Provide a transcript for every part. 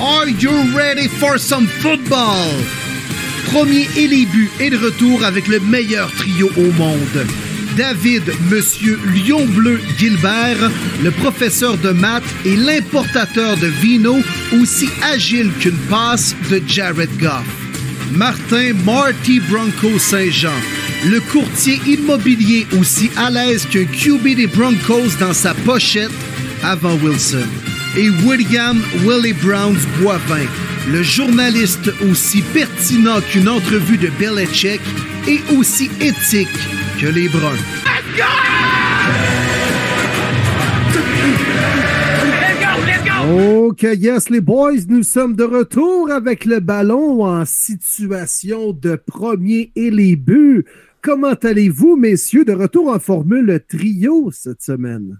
Are you ready for some football? Premier et les buts est de retour avec le meilleur trio au monde. David, Monsieur Lion Bleu Gilbert, le professeur de maths et l'importateur de vino, aussi agile qu'une passe de Jared Goff. Martin Marty Bronco Saint-Jean, le courtier immobilier aussi à l'aise qu'un QB des Broncos dans sa pochette avant Wilson. Et William Willie Browns Boivin, le journaliste aussi pertinent qu'une entrevue de Belichick et aussi éthique que les Bruns. Ok, yes, les boys, nous sommes de retour avec le ballon en situation de premier et les buts. Comment allez-vous, messieurs, de retour en formule trio cette semaine?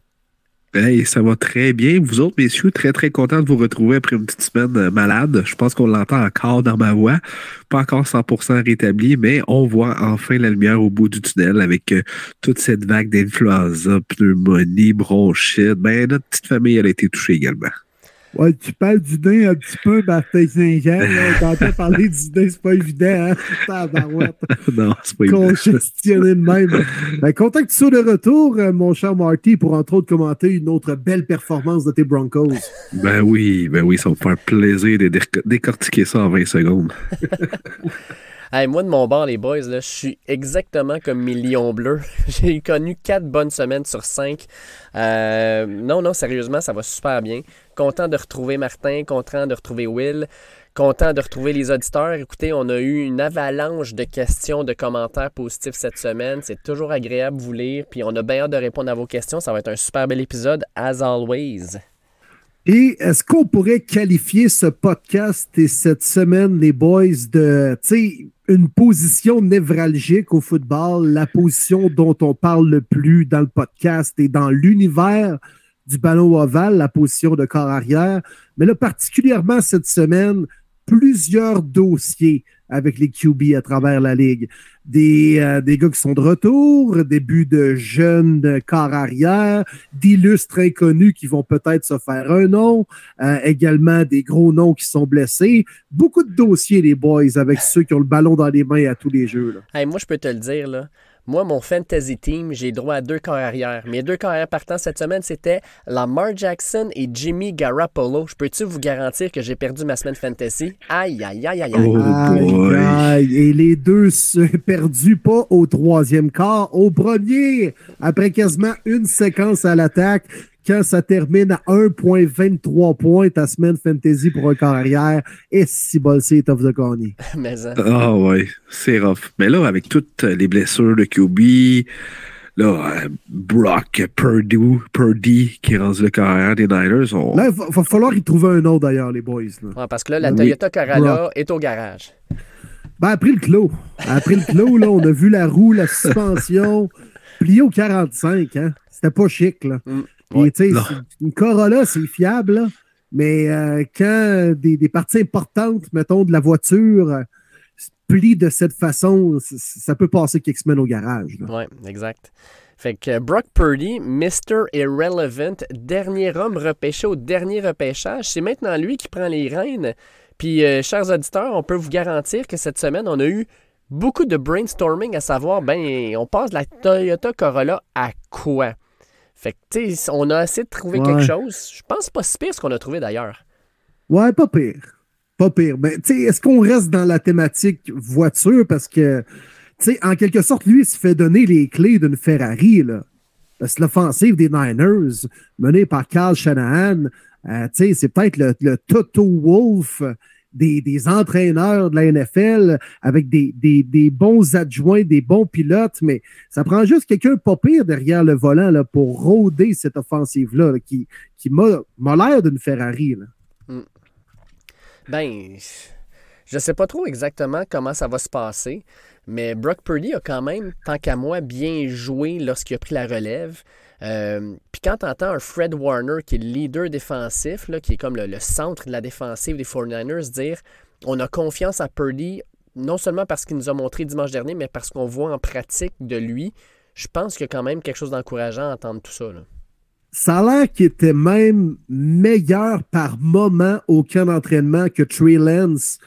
Hey, ça va très bien. Vous autres, messieurs, très, très content de vous retrouver après une petite semaine euh, malade. Je pense qu'on l'entend encore dans ma voix. Pas encore 100% rétabli, mais on voit enfin la lumière au bout du tunnel avec euh, toute cette vague d'influenza, pneumonie, bronchite. Ben, notre petite famille, elle a été touchée également. Ouais, tu parles du nez un petit peu, Martin Saint-Jean. Quand tu parler du nez, c'est pas évident, hein? non, c'est pas évident. Congestionné de même. Ben, content que tu sois de retour, euh, mon cher Marty, pour entre autres commenter une autre belle performance de tes Broncos. Ben oui, ben oui, ça va me faire plaisir de décortiquer ça en 20 secondes. moi, de mon bord, les boys, là, je suis exactement comme Million Bleu. J'ai connu quatre bonnes semaines sur cinq. Euh, non, non, sérieusement, ça va super bien. Content de retrouver Martin, content de retrouver Will, content de retrouver les auditeurs. Écoutez, on a eu une avalanche de questions, de commentaires positifs cette semaine. C'est toujours agréable de vous lire, puis on a bien hâte de répondre à vos questions. Ça va être un super bel épisode, as always. Et est-ce qu'on pourrait qualifier ce podcast et cette semaine, les boys, de, une position névralgique au football, la position dont on parle le plus dans le podcast et dans l'univers? Du ballon ovale, la position de corps arrière. Mais là, particulièrement cette semaine, plusieurs dossiers avec les QB à travers la ligue. Des, euh, des gars qui sont de retour, des buts de jeunes corps arrière, d'illustres inconnus qui vont peut-être se faire un nom, euh, également des gros noms qui sont blessés. Beaucoup de dossiers, les boys, avec ceux qui ont le ballon dans les mains à tous les jeux. Moi, je peux te le dire, là. Moi, mon fantasy team, j'ai droit à deux corps arrière. Mes deux corps arrière partants cette semaine, c'était Lamar Jackson et Jimmy Garoppolo. Je peux-tu vous garantir que j'ai perdu ma semaine fantasy? Aïe, aïe, aïe, aïe, aïe. Oh aïe, Et les deux se perdus pas au troisième quart, au premier, après quasiment une séquence à l'attaque quand ça termine à 1.23 points ta semaine fantasy pour un carrière, et si bol c'est tough de gagner. Mais hein. Ah ouais, c'est rough. Mais là, avec toutes les blessures de QB, là, euh, Brock Purdue, Purdy qui rend le carrière des Niners. Là, il va, falloir y trouver un autre d'ailleurs, les boys. Ouais, parce que là, la Toyota Corolla est au garage. Ben, après le clos. Après le clos, là, on a vu la roue, la suspension, pliée au 45. Hein? C'était pas chic, là. Mm une Corolla, c'est fiable, mais euh, quand des, parties importantes, mettons, de la voiture euh, plient de cette façon, ça peut passer quelques semaines au garage. Oui, exact. Fait que Brock Purdy, Mr. Irrelevant, dernier homme repêché au dernier repêchage, c'est maintenant lui qui prend les rênes. Puis, euh, chers auditeurs, on peut vous garantir que cette semaine, on a eu beaucoup de brainstorming à savoir, ben, on passe de la Toyota Corolla à quoi? Fait que, tu sais, on a essayé de trouver quelque chose. Je pense pas si pire ce qu'on a trouvé d'ailleurs. Ouais, pas pire. Pas pire. Mais, tu sais, est-ce qu'on reste dans la thématique voiture? Parce que, tu sais, en quelque sorte, lui, il se fait donner les clés d'une Ferrari, là. Parce que l'offensive des Niners, menée par Carl Shanahan, euh, tu sais, c'est peut-être le, le, Toto Wolf des, entraîneurs de la NFL avec des, bons adjoints, des bons pilotes, mais ça prend juste quelqu'un pas pire derrière le volant là, pour rôder cette offensive-là qui, qui m'a l'air d'une Ferrari. Là. Hmm. Ben, je sais pas trop exactement comment ça va se passer, mais Brock Purdy a quand même, tant qu'à moi, bien joué lorsqu'il a pris la relève. Euh, puis quand tu entends un Fred Warner, qui est le leader défensif, là, qui est comme le, centre de la défensive des 49ers, dire on a confiance à Purdy, non seulement parce qu'il nous a montré dimanche dernier, mais parce qu'on voit en pratique de lui, je pense qu'il y a quand même quelque chose d'encourageant à entendre tout ça. Ça a l'air qu'il était même meilleur par moment au camp d'entraînement que Trey Lance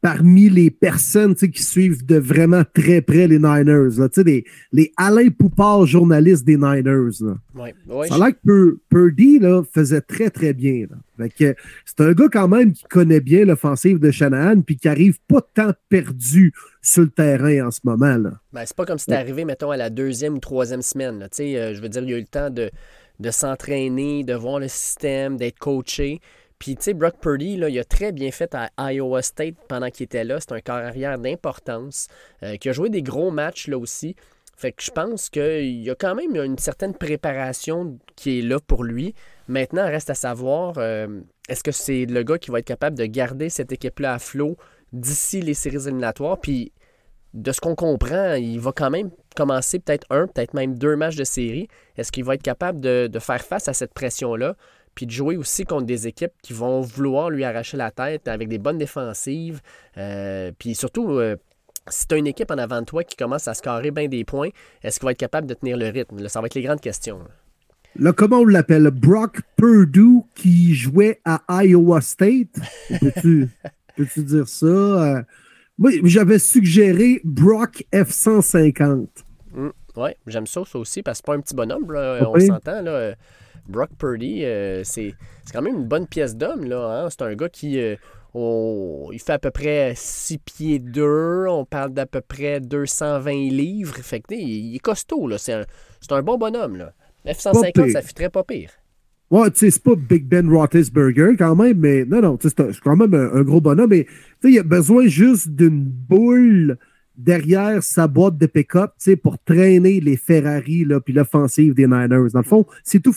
parmi les personnes qui suivent de vraiment très près les Niners. Là, les, les Alain Poupard journalistes des Niners. Là. Ouais, ouais, Ça a l'air que Purdy là, faisait très très bien. C'est un gars quand même qui connaît bien l'offensive de Shanahan puis qui arrive pas tant perdu sur le terrain en ce moment. Là. Ben, c'est pas comme si c'était arrivé, mettons, à la deuxième ou troisième semaine. Là. Euh, je veux dire, il y a eu le temps de, de s'entraîner, de voir le système, d'être coaché. Puis, tu sais, Brock Purdy, là, il a très bien fait à Iowa State pendant qu'il était là. C'est un corps arrière d'importance, euh, qui a joué des gros matchs là aussi. Fait que je pense qu'il y a quand même une certaine préparation qui est là pour lui. Maintenant, reste à savoir, euh, est-ce que c'est le gars qui va être capable de garder cette équipe-là à flot d'ici les séries éliminatoires? Puis, de ce qu'on comprend, il va quand même commencer peut-être un, peut-être même deux matchs de série. Est-ce qu'il va être capable de, de faire face à cette pression-là? Puis de jouer aussi contre des équipes qui vont vouloir lui arracher la tête avec des bonnes défensives. Euh, puis surtout, euh, si tu as une équipe en avant de toi qui commence à scorer bien des points, est-ce qu'il va être capable de tenir le rythme? ça va être les grandes questions. Là, comment on l'appelle? Brock Purdue qui jouait à Iowa State? Peux-tu dire ça? Euh, moi, j'avais suggéré Brock F-150. Mmh, oui, j'aime ça, ça aussi, parce que c'est pas un petit bonhomme, on s'entend. là. Brock Purdy, euh, c'est quand même une bonne pièce d'homme. là. Hein. C'est un gars qui euh, il fait à peu près 6 pieds 2. On parle d'à peu près 220 livres. Fait il, est costaud. C'est un, un, bon bonhomme. Là. F-150, ça très pas pire. Ouais, tu sais, c'est pas Big Ben Roethlisberger quand même, mais non, non, c'est quand même un, gros bonhomme. Mais il a besoin juste d'une boule derrière sa boîte de pick-up pour traîner les Ferrari puis l'offensive des Niners. Dans le fond, c'est tout,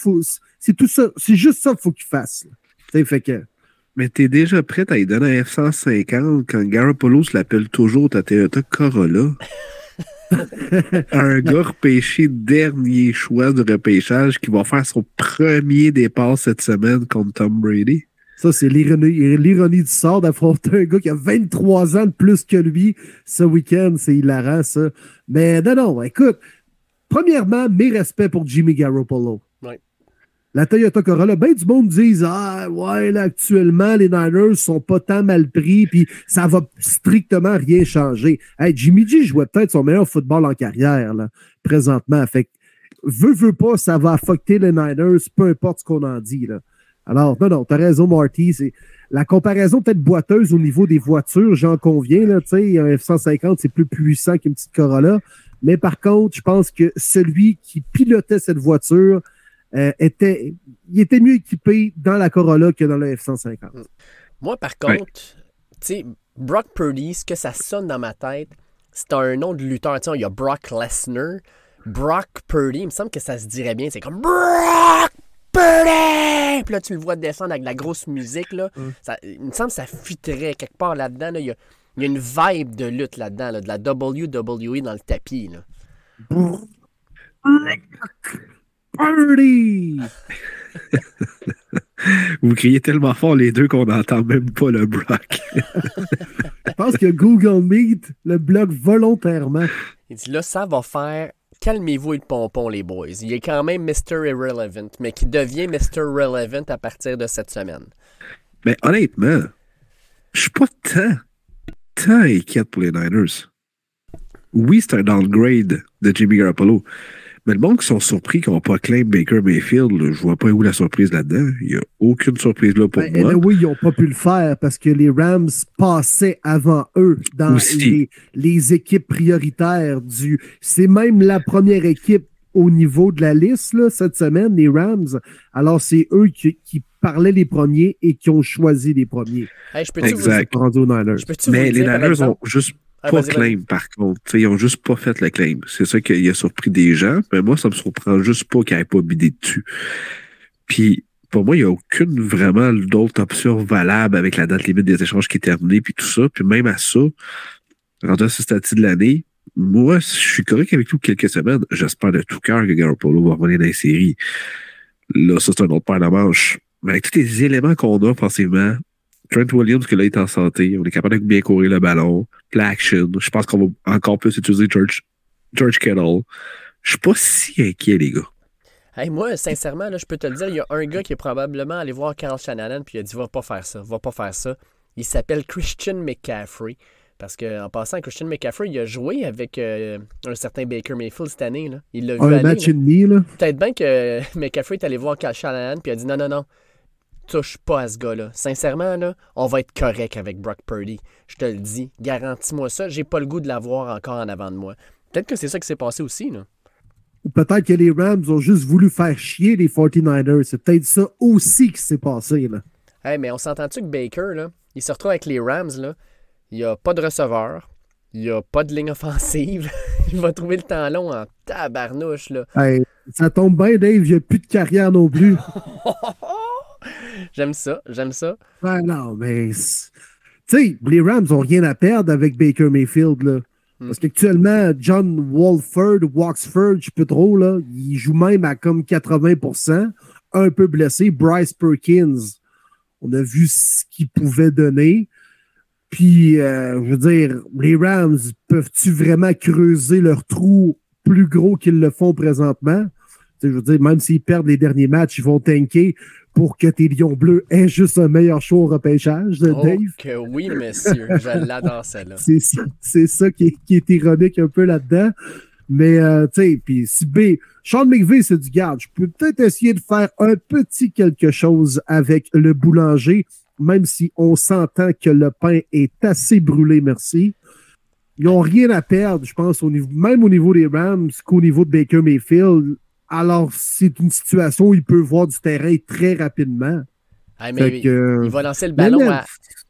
c'est tout ça. C'est juste ça qu'il faut qu'il fasse. Fait que... Mais t'es déjà prêt à y donner un F-150 quand Garoppolo se l'appelle toujours ta Toyota Corolla? un gars repêché dernier choix de repêchage qui va faire son premier départ cette semaine contre Tom Brady? Ça, c'est l'ironie du sort d'affronter un gars qui a 23 ans de plus que lui ce week-end. C'est hilarant, ça. Mais non, non, écoute, premièrement, mes respects pour Jimmy Garoppolo. La Toyota Corolla, bien du monde disent Ah, ouais, là, actuellement, les Niners sont pas tant mal pris, puis ça va strictement rien changer. Hey, Jimmy G jouait peut-être son meilleur football en carrière, là, présentement. Fait que, veut, veut pas, ça va affecter les Niners, peu importe ce qu'on en dit, là. Alors, non, non, tu as raison, Marty. C'est la comparaison peut-être boiteuse au niveau des voitures, j'en conviens. Là, un F-150, c'est plus puissant qu'une petite Corolla. Mais par contre, je pense que celui qui pilotait cette voiture euh, était, il était mieux équipé dans la Corolla que dans le F-150. Moi, par contre, tu sais, Brock Purdy, ce que ça sonne dans ma tête, c'est un nom de lutteur. il y a Brock Lesnar. Brock Purdy, il me semble que ça se dirait bien. C'est comme Brock Birdie! Puis là, tu le vois descendre avec la grosse musique. Là. Ça, il me semble que ça fitterait quelque part là-dedans. il, y a, une vibe de lutte là-dedans, de la WWE dans le tapis. Là. Birdie! Vous criez tellement fort les deux qu'on n'entend même pas le bloc. Je pense que Google Meet le bloque volontairement. Il dit là, ça va faire calmez-vous le pompon, les boys. Il est quand même Mr. Irrelevant, mais qui devient Mr. Relevant à partir de cette semaine. Mais honnêtement, je suis pas tant, tant inquiète pour les Niners. Oui, c'est un downgrade de Jimmy Garoppolo. Mais le monde qui sont surpris qu'on n'a pas claim Baker Mayfield, je vois pas où la surprise là-dedans. Il n'y a aucune surprise là pour ben, moi. oui, ils n'ont pas pu le faire parce que les Rams passaient avant eux dans les, équipes prioritaires du. C'est même la première équipe au niveau de la liste là, cette semaine, les Rams. Alors, c'est eux qui, parlaient les premiers et qui ont choisi les premiers. je peux exact. Mais les Niners ont juste ah, pas claim, par contre. ils n'ont juste pas fait le claim. C'est ça qui a surpris des gens. Mais moi, ça me surprend juste pas qu'ils n'aient pas bidé dessus. Puis, pour moi, il n'y a aucune vraiment d'autre option valable avec la date limite des échanges qui est terminée, puis tout ça. Puis même à ça, rendu à ce statut de l'année, moi, je suis correct avec tout quelques semaines. J'espère de tout cœur que Garoppolo va revenir dans les séries. Là, ça, c'est un autre paire de manches. Mais avec tous les éléments qu'on a offensivement, Trent Williams, que là, il est en santé. On est capable de bien courir le ballon. L'action. Je pense qu'on va encore plus utiliser George, George Kittle. Je suis pas si inquiet, les gars. Hey, moi, sincèrement, là, je peux te le dire, il y a un gars qui est probablement allé voir Carl Shanahan puis il a dit va pas faire ça, va pas faire ça. Il s'appelle Christian McCaffrey. Parce qu'en passant, Christian McCaffrey, il a joué avec euh, un certain Baker Mayfield cette année. Là. Il l'a vu Un aller, match là. et demi, là. Peut-être bien que McCaffrey est allé voir Carl Shanahan puis il a dit non, non, non, touche pas à ce gars-là. Sincèrement, là, on va être correct avec Brock Purdy. Je te le dis. Garantis-moi ça. J'ai pas le goût de l'avoir encore en avant de moi. Peut-être que c'est ça qui s'est passé aussi. Là. Ou peut-être que les Rams ont juste voulu faire chier les 49ers. C'est peut-être ça aussi qui s'est passé, là. Hey, mais on s'entend-tu que Baker, là, il se retrouve avec les Rams, là, il n'y a pas de receveur, il n'y a pas de ligne offensive. il va trouver le temps long en tabarnouche, là. Hey, ça tombe bien, Dave, il n'y a plus de carrière non plus. J'aime ça, j'aime ça. Ben non, mais. Tu sais, les Rams n'ont rien à perdre avec Baker Mayfield, là. Hmm. Parce qu'actuellement, John Walford, Waxford, je sais pas trop, là, il joue même à comme 80%, un peu blessé. Bryce Perkins, on a vu ce qu'il pouvait donner. Puis, euh, je veux dire, les Rams, peuvent-tu vraiment creuser leur trou plus gros qu'ils le font présentement? Je veux dire, même s'ils perdent les derniers matchs, ils vont tanker pour que tes Lions bleus aient juste un meilleur show au repêchage, de Oh, Dave? que oui, monsieur. Je l'adore, celle-là. C'est ça, c'est ça qui, est, qui est ironique un peu là-dedans. Mais, euh, tu sais, puis si B, Sean McVay, c'est du garde. Je peux peut-être essayer de faire un petit quelque chose avec le boulanger, même si on s'entend que le pain est assez brûlé, merci. Ils n'ont rien à perdre, je pense, au niveau, même au niveau des Rams qu'au niveau de Baker Mayfield. Alors, c'est une situation où il peut voir du terrain très rapidement. Hey, mais Fait que, euh, il va lancer le ballon à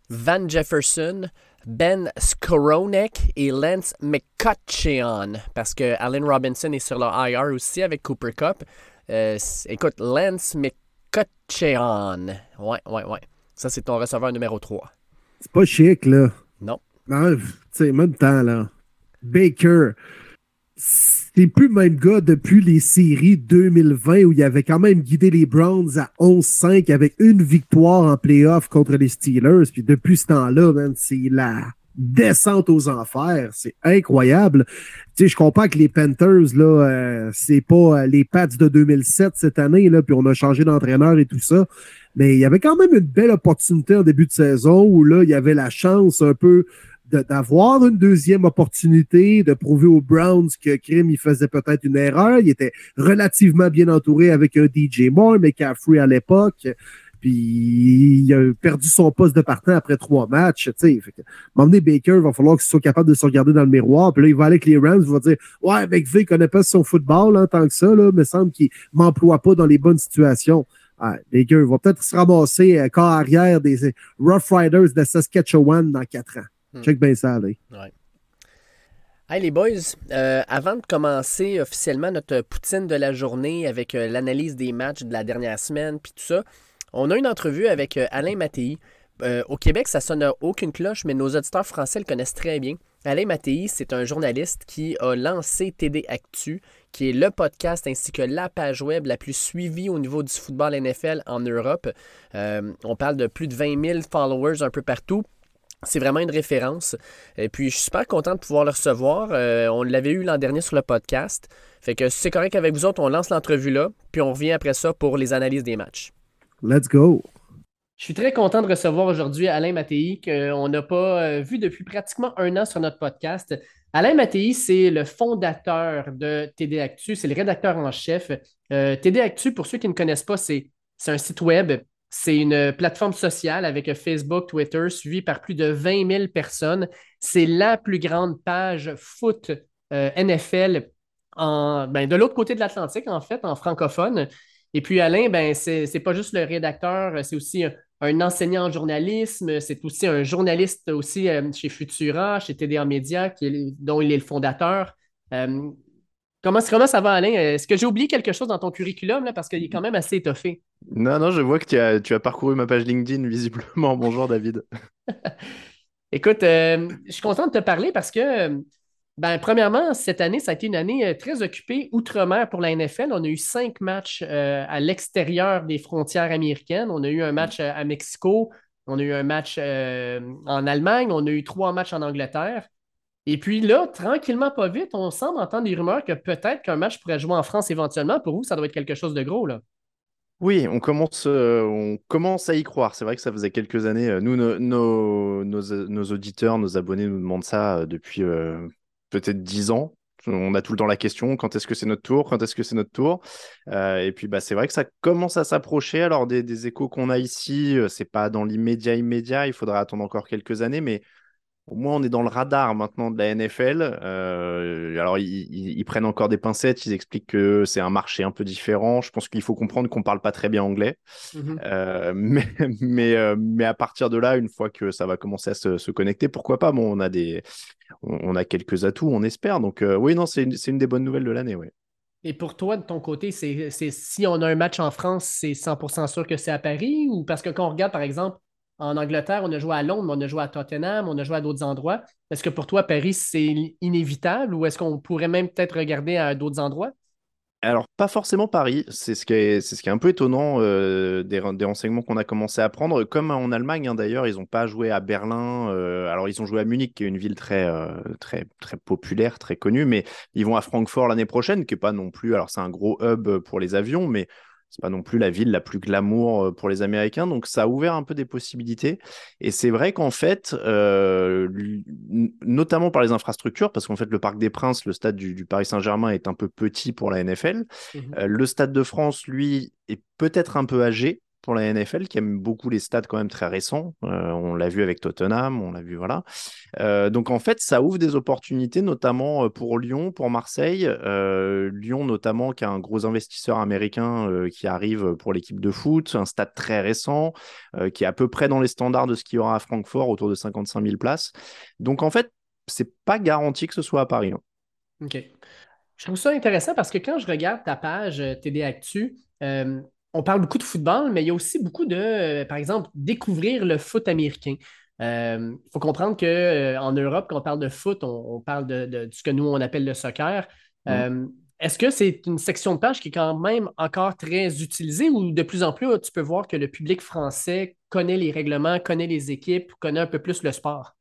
Van Jefferson, Ben Skoronek et Lance McCutcheon. Parce que Allen Robinson est sur le IR aussi avec Cooper Cup. Euh, écoute, Lance McCutcheon. Ouais, ouais, ouais. Ça, c'est ton receveur numéro 3. C'est pas chic, là. Non. Non, tu sais, même temps, là. Baker, c'est plus le même gars depuis les séries 2020 où il avait quand même guidé les Browns à 11-5 avec une victoire en playoff contre les Steelers. Puis depuis ce temps-là, c'est la descente aux enfers. C'est incroyable. Tu sais, je comprends que les Panthers, là, euh, c'est pas euh, les Pats de 2007 cette année, là, puis on a changé d'entraîneur et tout ça. Mais il y avait quand même une belle opportunité en début de saison où là, il y avait la chance un peu d'avoir une deuxième opportunité, de prouver aux Browns que Krim, il faisait peut-être une erreur. Il était relativement bien entouré avec un DJ Moore, McCaffrey à l'époque. Puis il a perdu son poste de partant après trois matchs. Tu sais, Fait que, donné, Baker, il va falloir qu'il soit capable de se regarder dans le miroir. Puis là, il va aller avec les Rams, il va dire Ouais, McVay connaît pas son football en tant que ça, là, me semble qu'il m'emploie pas dans les bonnes situations. Baker va peut-être se ramasser euh, corps arrière des euh, Rough Riders de Saskatchewan dans quatre ans. Hmm. Check bien ça, là. Hey les boys, euh, avant de commencer officiellement notre poutine de la journée avec euh, l'analyse des matchs de la dernière semaine puis tout ça, on a une entrevue avec euh, Alain Mattei. Au Québec, ça sonne à aucune cloche, mais nos auditeurs français le connaissent très bien. Alain Mattei, c'est un journaliste qui a lancé TD Actu, qui est le podcast ainsi que la page web la plus suivie au niveau du football NFL en Europe. On parle de plus de 20 000 followers un peu partout. C'est vraiment une référence. Et puis, je suis super content de pouvoir le recevoir. Euh, on l'avait eu l'an dernier sur le podcast. Fait que si c'est correct avec vous autres, on lance l'entrevue là, puis on revient après ça pour les analyses des matchs. Let's go. Je suis très content de recevoir aujourd'hui Alain Mattei, qu'on n'a pas euh, vu depuis pratiquement un an sur notre podcast. Alain Mattei, c'est le fondateur de TD Actu, c'est le rédacteur en chef. Euh, TD Actu, pour ceux qui ne connaissent pas, c'est c'est un site web, c'est une plateforme sociale avec Facebook, Twitter, suivie par plus de 20 000 personnes. C'est la plus grande page foot euh, NFL en, ben, de l'autre côté de l'Atlantique, en fait, en francophone. Et puis Alain, ben, c'est pas juste le rédacteur, c'est aussi un, enseignant en journalisme, c'est aussi un journaliste aussi euh, chez Futura, chez TDA est- dont il est le fondateur. Euh, comment, comment ça va, Alain? Est-ce que j'ai oublié quelque chose dans ton curriculum, là, parce qu'il est quand même assez étoffé? Non, non, je vois que tu as, tu as parcouru ma page LinkedIn visiblement. Bonjour David. Écoute, euh, je suis content de te parler parce que, euh, ben, premièrement, cette année, ça a été une année euh, très occupée outre-mer pour la NFL. On a eu cinq matchs euh, à l'extérieur des frontières américaines. On a eu un match euh, à Mexico, on a eu un match euh, en Allemagne, on a eu trois matchs en Angleterre. Et puis là, tranquillement, pas vite, on semble entendre des rumeurs que peut-être qu'un match pourrait jouer en France éventuellement. Pour vous, ça doit être quelque chose de gros, là. Oui, on commence, euh, on commence à y croire. C'est vrai que ça faisait quelques années. euh, nous, no- nos, nos, auditeurs, nos abonnés nous demandent ça euh, depuis peut-être dix ans. On a tout le temps la question, quand est-ce que c'est notre tour? Quand est-ce que c'est notre tour? Et puis, bah, c'est vrai que ça commence à s'approcher. Alors, des, échos qu'on a ici, c'est pas dans l'immédiat immédiat. Il faudra attendre encore quelques années, mais au moins, on est dans le radar maintenant de la NFL. Euh, alors, ils, ils- ils prennent encore des pincettes. Ils expliquent que c'est un marché un peu différent. Je pense qu'il faut comprendre qu'on parle pas très bien anglais. Mhm. Euh, mais, mais, euh, mais à partir de là, une fois que ça va commencer à se, se connecter, pourquoi pas? Bon, on a des, on, on a quelques atouts, on espère. Donc, euh, oui, non, c'est une, des bonnes nouvelles de l'année, oui. Et pour toi, de ton côté, c'est c'est- si on a un match en France, c'est 100% sûr que c'est à Paris? Ou parce que quand on regarde, par exemple, en Angleterre, on a joué à Londres, on a joué à Tottenham, on a joué à d'autres endroits. Est-ce que pour toi, Paris, c'est inévitable ou est-ce qu'on pourrait même peut-être regarder à d'autres endroits? Alors, pas forcément Paris, c'est ce qui est, ce un peu étonnant euh, des, ren- des renseignements qu'on a commencé à prendre. Comme en Allemagne, hein, d'ailleurs, ils n'ont pas joué à Berlin. euh, alors, ils ont joué à Munich, qui est une ville très, euh, très, très populaire, très connue, mais ils vont à Francfort l'année prochaine, qui est pas non plus. Alors, c'est un gros hub pour les avions, mais c'est pas non plus la ville la plus glamour euh, pour les Américains. Donc, ça a ouvert un peu des possibilités. Et c'est vrai qu'en fait, euh, notamment par les infrastructures, parce qu'en fait, le Parc des Princes, le stade du, du Paris Saint-Germain, est un peu petit pour la NFL. Mhm. Euh, le Stade de France, lui, est peut-être un peu âgé pour la NFL, qui aime beaucoup les stades quand même très récents. Euh, on l'a vu avec Tottenham, on l'a vu, voilà. Euh, donc en fait, ça ouvre des opportunités, notamment euh, pour Lyon, pour Marseille. Lyon, notamment, qui a un gros investisseur américain qui arrive pour l'équipe de foot, un stade très récent, qui est à peu près dans les standards de ce qu'il y aura à Francfort, autour de 55 000 places. Donc en fait, c'est pas garanti que ce soit à Paris. hein. OK. Je trouve ça intéressant parce que quand je regarde ta page TD Actu, on parle beaucoup de football, mais il y a aussi beaucoup de, euh, par exemple, découvrir le foot américain. Il faut comprendre qu'en Europe, quand on parle de foot, on, on parle de, de ce que nous, on appelle le soccer. Euh, Est-ce que c'est une section de page qui est quand même encore très utilisée ou de plus en plus, tu peux voir que le public français connaît les règlements, connaît les équipes, connaît un peu plus le sport?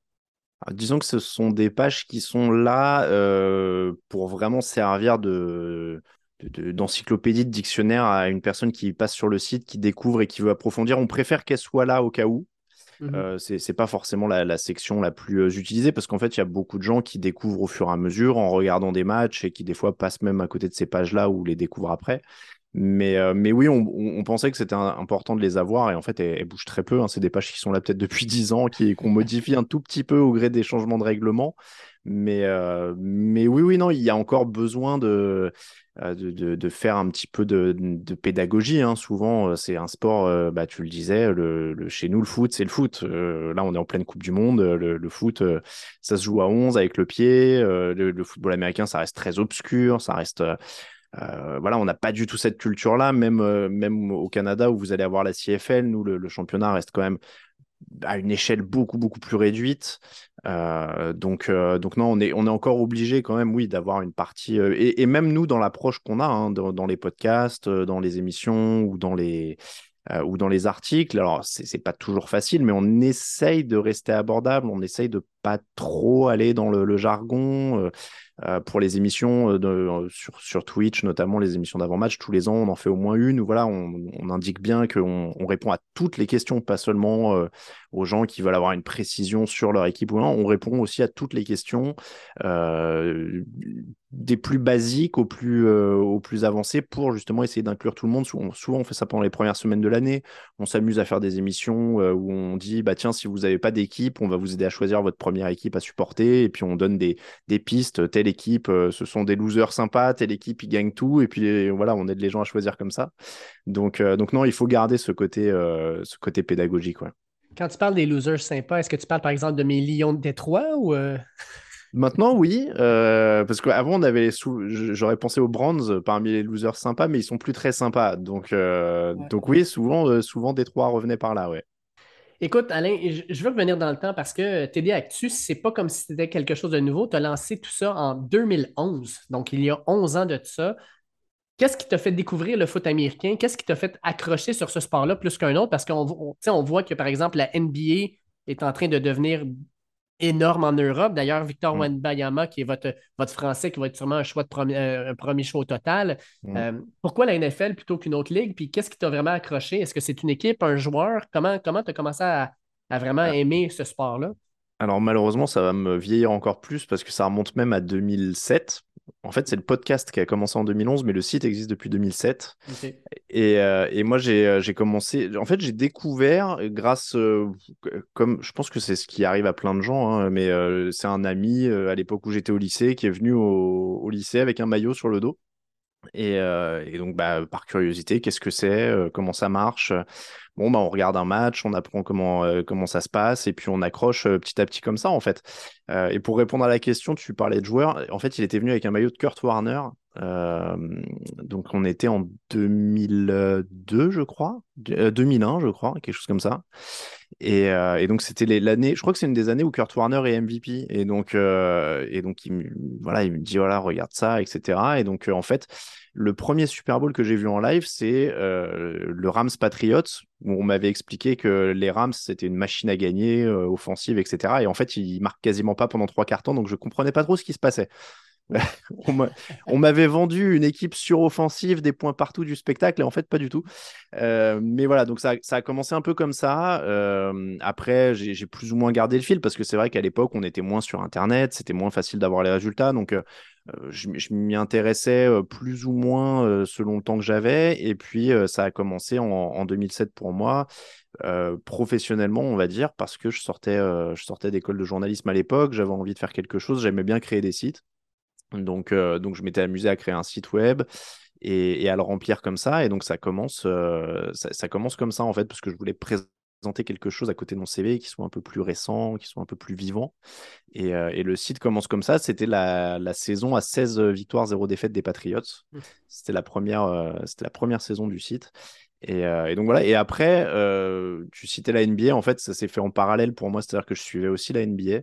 Alors, disons que ce sont des pages qui sont là euh, pour vraiment servir de, de- de- d'encyclopédie, de dictionnaire à une personne qui passe sur le site, qui découvre et qui veut approfondir. On préfère qu'elle soit là au cas où. Mhm. Euh, c'est pas forcément la, la section la plus euh, utilisée parce qu'en fait, il y a beaucoup de gens qui découvrent au fur et à mesure en regardant des matchs et qui des fois passent même à côté de ces pages-là ou les découvrent après. Mais, euh, mais oui, on, pensait que c'était important de les avoir et en fait, elles, elles bougent très peu. hein. C'est des pages qui sont là peut-être depuis 10 ans, qui, qu'on modifie un tout petit peu au gré des changements de règlement. Mais, euh, mais oui, oui, non, il y a encore besoin de, euh, de, faire un petit peu de, pédagogie. hein. Souvent, euh, c'est un sport, bah, tu le disais, le, chez nous, le foot, c'est le foot. Là, on est en pleine Coupe du Monde. Le, foot, ça se joue à 11 avec le pied. Le, football américain, ça reste très obscur. Ça reste. voilà, on n'a pas du tout cette culture-là, même, même au Canada où vous allez avoir la CFL, nous, le championnat reste quand même à une échelle beaucoup, beaucoup plus réduite. Euh, donc, euh, donc non, on est, on est encore obligé quand même, oui, d'avoir une partie, euh, et, même nous, dans l'approche qu'on a, hein, dans, dans les podcasts, dans les émissions ou dans les, ou dans les articles. Alors, c'est pas toujours facile, mais on essaye de rester abordable, on essaye de pas trop aller dans le, jargon. euh, euh, pour les émissions euh, sur, sur Twitch, notamment les émissions d'avant-match, tous les ans, on en fait au moins une où voilà, on, indique bien qu'on on répond à toutes les questions, pas seulement aux gens qui veulent avoir une précision sur leur équipe ou non, on répond aussi à toutes les questions, des plus basiques aux plus, aux plus avancées pour justement essayer d'inclure tout le monde. Souvent, on fait ça pendant les premières semaines de l'année. On s'amuse à faire des émissions où on dit bah tiens, si vous n'avez pas d'équipe, on va vous aider à choisir votre première équipe à supporter. Et puis on donne des, des pistes. Telle équipe, euh, ce sont des losers sympas. Telle équipe, ils gagnent tout. Et puis euh, voilà, on aide les gens à choisir comme ça. Donc, euh, donc non, il faut garder ce côté, euh, ce côté pédagogique. Ouais. Quand tu parles des losers sympas, est-ce que tu parles par exemple de mes Lions de Détroit ou. euh, Maintenant, oui, euh, parce qu'avant, on avait j'aurais pensé aux Brands parmi les losers sympas, mais ils sont plus très sympas. Donc, euh, Ouais. donc oui, souvent, euh, souvent Détroit revenait par là, ouais. Écoute, Alain, je veux revenir dans le temps parce que TD Actu, c'est pas comme si c'était quelque chose de nouveau. Tu as lancé tout ça en 2011, donc il y a 11 ans de ça. Qu'est-ce qui t'a fait découvrir le foot américain? Qu'est-ce qui t'a fait accrocher sur ce sport-là plus qu'un autre? Parce qu'on voit que, par exemple, la NBA est en train de devenir énorme en Europe. D'ailleurs, Victor Mm. Wenbayama, qui est votre, votre Français, qui va être sûrement un choix de premier, euh, un premier choix au total. Mm. Euh, pourquoi la NFL plutôt qu'une autre ligue? Puis qu'est-ce qui t'a vraiment accroché? Est-ce que c'est une équipe, un joueur? Comment tu as commencé à, à vraiment Ah. aimer ce sport-là? Alors malheureusement, ça va me vieillir encore plus parce que ça remonte même à 2007. En fait, c'est le podcast qui a commencé en 2011, mais le site existe depuis 2007. Ok. Et, euh, et moi, j'ai euh, j'ai commencé. En fait, j'ai découvert grâce, euh, comme je pense que c'est ce qui arrive à plein de gens, hein, mais euh, c'est un ami à l'époque où j'étais au lycée qui est venu au, au lycée avec un maillot sur le dos. Et, euh, et donc, bah, par curiosité, qu'est-ce que c'est, euh, comment ça marche? Bon, bah, on regarde un match, on apprend comment, euh, comment ça se passe, et puis on accroche petit à petit comme ça, en fait. Et pour répondre à la question, tu parlais de joueur. En fait, il était venu avec un maillot de Kurt Warner. Donc, on était en 2002, je crois, Euh, 2001, je crois, quelque chose comme ça. Et, euh, et donc, c'était l'année, je crois que c'est une des années où Kurt Warner est MVP. Et donc, euh, et donc il, voilà, il me dit, voilà, regarde ça, etc. Et donc, euh, en fait, le premier Super Bowl que j'ai vu en live, c'est le Rams Patriots, où on m'avait expliqué que les Rams, c'était une machine à gagner, offensive, etc. Et en fait, ils marquent quasiment pas pendant trois quarts temps, donc je comprenais pas trop ce qui se passait. On m'a- on m'avait vendu une équipe suroffensive, des points partout du spectacle, et en fait, pas du tout. Euh, mais voilà, donc ça, a commencé un peu comme ça. Euh, après, j'ai plus ou moins gardé le fil parce que c'est vrai qu'à l'époque, on était moins sur Internet, c'était moins facile d'avoir les résultats. Donc, euh, je, m'y intéressais plus ou moins selon le temps que j'avais. Et puis, ça a commencé en, en 2007 pour moi, professionnellement, on va dire, parce que je sortais, je sortais d'école de journalisme à l'époque, j'avais envie de faire quelque chose, j'aimais bien créer des sites. Donc, euh, donc je m'étais amusé à créer un site web et, et à le remplir comme ça. Et donc, ça commence, euh, ça, ça commence comme ça, en fait, parce que je voulais présenter quelque chose à côté de mon CV qui soit un peu plus récent, qui soit un peu plus vivant. Et, euh, et le site commence comme ça. C'était la, la saison à 16 victoires, 0 défaites des Patriots. Mm. C'était la, première, euh, c'était la première saison du site. Et, euh, et donc voilà. Et après, euh, tu citais la NBA. En fait, ça s'est fait en parallèle pour moi. C'est-à-dire que je suivais aussi la NBA.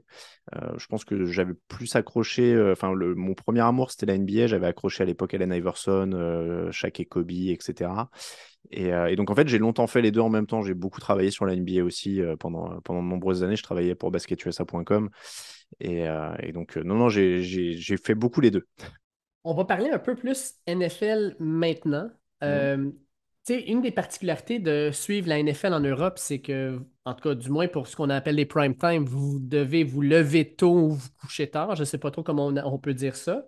Euh, je pense que j'avais plus accroché. Enfin, mon premier amour, c'était la NBA. J'avais accroché à l'époque Allen Iverson, Shaq et Kobe, etc. Et, et donc, en fait, j'ai longtemps fait les deux en même temps. J'ai beaucoup travaillé sur la NBA aussi pendant, pendant de nombreuses années. Je travaillais pour basketusa.com. Et, et donc, non, non, j'ai fait beaucoup les deux. On va parler un peu plus NFL maintenant. Euh, tu sais, une des particularités de suivre la NFL en Europe, c'est que, en tout cas, du moins pour ce qu'on appelle les prime time, vous devez vous lever tôt ou vous coucher tard. Je ne sais pas trop comment on, on peut dire ça.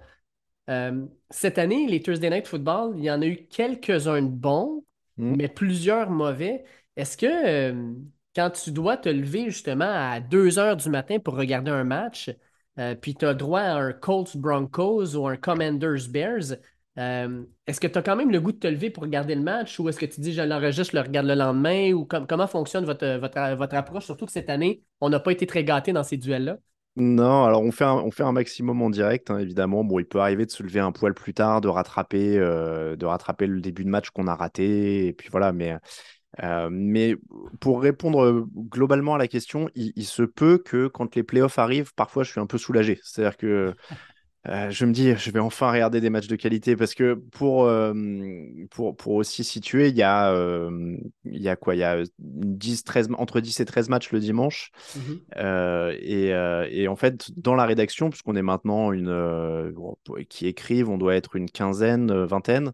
Euh, cette année, les Thursday Night Football, il y en a eu quelques-uns de bons, Mm. mais plusieurs mauvais. Est-ce que euh, quand tu dois te lever justement à 2 heures du matin pour regarder un match, euh, puis tu as droit à un Colts Broncos ou un Commanders Bears, euh, est-ce que tu as quand même le goût de te lever pour regarder le match ou est-ce que tu dis je l'enregistre, je le regarde le lendemain ou com- comment fonctionne votre, votre, votre approche, surtout que cette année, on n'a pas été très gâtés dans ces duels-là? Non, alors on fait un, on fait un maximum en direct, hein, évidemment. Bon, il peut arriver de se lever un poil plus tard, de rattraper, euh, de rattraper le début de match qu'on a raté, et puis voilà. Mais, euh, mais pour répondre globalement à la question, il, il se peut que quand les playoffs arrivent, parfois je suis un peu soulagé. C'est-à-dire que euh, je me dis, je vais enfin regarder des matchs de qualité parce que pour, euh, pour, pour aussi situer, il y a, euh, il y a quoi? Il y a 10, 13, entre 10 et 13 matchs le dimanche. Euh, et, et en fait, dans la rédaction, puisqu'on est maintenant une qui écrivent, on doit être une quinzaine, vingtaine.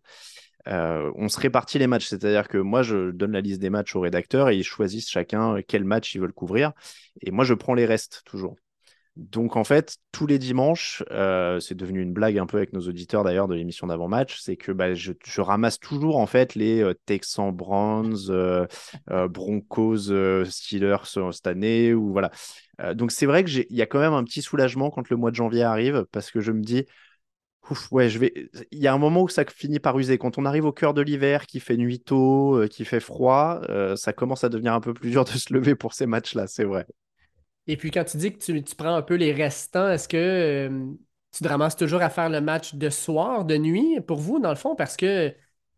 euh, on se répartit les matchs, c'est-à-dire que moi je donne la liste des matchs aux rédacteurs et ils choisissent chacun quel match ils veulent couvrir. Et moi je prends les restes toujours. Donc en fait, tous les dimanches, euh, c'est devenu une blague un peu avec nos auditeurs d'ailleurs de l'émission d'avant-match, c'est que bah, je, ramasse toujours en fait les euh, Texans Browns, euh, Broncos, Steelers cette année ou voilà. Donc c'est vrai que il y a quand même un petit soulagement quand le mois de janvier arrive parce que je me dis, ouf, ouais, je vais. Il y a un moment où ça finit par user. Quand on arrive au cœur de l'hiver, qui fait nuit tôt, qui fait froid, ça commence à devenir un peu plus dur de se lever pour ces matchs-là, c'est vrai. Et puis quand tu dis que tu, tu prends un peu les restants, est-ce que euh, tu te ramasses toujours à faire le match de soir, de nuit pour vous, dans le fond? Parce que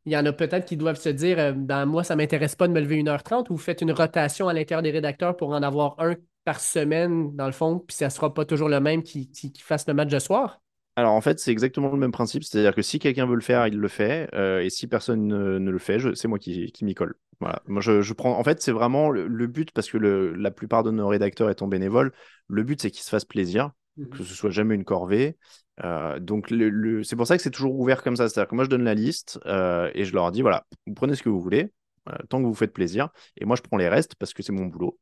il y en a peut-être qui doivent se dire euh, ben, moi, ça ne m'intéresse pas de me lever 1h30 ou vous faites une rotation à l'intérieur des rédacteurs pour en avoir un par semaine, dans le fond, puis ça ne sera pas toujours le même qui, qui, qui fasse le match de soir? Alors en fait, c'est exactement le même principe, c'est-à-dire que si quelqu'un veut le faire, il le fait, euh, et si personne ne, ne le fait, c'est moi qui, qui m'y colle. Voilà. Moi, je, je prends. En fait, c'est vraiment le, le but parce que le- la plupart de nos rédacteurs étant bénévoles, le but c'est qu'ils se fassent plaisir, que ce soit jamais une corvée. Euh, donc le- c'est pour ça que c'est toujours ouvert comme ça, c'est-à-dire que moi je donne la liste euh, et je leur dis voilà, vous prenez ce que vous voulez. Euh, tant que vous faites plaisir, et moi je prends les restes parce que c'est mon boulot.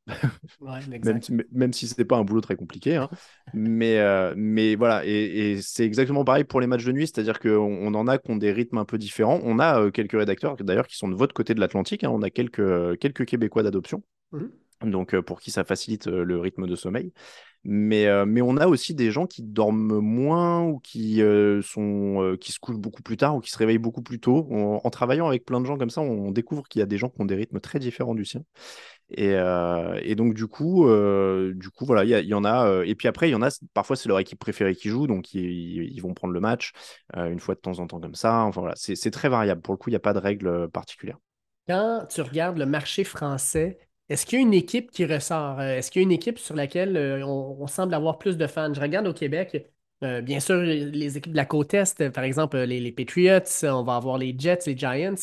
Ouais, même, si- même si ce n'est pas un boulot très compliqué. hein. mais, euh, mais voilà, et, et c'est exactement pareil pour les matchs de nuit, c'est-à-dire qu'on on en a qui ont des rythmes un peu différents. On a euh, quelques rédacteurs d'ailleurs qui sont de votre côté de l'Atlantique, hein. on a quelques, quelques Québécois d'adoption. Mhm. Donc, euh, pour qui ça facilite le rythme de sommeil. Mais, euh, mais on a aussi des gens qui dorment moins ou qui, euh, sont, euh, qui se couchent beaucoup plus tard ou qui se réveillent beaucoup plus tôt. En travaillant avec plein de gens comme ça, on découvre qu'il y a des gens qui ont des rythmes très différents du sien. Et, et donc, du coup, du coup voilà, il y, y en a. et puis après, il y en a, parfois, c'est leur équipe préférée qui joue, donc ils, vont prendre le match une fois de temps en temps comme ça. Enfin, voilà, c'est très variable. Pour le coup, il n'y a pas de règle particulière. Quand tu regardes le marché français, est-ce qu'il y a une équipe qui ressort? Euh, Est-ce qu'il y a une équipe sur laquelle euh, on, on semble avoir plus de fans? Je regarde au Québec, euh, bien sûr, les équipes de la côte Est, par exemple, les, les Patriots, on va avoir les Jets, les Giants.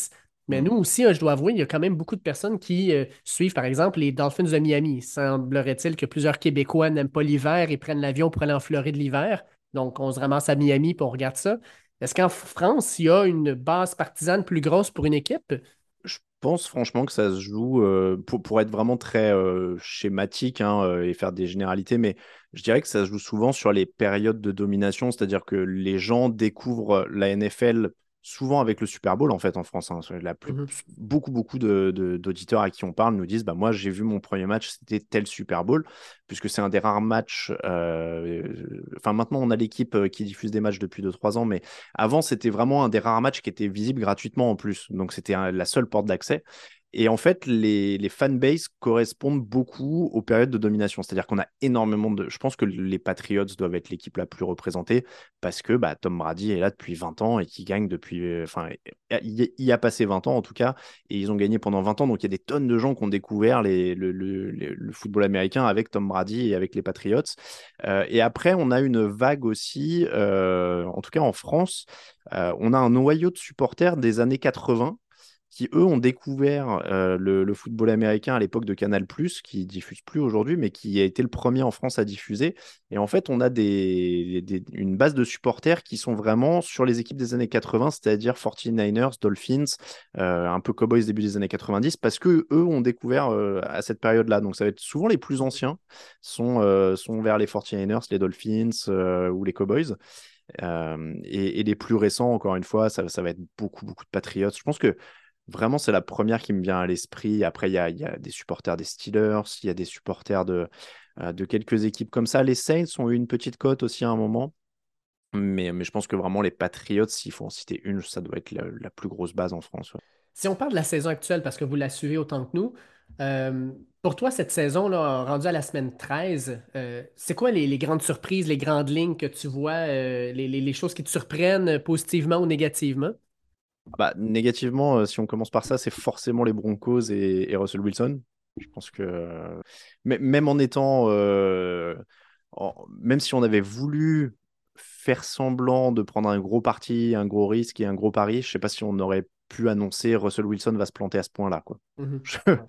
Mais Mhm. nous aussi, euh, je dois avouer, il y a quand même beaucoup de personnes qui euh, suivent, par exemple, les Dolphins de Miami. Semblerait-il que plusieurs Québécois n'aiment pas l'hiver et prennent l'avion pour aller en Floride l'hiver. Donc, on se ramasse à Miami et on regarde ça. Est-ce qu'en France, il y a une base partisane plus grosse pour une équipe? Je pense franchement que ça se joue, euh, pour, être vraiment très euh, schématique hein, euh, et faire des généralités, mais je dirais que ça se joue souvent sur les périodes de domination, c'est-à-dire que les gens découvrent la NFL souvent avec le Super Bowl en fait en France. hein. La plus, Mhm. Beaucoup, beaucoup de- de- d'auditeurs à qui on parle nous disent, bah, moi j'ai vu mon premier match, c'était tel Super Bowl, puisque c'est un des rares matchs, euh, enfin maintenant on a l'équipe euh, qui diffuse des matchs depuis 2-3 ans, mais avant, c'était vraiment un des rares matchs qui était visible gratuitement en plus. Donc, c'était la seule porte d'accès. Et en fait, les, les fanbases correspondent beaucoup aux périodes de domination. C'est-à-dire qu'on a énormément de. Je pense que les Patriots doivent être l'équipe la plus représentée parce que bah, Tom Brady est là depuis 20 ans et qui gagne depuis. euh, Enfin, il y- a passé 20 ans en tout cas. Et ils ont gagné pendant 20 ans. Donc, il y a des tonnes de gens qui ont découvert le, football américain avec Tom Brady et avec les Patriots. Euh, et après, on a une vague aussi, euh, en tout cas en France, on a un noyau de supporters des années 80 qui, eux, ont découvert euh, le, football américain à l'époque de Canal+, qui diffuse plus aujourd'hui, mais qui a été le premier en France à diffuser. Et en fait, on a des, une base de supporters qui sont vraiment sur les équipes des années 80, c'est-à-dire 49ers, Dolphins, euh, un peu Cowboys début des années 90, parce que eux ont découvert euh, à cette période-là. Donc, ça va être souvent les plus anciens sont, sont vers les 49ers, les Dolphins ou les Cowboys. Et, et les plus récents, encore une fois, ça, ça va être beaucoup, beaucoup de Patriots. Je pense que vraiment, c'est la première qui me vient à l'esprit. Après, il y a, des supporters des Steelers, il y a des supporters de, euh, de quelques équipes comme ça. Les Saints ont eu une petite cote aussi à un moment. Mais, je pense que vraiment, les Patriots, s'il faut en citer une, ça doit être la, plus grosse base en France. Si on parle de la saison actuelle, parce que vous la suivez autant que nous, euh, pour toi, cette saison-là, rendue à la semaine 13, euh, c'est quoi les, grandes surprises, les grandes lignes que tu vois, les choses qui te surprennent positivement ou négativement? Bah, négativement, euh, si on commence par ça, c'est forcément les Broncos et, et Russell Wilson. Je pense que euh, mais- même en étant, euh, en- même si on avait voulu faire semblant de prendre un gros parti, un gros risque et un gros pari, je sais pas si on aurait pu annoncer Russell Wilson va se planter à ce point-là, quoi. Mhm. Je-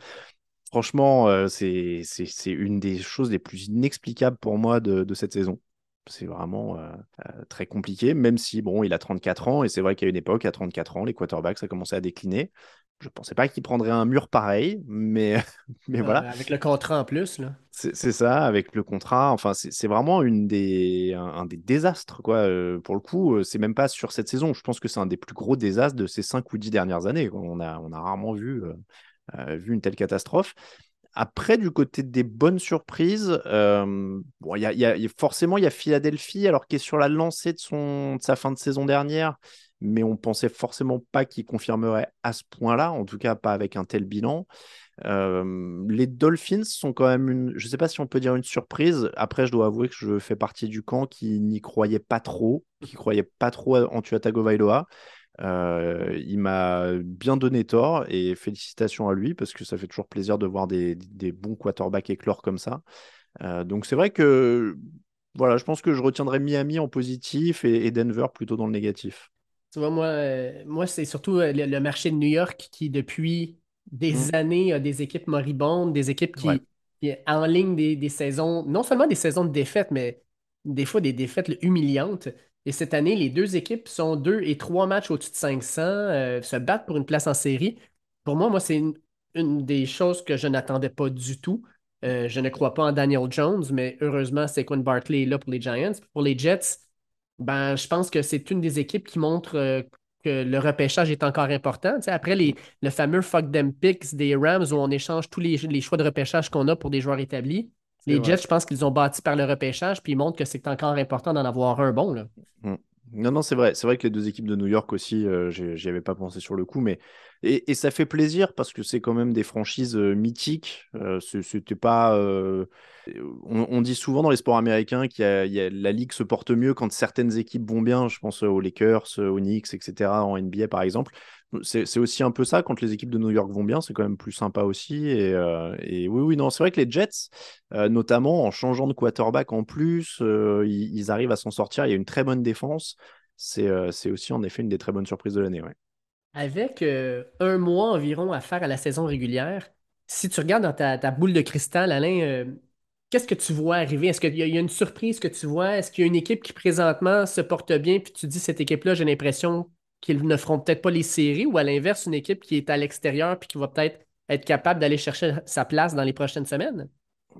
Franchement, euh, c'est c'est- c'est une des choses les plus inexplicables pour moi de, de cette saison. C'est vraiment euh, euh, très compliqué, même si, bon, il a 34 ans, et c'est vrai qu'à une époque, à 34 ans, les quarterbacks, ça commençait à décliner. Je ne pensais pas qu'il prendrait un mur pareil, mais, mais voilà. Avec le contrat en plus, là. C'est ça, avec le contrat. Enfin, c'est vraiment une des, un, un des désastres, quoi. Euh, pour le coup, c'est même pas sur cette saison. Je pense que c'est un des plus gros désastres de ces cinq ou dix dernières années. On a, on a rarement vu, euh, vu une telle catastrophe. Après, du côté des bonnes surprises, euh, bon, y a, forcément, il y a Philadelphie, alors qui est sur la lancée de, son, de sa fin de saison dernière, mais on pensait forcément pas qu'il confirmerait à ce point-là, en tout cas pas avec un tel bilan. Euh, les Dolphins sont quand même une, je ne sais pas si on peut dire une surprise. Après, je dois avouer que je fais partie du camp qui n'y croyait pas trop, qui croyait pas trop en Tua Tagovailoa. Euh, il m'a bien donné tort et félicitations à lui parce que ça fait toujours plaisir de voir des, des bons quarterbacks éclore comme ça. Euh, donc c'est vrai que voilà, je pense que je retiendrai Miami en positif et, Denver plutôt dans le négatif. Tu vois, moi, euh, moi c'est surtout euh, le, marché de New York qui, depuis des mmh. années, a des équipes moribondes, des équipes qui, en ligne des, saisons, non seulement des saisons de défaites, mais des fois des défaites humiliantes. Et cette année, les deux équipes sont deux et trois matchs au-dessus de 500, euh, se battent pour une place en série. Pour moi, moi, c'est une, des choses que je n'attendais pas du tout. Euh, je ne crois pas en Daniel Jones, mais heureusement, Saquon Barkley est là pour les Giants. Pour les Jets, ben, je pense que c'est une des équipes qui montre euh, que le repêchage est encore important. après les, le fameux fuck them picks des Rams où on échange tous les, choix de repêchage qu'on a pour des joueurs établis, les Jets, je pense qu'ils ont bâti par le repêchage, puis ils montrent que c'est encore important d'en avoir un bon. Là. Mmh. Non, non, c'est vrai. C'est vrai que les deux équipes de New York aussi, euh, j'y avais pas pensé sur le coup, mais et, ça fait plaisir parce que c'est quand même des franchises euh, mythiques. Euh, c'était pas. On, dit souvent dans les sports américains que la ligue se porte mieux quand certaines équipes vont bien. Je pense aux Lakers, aux Knicks, etc. En NBA par exemple c'est aussi un peu ça quand les équipes de New York vont bien, c'est quand même plus sympa aussi. Et, euh, oui, oui, non, c'est vrai que les Jets, euh, notamment en changeant de quarterback en plus, euh, ils, arrivent à s'en sortir. Il y a une très bonne défense. C'est aussi en effet une des très bonnes surprises de l'année. Ouais. Avec un mois environ à faire à la saison régulière, si tu regardes dans ta, boule de cristal, Alain, qu'est-ce que tu vois arriver? Est-ce qu'il y, y, a une surprise que tu vois? Est-ce qu'il y a une équipe qui présentement se porte bien, puis tu dis cette équipe-là, j'ai l'impression qu'ils ne feront peut-être pas les séries ou à l'inverse, une équipe qui est à l'extérieur puis qui va peut-être être capable d'aller chercher sa place dans les prochaines semaines?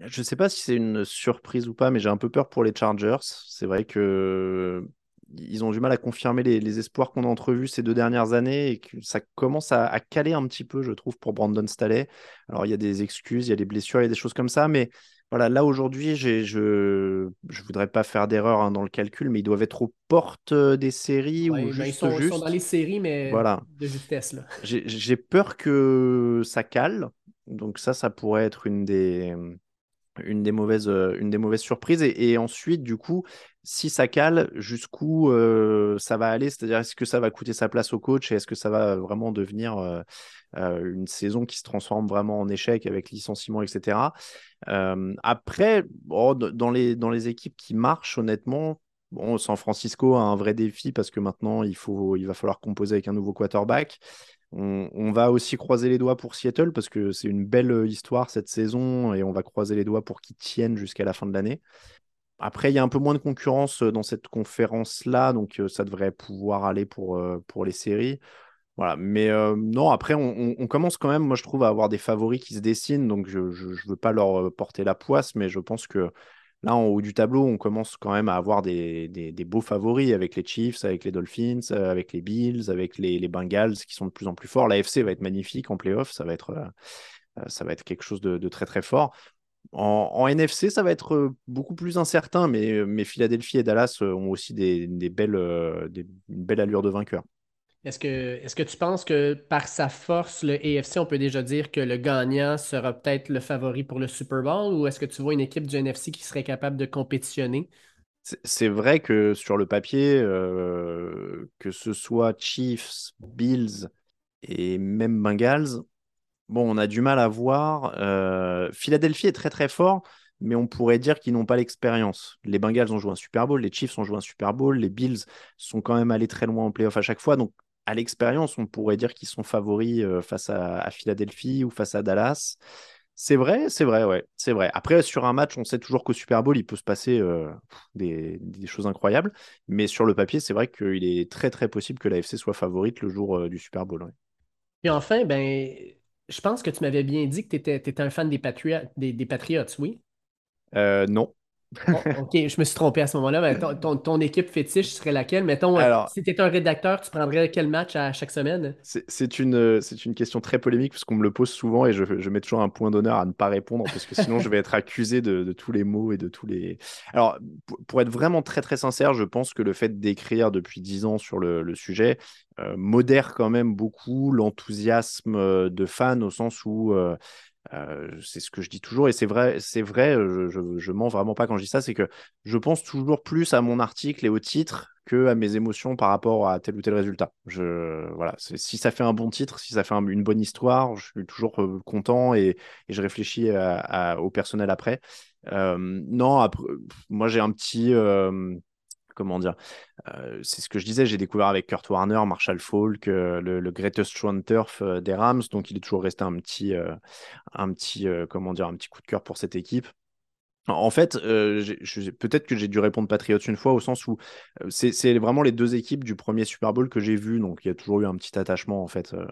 Je ne sais pas si c'est une surprise ou pas, mais j'ai un peu peur pour les Chargers. C'est vrai que ils ont du mal à confirmer les, espoirs qu'on a entrevus ces deux dernières années et que ça commence à, à, caler un petit peu, je trouve, pour Brandon Staley. Alors, il y a des excuses, il y a des blessures, il y a des choses comme ça, mais voilà, là aujourd'hui, je ne voudrais pas faire d'erreur hein, dans le calcul, mais ils doivent être aux portes euh, des séries ou ben, juste, ils, sont, ils, sont, dans les séries, mais voilà. de justesse. J'ai peur que ça cale. Donc ça, ça pourrait être une des, une des, mauvaises, euh, une des mauvaises surprises. Et, ensuite, du coup, si ça cale, jusqu'où euh, ça va aller? C'est-à-dire, est-ce que ça va coûter sa place au coach et est-ce que ça va vraiment devenir une saison qui se transforme vraiment en échec avec licenciement, etc. après, dans, les, dans les équipes qui marchent, honnêtement, San Francisco a un vrai défi parce que maintenant, il, faut, il va falloir composer avec un nouveau quarterback. On, va aussi croiser les doigts pour Seattle parce que c'est une belle histoire cette saison et on va croiser les doigts pour qu'ils tiennent jusqu'à la fin de l'année. Après, il y a un peu moins de concurrence dans cette conférence-là, donc ça devrait pouvoir aller pour, pour les séries. Voilà, mais euh, non, après, on, commence quand même, moi je trouve, à avoir des favoris qui se dessinent, donc je ne veux pas leur euh, porter la poisse, mais je pense que là, en haut du tableau, on commence quand même à avoir des, beaux favoris avec les Chiefs, avec les Dolphins, euh, avec les Bills, avec les, Bengals qui sont de plus en plus forts. La FC va être magnifique en playoff, ça va être, ça va être quelque chose de, très très fort. En, NFC, ça va être beaucoup plus incertain, mais, Philadelphie et Dallas ont aussi des, belles, une belle allure de vainqueur. Est-ce que, tu penses que par sa force, le AFC, on peut déjà dire que le gagnant sera peut-être le favori pour le Super Bowl ou est-ce que tu vois une équipe du NFC qui serait capable de compétitionner? C'est vrai que sur le papier, euh, que ce soit Chiefs, Bills et même Bengals, bon, on a du mal à voir. Euh, Philadelphie est très très fort, mais on pourrait dire qu'ils n'ont pas l'expérience. Les Bengals ont joué un Super Bowl, les Chiefs ont joué un Super Bowl, les Bills sont quand même allés très loin en playoff à chaque fois. Donc à l'expérience, on pourrait dire qu'ils sont favoris euh, face à, Philadelphie ou face à Dallas. C'est vrai, c'est vrai, ouais, c'est vrai. Après, sur un match, on sait toujours qu'au Super Bowl, il peut se passer euh, des, choses incroyables. Mais sur le papier, c'est vrai qu'il est très, très possible que l'AFC soit favorite le jour euh, du Super Bowl. Et enfin, ben, je pense que tu m'avais bien dit que tu étais, un fan des, des, des Patriots, oui? non. Ok, je me suis trompé à ce moment-là. ton, équipe fétiche serait laquelle? Mettons, euh, si tu étais un rédacteur, tu prendrais quel match à chaque semaine? C'est une, une question très polémique parce qu'on me le pose souvent et je, mets toujours un point d'honneur à ne pas répondre parce que sinon je vais être accusé de, tous les mots et de tous les. Alors, pour être vraiment très très sincère, je pense que le fait d'écrire depuis dix ans sur le, sujet euh, modère quand même beaucoup l'enthousiasme euh, de fans au sens où euh, c'est ce que je dis toujours et c'est vrai, c'est vrai, je, je, mens vraiment pas quand je dis ça, c'est que je pense toujours plus à mon article et au titre que à mes émotions par rapport à tel ou tel résultat. Je, voilà, si ça fait un bon titre, si ça fait une bonne histoire, je suis toujours euh, content et, et je réfléchis au personnel après. non, après, moi j'ai un petit comment dire C'est ce que je disais, j'ai découvert avec Kurt Warner, Marshall Falk, le, le, greatest show turf des Rams, donc il est toujours resté un petit, un petit, comment dire, un petit coup de cœur pour cette équipe. En fait, euh, peut-être que j'ai dû répondre Patriots une fois au sens où euh, c'est vraiment les deux équipes du premier Super Bowl que j'ai vu, donc il y a toujours eu un petit attachement en fait euh,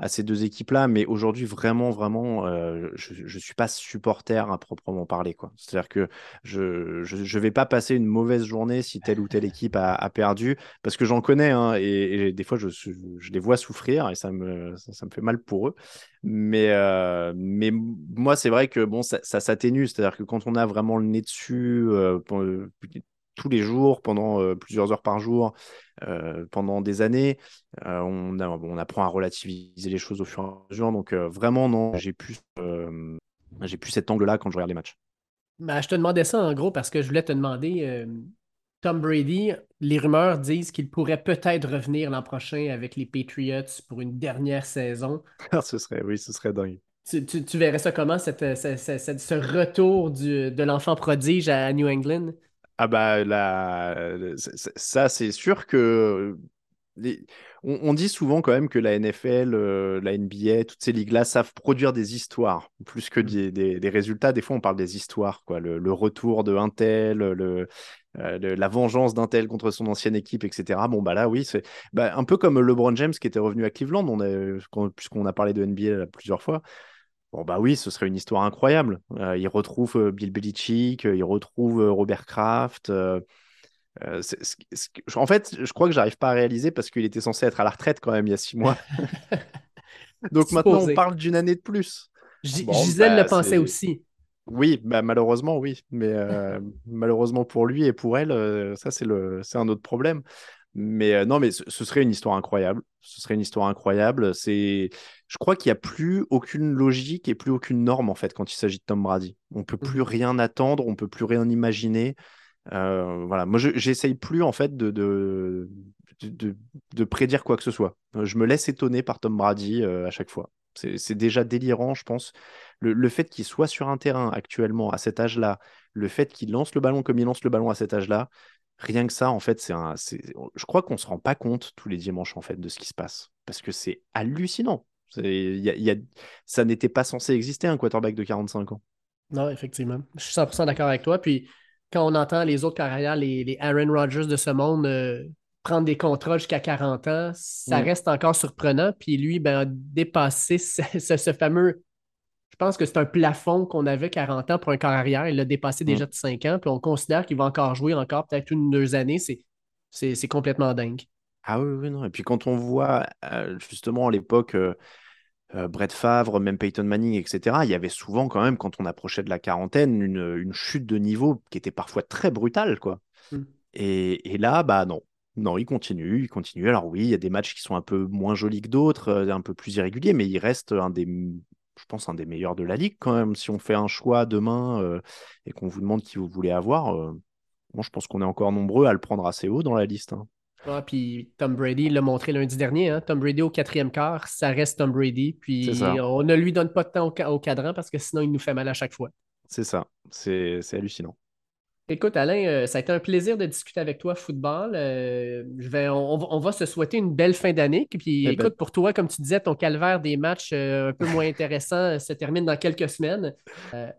à ces deux équipes-là. Mais aujourd'hui, vraiment, vraiment, je ne suis pas supporter à proprement parler. C'est-à-dire que je ne vais pas passer une mauvaise journée si telle ou telle équipe a, perdu, parce que j'en connais hein, et, des fois je, je, les vois souffrir et ça me, ça me fait mal pour eux. Mais, euh, moi, c'est vrai que bon, ça, s'atténue. C'est-à-dire que quand on a vraiment le nez dessus euh, euh, tous les jours, pendant plusieurs heures par jour, pendant des années, on, apprend à relativiser les choses au fur et à mesure. Donc, vraiment, non, j'ai plus, j'ai plus cet angle-là quand je regarde les matchs. Ben, je te demandais ça en gros parce que je voulais te demander Tom Brady, les rumeurs disent qu'il pourrait peut-être revenir l'an prochain avec les Patriots pour une dernière saison. Ah, ce serait, oui, ce serait dingue. Tu, verrais ça comment, cette, ce retour de l'enfant prodige à New England? Ah bah là, ça c'est sûr que on, dit souvent quand même que la NFL, euh, la NBA, toutes ces ligues-là savent produire des histoires plus que mmh. des, résultats. Des fois, on parle des histoires, quoi. Le, retour de un tel, le, euh, la vengeance d'un tel contre son ancienne équipe, etc. Bon, bah là, oui, c'est bah, un peu comme LeBron James qui était revenu à Cleveland, on puisqu'on a parlé de NBA plusieurs fois. Bon, bah oui, ce serait une histoire incroyable. Euh, il retrouve euh, Bill Belichick, il retrouve Robert Kraft. en fait, je crois que j'arrive pas à réaliser parce qu'il était censé être à la retraite quand même il y a six mois. Donc maintenant, on parle d'une année de plus. Gisèle bah, le pensait aussi. Oui, bah, malheureusement, oui. Mais euh, malheureusement pour lui et pour elle, euh, ça, c'est, le, c'est un autre problème. Mais euh, non, mais ce, serait une histoire incroyable. Ce serait une histoire incroyable. C'est, je crois qu'il n'y a plus aucune logique et plus aucune norme, en fait, quand il s'agit de Tom Brady. On ne peut plus mmh. rien attendre, on ne peut plus rien imaginer. voilà, moi, je, j'essaye plus, en fait, de, de, de, de, prédire quoi que ce soit. Je me laisse étonner par Tom Brady à chaque fois. C'est déjà délirant, je pense. Le, fait qu'il soit sur un terrain actuellement à cet âge-là, le fait qu'il lance le ballon comme il lance le ballon à cet âge-là, rien que ça, en fait, c'est un. Je crois qu'on ne se rend pas compte tous les dimanches, en fait, de ce qui se passe. Parce que c'est hallucinant. Y a, ça n'était pas censé exister, un quarterback de 45 ans. Non, effectivement. Je suis 100% d'accord avec toi. Puis quand on entend les autres carrières, les, Aaron Rodgers de ce monde, euh, prendre des contrats jusqu'à 40 ans, ça mm. reste encore surprenant. Puis lui, ben, a dépassé ce, fameux. Je pense que c'est un plafond qu'on avait 40 ans pour un carrière. Il l'a dépassé mm. déjà de 5 ans. Puis on considère qu'il va encore jouer encore peut-être une ou deux années. C'est complètement dingue. Ah oui, oui, non. Et puis quand on voit euh, justement à l'époque. Euh, euh, Brett Favre, même Peyton Manning, etc., il y avait souvent quand même, quand on approchait de la quarantaine, une, chute de niveau qui était parfois très brutale. quoi. Mm. Et, et, là, bah non, non, il continue, il continue. Alors oui, il y a des matchs qui sont un peu moins jolis que d'autres, un peu plus irréguliers, mais il reste un des, je pense, un des meilleurs de la ligue quand même. Si on fait un choix demain euh, et qu'on vous demande qui vous voulez avoir, euh, moi je pense qu'on est encore nombreux à le prendre assez haut dans la liste. Hein. puis Tom Brady l'a montré lundi dernier. Hein. Tom Brady au quatrième quart, ça reste Tom Brady. Puis on ne lui donne pas de temps au cadran parce que sinon il nous fait mal à chaque fois. C'est ça, c'est hallucinant. Écoute, Alain, euh, ça a été un plaisir de discuter avec toi football. Euh, je vais, on, va se souhaiter une belle fin d'année. Puis, eh ben. écoute, pour toi, comme tu disais, ton calvaire des matchs euh, un peu moins intéressant se termine dans quelques semaines.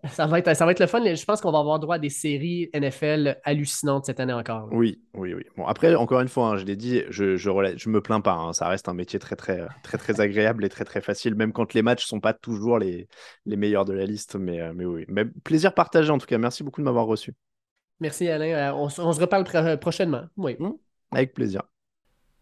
ça, va être, ça va être le fun. Je pense qu'on va avoir droit à des séries NFL hallucinantes cette année encore. Oui, oui, oui. Bon, après, encore une fois, hein, je l'ai dit, je, je, me plains pas. Hein. ça reste un métier très, très, très, très agréable et très, très facile, même quand les matchs sont pas toujours les, les meilleurs de la liste. Mais, mais oui, mais plaisir partagé en tout cas. Merci beaucoup de m'avoir reçu. Merci Alain. Euh, on, se reparle prochainement. Oui. Mmh. Avec plaisir.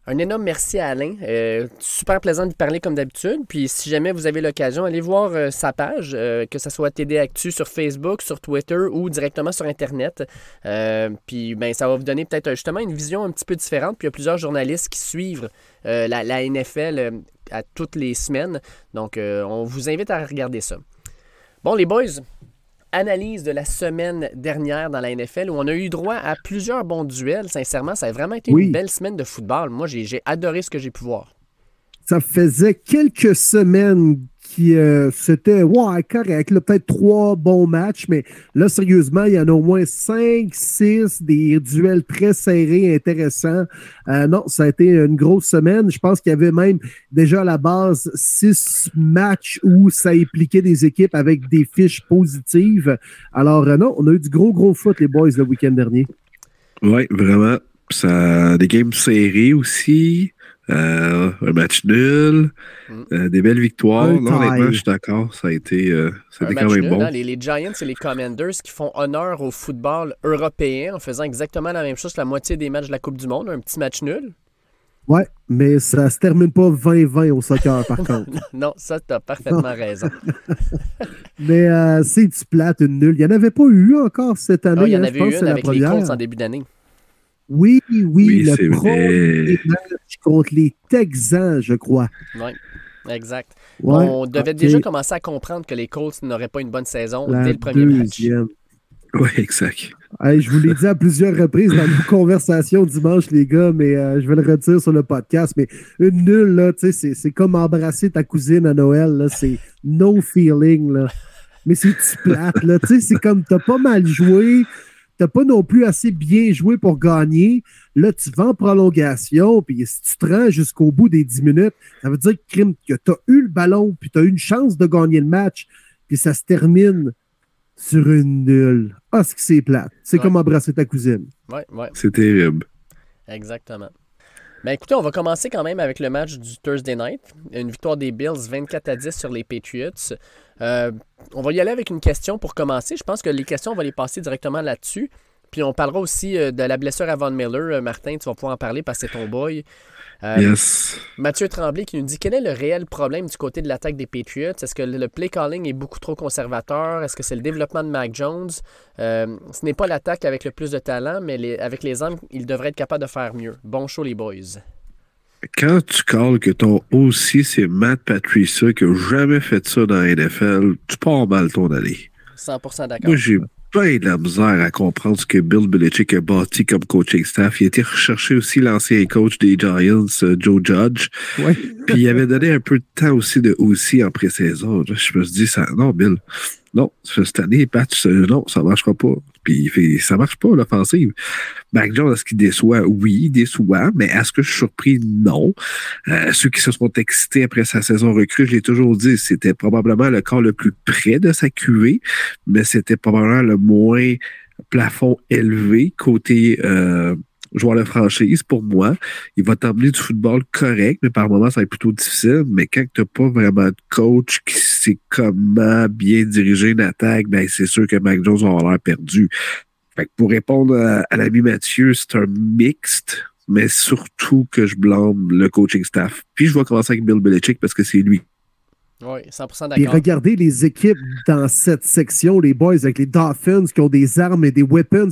Un énorme merci à Alain. Euh, super plaisant de parler comme d'habitude. Puis si jamais vous avez l'occasion, allez voir euh, sa page, que ce soit TD Actu sur Facebook, sur Twitter ou directement sur Internet. puis ben, ça va vous donner peut-être justement une vision un petit peu différente. Puis il y a plusieurs journalistes qui suivent la, la, NFL à toutes les semaines. Donc on vous invite à regarder ça. Bon les boys, analyse de la semaine dernière dans la NFL où on a eu droit à plusieurs bons duels. Sincèrement, ça a vraiment été une belle semaine de football. Moi, j'ai adoré ce que j'ai pu voir. Ça faisait quelques semaines qui euh, c'était ouais, correct, peut-être trois bons matchs, mais là, sérieusement, il y en a au moins cinq, six, des duels très serrés, intéressants. Euh, non, ça a été une grosse semaine. Je pense qu'il y avait même déjà à la base six matchs où ça impliquait des équipes avec des fiches positives. Alors, euh, non, on a eu du gros, gros foot, les boys, le week-end dernier. Oui, vraiment. Ça, des games serrés aussi. Euh, un match nul, mm. euh, des belles victoires. non, honnêtement, je suis d'accord. Ça a été, euh, ça a été quand même bon. Hein, les, les, Giants et les Commanders qui font honneur au football européen en faisant exactement la même chose que la moitié des matchs de la Coupe du Monde. Un petit match nul. Ouais, mais ça se termine pas 20-20 au soccer, par contre. non, ça, tu as parfaitement raison. mais c'est du plate, une nulle. Il n'y en avait pas eu encore cette année. il y en hein, avait eu une avec les Colts en début d'année. Oui, oui, le premier match contre les Texans, je crois. Oui, exact. on devait déjà commencer à comprendre que les Colts n'auraient pas une bonne saison dès le premier match. Oui, exact. je vous l'ai dit à plusieurs reprises dans nos conversations dimanche, les gars, mais euh, je vais le retirer sur le podcast. Mais une nulle, là, c'est comme embrasser ta cousine à Noël. C'est no feeling. Là. Mais c'est plate. Là, c'est comme t'as pas mal joué t'as pas non plus assez bien joué pour gagner. Là, tu vas en prolongation, puis si tu te rends jusqu'au bout des 10 minutes, ça veut dire que tu as eu le ballon, puis tu as eu une chance de gagner le match, puis ça se termine sur une nulle. Ah, ce que c'est plate. C'est comme embrasser ta cousine. Ouais, ouais. C'est terrible. Exactement. Ben écoutez, on va commencer quand même avec le match du Thursday night. Une victoire des Bills 24 à 10 sur les Patriots. Euh, on va y aller avec une question pour commencer. Je pense que les questions, on va les passer directement là-dessus. Puis on parlera aussi euh, de la blessure à Von Miller. Euh, Martin, tu vas pouvoir en parler parce que c'est ton boy. Yes. Mathieu Tremblay qui nous dit quel est le réel problème du côté de l'attaque des Patriots? Est-ce que le play calling est beaucoup trop conservateur? Est-ce que c'est le développement de Mac Jones? ce n'est pas l'attaque avec le plus de talent, mais avec les hommes, il devrait être capable de faire mieux. Bon show, les boys quand tu calls que ton aussi c'est Matt Patricia qui n'a jamais fait ça dans la NFL, tu pars mal ton allée. 100% d'accord. Moi, j'ai bien de la misère à comprendre ce que Bill Belichick a bâti comme coaching staff. Il a été recherché aussi l'ancien coach des Giants, euh, Joe Judge. Ouais. Puis il avait donné un peu de temps aussi de aussi en pré-saison. Je me suis dit, ça, non, Bill, non, cette année, patch, non, ça marchera pas. Puis ça marche pas, l'offensive. Mac Jones, est-ce qu'il déçoit? Oui, il déçoit, mais est-ce que je suis surpris? Non. Euh, ceux qui se sont excités après sa saison recrue, je l'ai toujours dit, c'était probablement le corps le plus près de sa QV, mais c'était probablement le moins plafond élevé côté euh, joueur de franchise, pour moi, il va t'emmener du football correct, mais par moments, ça va être plutôt difficile. Mais quand tu n'as pas vraiment de coach qui sait comment bien diriger une attaque, ben c'est sûr que Mac Jones va avoir l'air perdu. Fait que pour répondre à, l'ami Mathieu, c'est un mixte, mais surtout que je blâme le coaching staff. Puis je vais commencer avec Bill Belichick parce que c'est lui oui, 100% d'accord. Et regardez les équipes dans cette section, les boys avec les Dolphins qui ont des armes et des weapons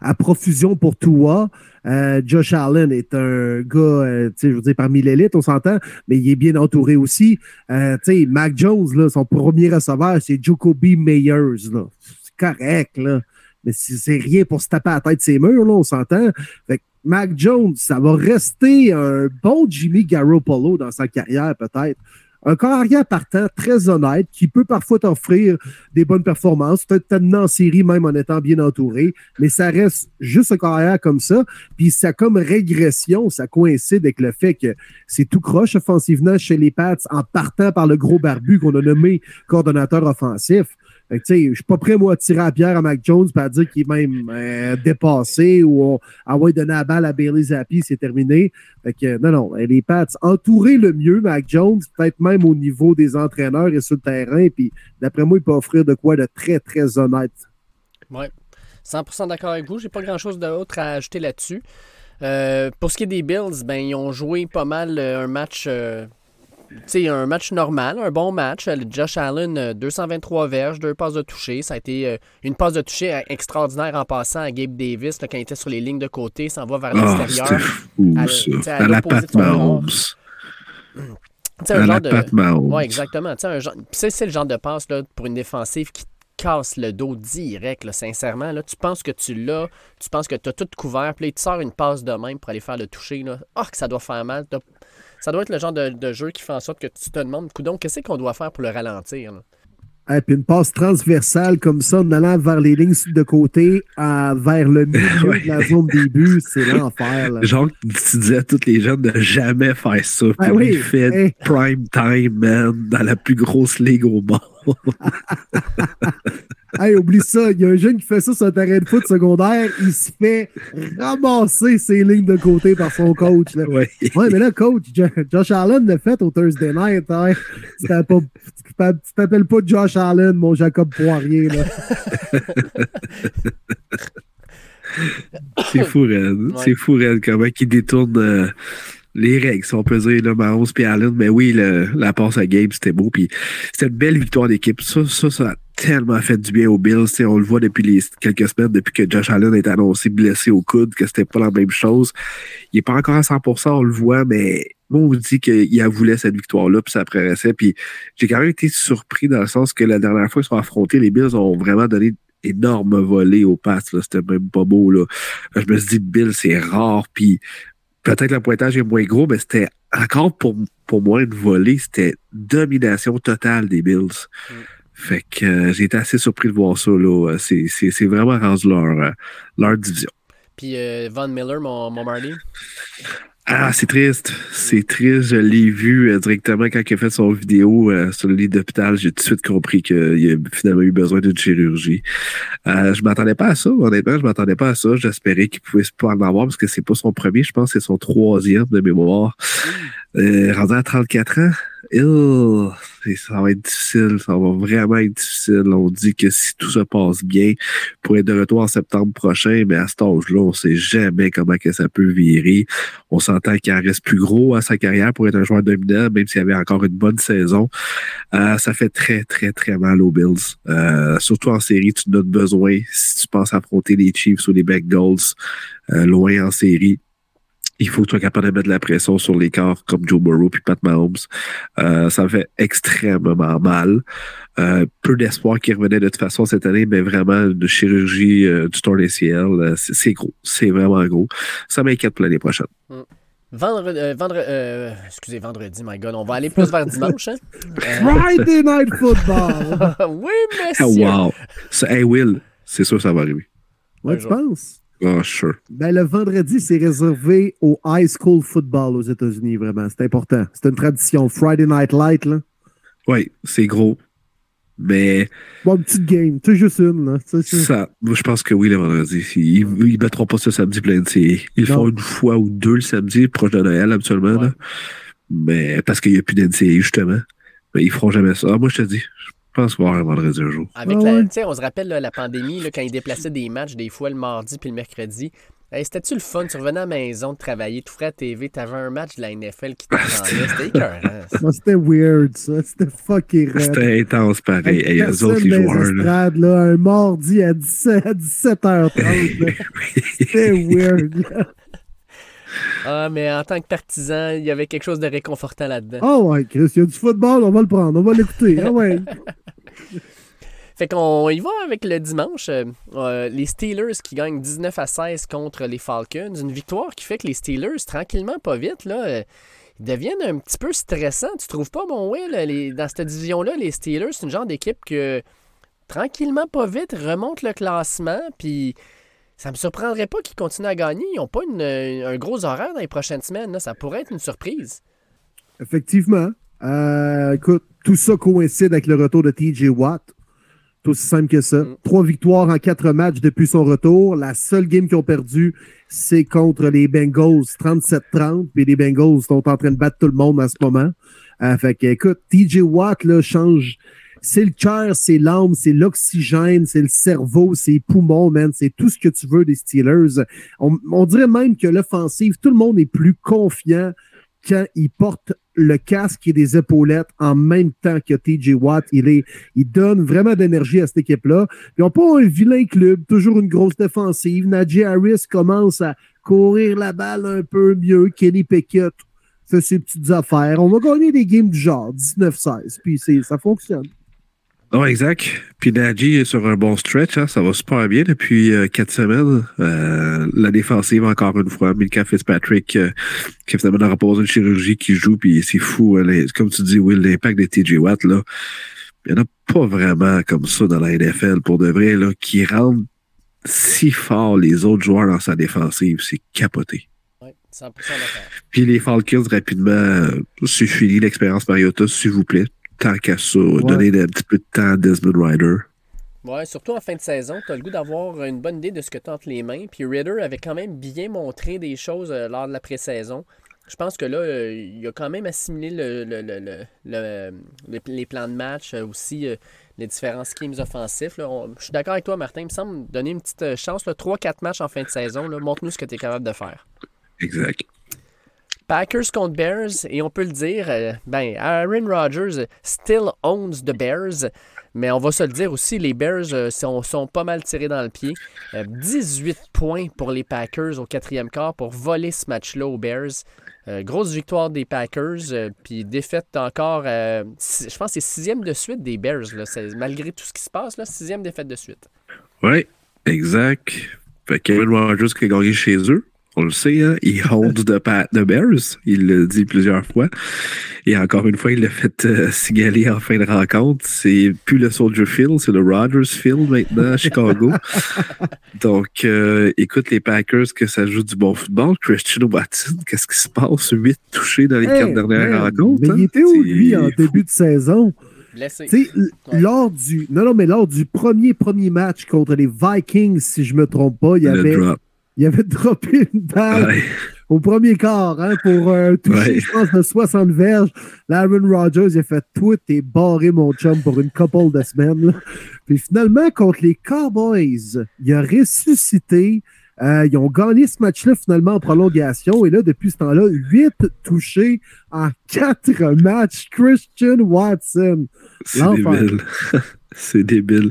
à, profusion pour toi. Euh, Josh Allen est un gars, euh, je veux dire, parmi l'élite, on s'entend, mais il est bien entouré aussi. Euh, Mac Jones, là, son premier receveur, c'est Jacoby Meyers. C'est correct, là. mais c'est rien pour se taper à la tête de ses murs, là, on s'entend. Mac Jones, ça va rester un bon Jimmy Garoppolo dans sa carrière, peut-être un carrière partant très honnête qui peut parfois t'offrir des bonnes performances, peut-être t'amener en série même en étant bien entouré, mais ça reste juste un carrière comme ça. Puis ça comme régression, ça coïncide avec le fait que c'est tout croche offensivement chez les Pats en partant par le gros barbu qu'on a nommé coordonnateur offensif. Je ne suis pas prêt, moi, à tirer à pierre à Mac Jones et à dire qu'il est même euh, dépassé ou à ouais, donner la balle à Bailey Zappi, c'est terminé. Fait non, non, les Pats, entourer le mieux Mac Jones, peut-être même au niveau des entraîneurs et sur le terrain. Puis d'après moi, il peut offrir de quoi de très, très honnête. Oui, 100% d'accord avec vous. J'ai pas grand-chose d'autre à ajouter là-dessus. Euh, pour ce qui est des Bills, ben, ils ont joué pas mal euh, un match c'est un match normal, un bon match. Josh Allen, 223 euh, verges, deux passes de toucher. Ça a été euh, une passe de toucher extraordinaire en passant à Gabe Davis quand il était sur les lignes de côté, s'en va vers ah, l'extérieur. à, à, la patte Mahomes. à la patte Mahomes. Oui, exactement. C'est le genre de passe là, pour une défensive qui casse le dos direct, sincèrement. Là, tu penses que tu l'as, tu penses que tu as tout couvert, puis là, il te sort une passe de même pour aller faire le toucher. Là. Oh, que ça doit faire mal ça doit être le genre de, jeu qui fait en sorte que tu te demandes, donc qu'est-ce qu'on doit faire pour le ralentir? Et puis une passe transversale comme ça, en allant vers les lignes de côté, à, vers le milieu de la zone début, c'est l'enfer. Genre, tu disais à tous les jeunes de jamais faire ça. Ah oui, il fait prime time, man, dans la plus grosse ligue au monde. hey, oublie ça. Il y a un jeune qui fait ça sur un terrain de foot secondaire. Il se fait ramasser ses lignes de côté par son coach. Là. Ouais. ouais. mais là, coach, Josh Allen l'a fait au Thursday night. Hein. Tu t'appelles pas Josh Allen, mon Jacob Poirier. Là. C'est fou, Red. Ouais. C'est fou, Red, comment il détourne. Euh, les règles, si on peut dire, là, Mahomes et Allen. Mais oui, le, la passe à Gabe, c'était beau. Puis c'était une belle victoire d'équipe. Ça, ça, ça a tellement fait du bien aux Bills. on le voit depuis les quelques semaines, depuis que Josh Allen est annoncé blessé au coude, que c'était pas la même chose. Il est pas encore à 100%, on le voit, mais moi, on vous dit qu'il a voulu cette victoire-là, puis ça apparaissait. Puis j'ai quand même été surpris dans le sens que la dernière fois qu'ils sont affrontés, les Bills ont vraiment donné énorme volée au pass. C'était même pas beau. Là. Je me suis dit, Bill, c'est rare. Puis peut-être le pointage est moins gros, mais c'était encore pour, pour moi une volée. C'était domination totale des Bills. Mm. Fait que euh, j'ai été assez surpris de voir ça. Là. C'est, c'est, c'est vraiment rendu leur, euh, leur division. Puis euh, Von Miller, mon, mon Marty? Ah, c'est triste. C'est triste. Je l'ai vu euh, directement quand il a fait son vidéo euh, sur le lit d'hôpital. J'ai tout de suite compris qu'il a finalement eu besoin d'une chirurgie. Euh, je m'attendais pas à ça. Honnêtement, je m'attendais pas à ça. J'espérais qu'il pouvait pas en avoir parce que c'est pas son premier. Je pense que c'est son troisième de mémoire. Euh, rendu à 34 ans ça va être difficile, ça va vraiment être difficile. On dit que si tout se passe bien, pour être de retour en septembre prochain, mais à cet âge-là, on sait jamais comment ça peut virer. On s'entend qu'il en reste plus gros à sa carrière pour être un joueur dominant, même s'il avait encore une bonne saison. Euh, ça fait très, très, très mal aux Bills. Euh, surtout en série, tu n'as besoin, si tu penses affronter les Chiefs ou les Bengals, euh, loin en série, il faut que tu sois capable de mettre de la pression sur les corps comme Joe Burrow puis Pat Mahomes. Euh, ça fait extrêmement mal. Euh, peu d'espoir qui revenait de toute façon cette année, mais vraiment de chirurgie euh, du tour ciel, c'est gros. C'est vraiment gros. Ça m'inquiète pour l'année prochaine. Mm. Vendredi, vendredi excusez, vendredi, my God, on va aller plus vers dimanche. Hein? Friday Night Football! oui, merci. Oh, wow. hey, Will, c'est sûr que ça va arriver. Ouais, tu penses? Ah, sure. Ben, le vendredi, c'est réservé au high school football aux États-Unis, vraiment. C'est important. C'est une tradition. Friday Night Light, là. Oui, c'est gros. Mais. Bon, une petite game. C'est juste une, là. Ça, je pense que oui, le vendredi. Ils ne mettront pas ce samedi plein de. Ils font une fois ou deux le samedi, proche de Noël, absolument. Là. Mais parce qu'il n'y a plus d'NCA, justement. Mais ils feront jamais ça. moi, je te dis, je pense voir un vendredi un jour. Avec la, on se rappelle la pandémie, là, quand ils déplaçaient des matchs des fois le mardi puis le mercredi. C'était-tu le fun? Tu revenais à la maison de travailler, tout frais à TV, t'avais un match de la NFL qui t'attendait. C'était écœurant. C'était weird, ça. C'était fucking C'était intense, pareil. Et les autres, les joueurs. Estrades, là. un mardi à, 17, à 17h30. C'était weird. Ah, mais en tant que partisan, il y avait quelque chose de réconfortant là-dedans. Ah ouais, Chris, il y a du football, on va le prendre, on va l'écouter. Ah ouais. Fait qu'on y va avec le dimanche. Euh, euh, les Steelers qui gagnent 19 à 16 contre les Falcons. Une victoire qui fait que les Steelers, tranquillement, pas vite, là, euh, ils deviennent un petit peu stressants. Tu trouves pas, mon Will? dans cette division-là, les Steelers, c'est une genre d'équipe que, tranquillement, pas vite, remonte le classement, puis ça me surprendrait pas qu'ils continuent à gagner. Ils n'ont pas un gros horaire dans les prochaines semaines. Ça pourrait être une surprise. Effectivement. Euh, écoute, tout ça coïncide avec le retour de TJ Watt. Tout aussi simple que ça. Mm. Trois victoires en quatre matchs depuis son retour. La seule game qu'ils ont perdu, c'est contre les Bengals 37-30. Puis les Bengals sont en train de battre tout le monde à ce moment. Euh, fait que, écoute, TJ Watt là, change c'est le cœur, c'est l'âme, c'est l'oxygène, c'est le cerveau, c'est les poumons, man. C'est tout ce que tu veux des Steelers. On, dirait même que l'offensive, tout le monde est plus confiant quand il porte le casque et des épaulettes en même temps que TJ Watt. Il, est, il donne vraiment d'énergie à cette équipe-là. Ils n'ont pas un vilain club, toujours une grosse défensive. Najee Harris commence à courir la balle un peu mieux. Kenny Pickett fait ses petites affaires. On va gagner des games du genre 19-16, puis ça fonctionne. Non, exact. Puis Nagy est sur un bon stretch, hein, ça va super bien depuis euh, quatre semaines. Euh, la défensive, encore une fois, Milka Fitzpatrick, euh, qui finalement n'aura pas besoin de chirurgie, qui joue, puis c'est fou. hein, les- comme tu dis, Will, l'impact des TJ Watt, là, il n'y en a pas vraiment comme ça dans la NFL, pour de vrai, là, qui rendent si fort les autres joueurs dans sa défensive. C'est capoté. Oui, 100% d'accord. Puis les Falcons, rapidement, euh, c'est fini l'expérience Mariota, s'il vous plaît. Tant qu'à ça, donnez un petit peu de temps à Desmond Ryder. Ouais, surtout en fin de saison, tu as le goût d'avoir une bonne idée de ce que tu as entre les mains. Puis Ritter avait quand même bien montré des choses euh, lors de la pré-saison. Je pense que là, euh, il a quand même assimilé le, le- le- le- le- les, les plans de match, euh, aussi euh, les différents schemes offensifs. là. On- je suis d'accord avec toi, Martin. Il me semble donner une petite chance. 3-4 matchs en fin de saison. Montre-nous ce que tu es capable de faire. Exact. Packers contre Bears, et on peut le dire, euh, ben, Aaron Rodgers euh, still owns the Bears, mais on va se le dire aussi, les Bears euh, sont, pas mal tirés dans le pied. Euh, 18 points pour les Packers au quatrième quart pour voler ce match-là aux Bears. Euh, grosse victoire des Packers, euh, puis défaite encore, euh, je pense que c'est sixième de suite des Bears, là. Malgré tout ce qui se passe, là, sixième défaite de suite. Oui, exact. Fait que Rodgers qui a gagné chez eux. On le sait, hein? il holds the, pa- the Bears. Il l'a dit plusieurs fois. Et encore une fois, il l'a fait euh, signaler en fin de rencontre. C'est plus le Soldier Field, c'est le Rodgers Field maintenant à Chicago. Donc, euh, écoute, les Packers, que ça joue du bon football. Christian Watson, qu'est-ce qui se passe? Huit touchés dans les Hey, quatre dernières man, rencontres. Mais hein? il était où, C'est lui, en fou. début de saison? Blessé. Ouais. lors du. Non, non, mais lors du premier, premier match contre les Vikings, si je me trompe pas, il Le avait, drop. Il avait droppé une balle Ouais. au premier quart hein, pour un toucher, Ouais. je pense, de 60 verges. Là, Aaron Rodgers, il a fait tout et barré mon chum pour une couple de semaines. là. Puis finalement, contre les Cowboys, il a ressuscité. Euh, ils ont gagné ce match-là finalement en prolongation. Et là, depuis ce temps-là, 8 touchés en 4 matchs. Christian Watson. C'est débile. C'est débile.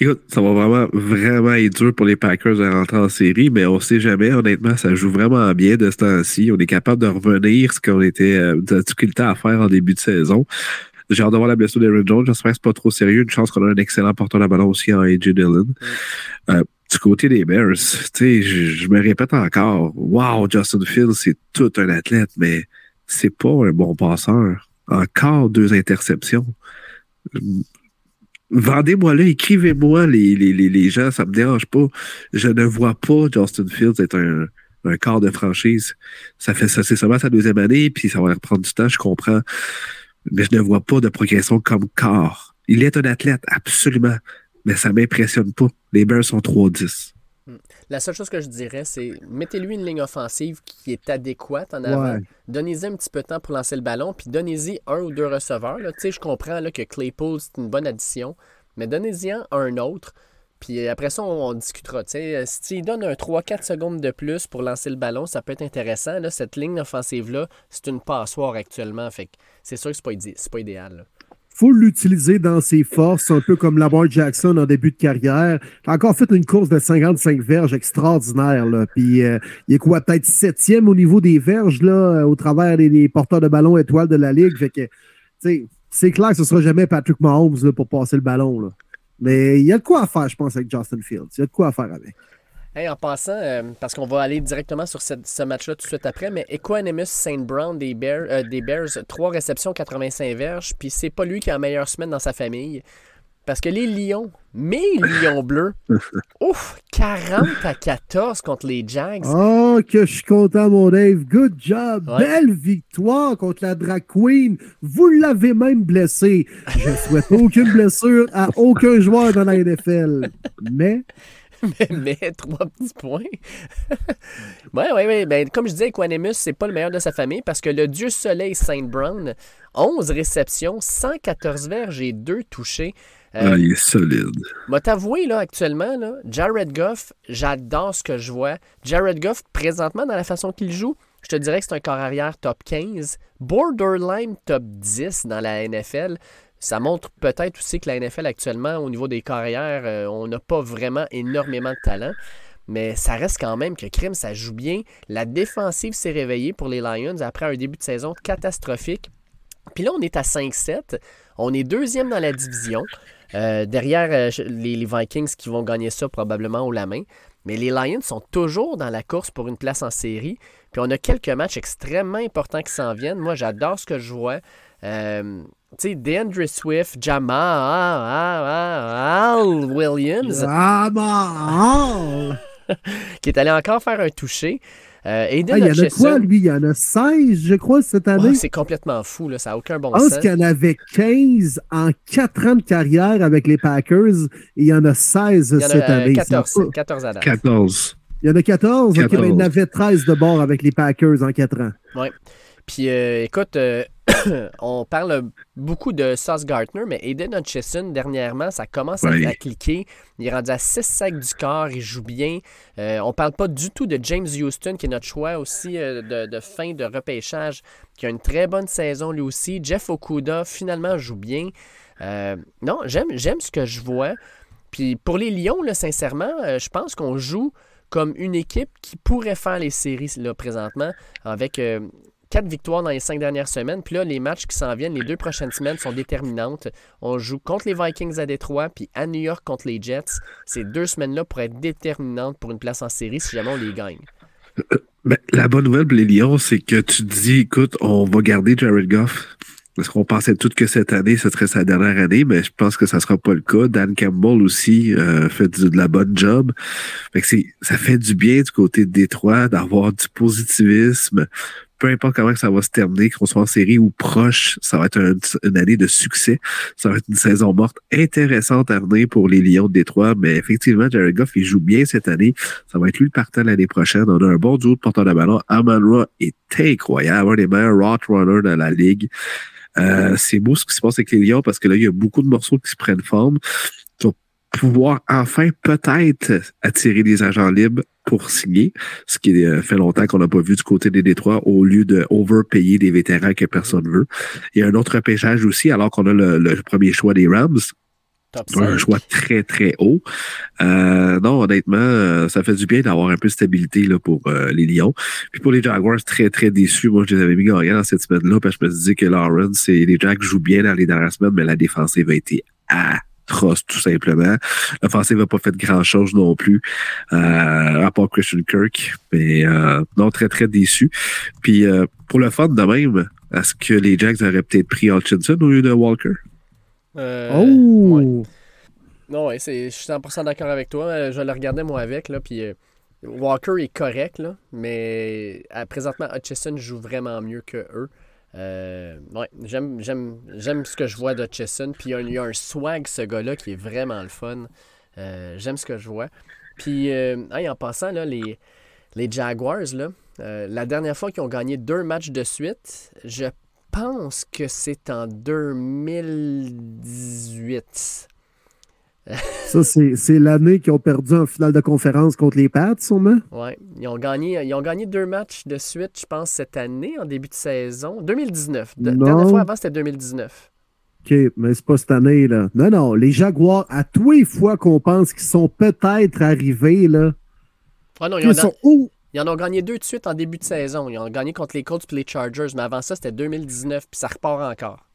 Écoute, ça va vraiment, vraiment être dur pour les Packers de rentrer en série, mais on sait jamais. Honnêtement, ça joue vraiment bien de ce temps-ci. On est capable de revenir ce qu'on était euh, de difficulté à faire en début de saison. J'ai hâte de voir la blessure d'Aaron Jones. J'espère que c'est pas trop sérieux. Une chance qu'on a un excellent porteur de ballon aussi en AJ Dillon. Euh, du côté des Bears, je, je me répète encore. Wow, Justin Fields, c'est tout un athlète, mais c'est pas un bon passeur. Encore deux interceptions. Vendez-moi là, écrivez-moi les, les, les, gens, ça me dérange pas. Je ne vois pas Justin Fields être un, un de franchise. Ça fait ça, c'est seulement sa deuxième année, puis ça va prendre du temps, je comprends. Mais je ne vois pas de progression comme quart. Il est un athlète, absolument. Mais ça m'impressionne pas. Les Bears sont 3-10. La seule chose que je dirais, c'est mettez-lui une ligne offensive qui est adéquate en avant. Ouais. Donnez-y un petit peu de temps pour lancer le ballon, puis donnez-y un ou deux receveurs. là. Tu sais, je comprends là, que Claypool, c'est une bonne addition, mais donnez-y un, un autre. Puis après ça, on, on discutera. Tu sais, euh, s'il donne un 3-4 secondes de plus pour lancer le ballon, ça peut être intéressant. Là, cette ligne offensive-là, c'est une passoire actuellement. Fait que c'est sûr que c'est pas, idé- c'est pas idéal. là. Faut l'utiliser dans ses forces, un peu comme Lamar Jackson en début de carrière. Il a encore fait une course de 55 verges extraordinaire. Là. Puis euh, il est quoi, peut-être septième au niveau des verges là, euh, au travers des, porteurs de ballon étoiles de la Ligue. C'est clair que ce ne sera jamais Patrick Mahomes là, pour passer le ballon. Mais il y a de quoi à faire, je pense, avec Justin Fields. Il y a de quoi à faire avec. Hey, en passant, euh, parce qu'on va aller directement sur ce match-là tout de suite après, mais Equanimus St. Brown des Bears, euh, des Bears, 3 réceptions, 85 verges, puis c'est pas lui qui a la meilleure semaine dans sa famille. Parce que les Lions, mes Lions bleus, ouf, 40 à 14 contre les Jags. Oh, que je suis content, mon Dave. Good job. Ouais. Belle victoire contre la Drag Queen. Vous l'avez même blessé. Je souhaite aucune blessure à aucun joueur dans la NFL. Mais, mais, mais trois petits points. ouais, ouais. Ben, comme je disais, Equanimus, c'est pas le meilleur de sa famille parce que le Dieu Soleil Saint Brown, 11 réceptions, 114 verges et 2 touchés. Euh, Ah, il est solide. M'a t'avoué, là, actuellement, là, Jared Goff, j'adore ce que je vois. Jared Goff, présentement, dans la façon qu'il joue, je te dirais que c'est un corps arrière top 15, borderline top 10 dans la NFL. Ça montre peut-être aussi que la NFL actuellement, au niveau des carrières, euh, on n'a pas vraiment énormément de talent. Mais ça reste quand même que Crime, ça joue bien. La défensive s'est réveillée pour les Lions après un début de saison catastrophique. Puis là, on est à 5-7. On est deuxième dans la division. Euh, derrière euh, les, les Vikings qui vont gagner ça probablement au la main. Mais les Lions sont toujours dans la course pour une place en série. Puis on a quelques matchs extrêmement importants qui s'en viennent. Moi, j'adore ce que je vois. Euh, tu sais, DeAndre Swift, Jamal Williams, Jamal! qui est allé encore faire un toucher. Euh, Aiden Ah, il y en a quoi, lui? Il y en a 16, je crois, cette année. c'est complètement fou, là, ça n'a aucun bon je pense sens. qu'il y en avait 15 en 4 ans de carrière avec les Packers et il y en a 16 Il y en cette a euh, année. 14, C'est pas- 14 à date. 14. Il y en a 14? Ok, 14. ben, il y en avait 13 de bord avec les Packers en 4 ans. Puis euh, écoute, euh, on parle beaucoup de Sauce Gardner, mais Aiden Hutchison, dernièrement, ça commence à, Oui. à cliquer. Il est rendu à 6 sacs du corps, il joue bien. Euh, on parle pas du tout de James Houston, qui est notre choix aussi euh, de, de fin de repêchage, qui a une très bonne saison lui aussi. Jeff Okuda, finalement, joue bien. Euh, non, j'aime, j'aime ce que je vois. Puis pour les Lions, là, sincèrement, euh, je pense qu'on joue comme une équipe qui pourrait faire les séries là, présentement avec euh, quatre victoires dans les cinq dernières semaines. Puis là, les matchs qui s'en viennent, les deux prochaines semaines sont déterminantes. On joue contre les Vikings à Détroit, puis à New York contre les Jets. Ces deux semaines-là pourraient être déterminantes pour une place en série si jamais on les gagne. Ben, la bonne nouvelle pour les Lions, c'est que tu te dis, écoute, on va garder Jared Goff. Parce qu'on pensait tout que cette année, ce serait sa dernière année, mais je pense que ça sera pas le cas. Dan Campbell aussi euh, fait de la bonne job. Ça fait du bien du côté de Détroit d'avoir du positivisme. Peu importe comment ça va se terminer, qu'on soit en série ou proche, ça va être un- une année de succès. Ça va être une saison morte intéressante à venir pour les Lions de Détroit. Mais effectivement, Jared Goff, il joue bien cette année. Ça va être lui le partant l'année prochaine. On a un bon duo de porteur de ballon. Amon-Ra est incroyable, un des meilleurs route runners de la ligue. Euh, c'est beau ce qui se passe avec les Lions parce que là, il y a beaucoup de morceaux qui se prennent forme. Pouvoir enfin peut-être attirer des agents libres pour signer, ce qui euh, fait longtemps qu'on n'a pas vu du côté des Détroits au lieu de overpayer des vétérans que personne veut. Il y a un autre repêchage aussi, alors qu'on a le, le premier choix des Rams, Top un 5. choix très, très haut. Euh, non, honnêtement, euh, ça fait du bien d'avoir un peu de stabilité là, pour euh, les Lions. Puis pour les Jaguars, très, très déçus. Moi, je les avais mis gagnants dans cette semaine-là parce que je me disais que Lawrence et les Jags jouent bien dans les dernières semaines, mais la défensive a été atroce, tout simplement. L'offensive n'a pas fait grand-chose non plus, euh, à part Christian Kirk. Mais euh, non, très, très déçu. Puis euh, pour le fun de même, est-ce que les Jags auraient peut-être pris Hutchinson au lieu de Walker? Euh, oh! ouais. Non, ouais, c'est- je suis 100% d'accord avec toi. Je le regardais moi avec, là, puis euh, Walker est correct, là, mais présentement, Hutchison joue vraiment mieux que eux. Euh, ouais, j'aime, j'aime, j'aime ce que je vois d'Hutchison, puis il y, a un- swag, ce gars-là, qui est vraiment le fun. Euh, j'aime ce que je vois. Puis, euh, en passant, là, les, les Jaguars, là, la dernière fois qu'ils ont gagné deux matchs de suite, je pense que c'est en 2018. Ça, c'est c'est l'année qu'ils ont perdu en finale de conférence contre les Pats, sûrement? Ouais, ils ont gagné, ils ont gagné deux matchs de suite, je pense, cette année, en début de saison. 2019. De- dernière fois avant, c'était 2019. OK, mais c'est pas cette année, là. Non, non, les Jaguars, à tous les fois qu'on pense qu'ils sont peut-être arrivés, là, Ah non, ils, ils en, sont où? ils en ont gagné deux de suite en début de saison. Ils ont gagné contre les Colts et les Chargers, mais avant ça, c'était 2019, puis ça repart encore.